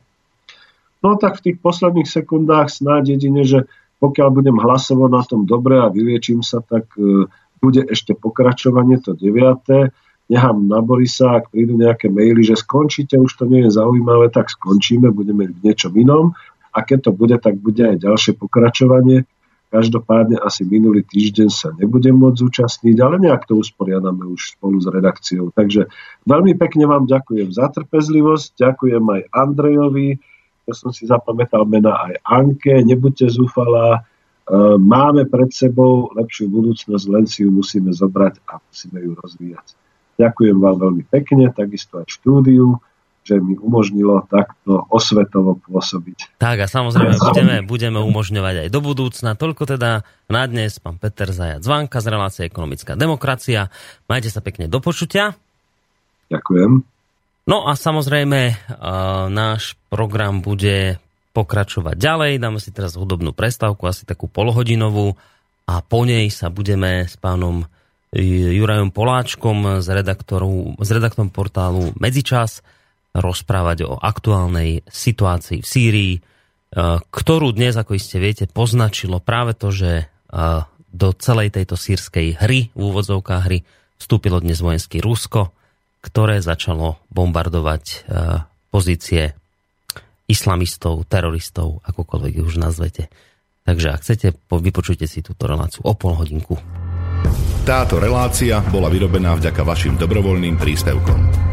No tak v tých posledných sekundách snáď jedine, že pokiaľ budem hlasovať na tom dobre a vyliečím sa, tak e, bude ešte pokračovanie, to deviaté. Nechám na Borisa, ak prídu nejaké maily, že skončíte, už to nie je zaujímavé, tak skončíme, budeme v niečom inom. A keď to bude, tak bude aj ďalšie pokračovanie. Každopádne asi minulý týždeň sa nebudem môcť zúčastniť, ale nejak to usporiadame už spolu s redakciou. Takže veľmi pekne vám ďakujem za trpezlivosť, ďakujem aj Andrejovi, ja som si zapamätal mena aj Anke, nebuďte zúfalá, e, máme pred sebou lepšiu budúcnosť, len si ju musíme zobrať a musíme ju rozvíjať. Ďakujem vám veľmi pekne, takisto aj štúdiu, že mi umožnilo takto osvetovo pôsobiť. Tak a samozrejme budeme, budeme umožňovať aj do budúcna. Toľko teda na dnes, pán Peter Zajac Zvanka z relácie Ekonomická demokracia. Majte sa pekne do počutia. Ďakujem. No a samozrejme, náš program bude pokračovať ďalej. Dáme si teraz hudobnú prestávku, asi takú polhodinovú a po nej sa budeme s pánom Jurajom Poláčkom z, redaktoru, z redaktorom portálu Medzičas rozprávať o aktuálnej situácii v Sýrii, ktorú dnes, ako iste viete, poznačilo práve to, že do celej tejto sírskej hry, v úvodzovkách hry, vstúpilo dnes vojenský Rusko ktoré začalo bombardovať e, pozície islamistov, teroristov, akokoľvek už nazvete. Takže ak chcete, vypočujte si túto reláciu o pol hodinku. Táto relácia bola vyrobená vďaka vašim dobrovoľným príspevkom.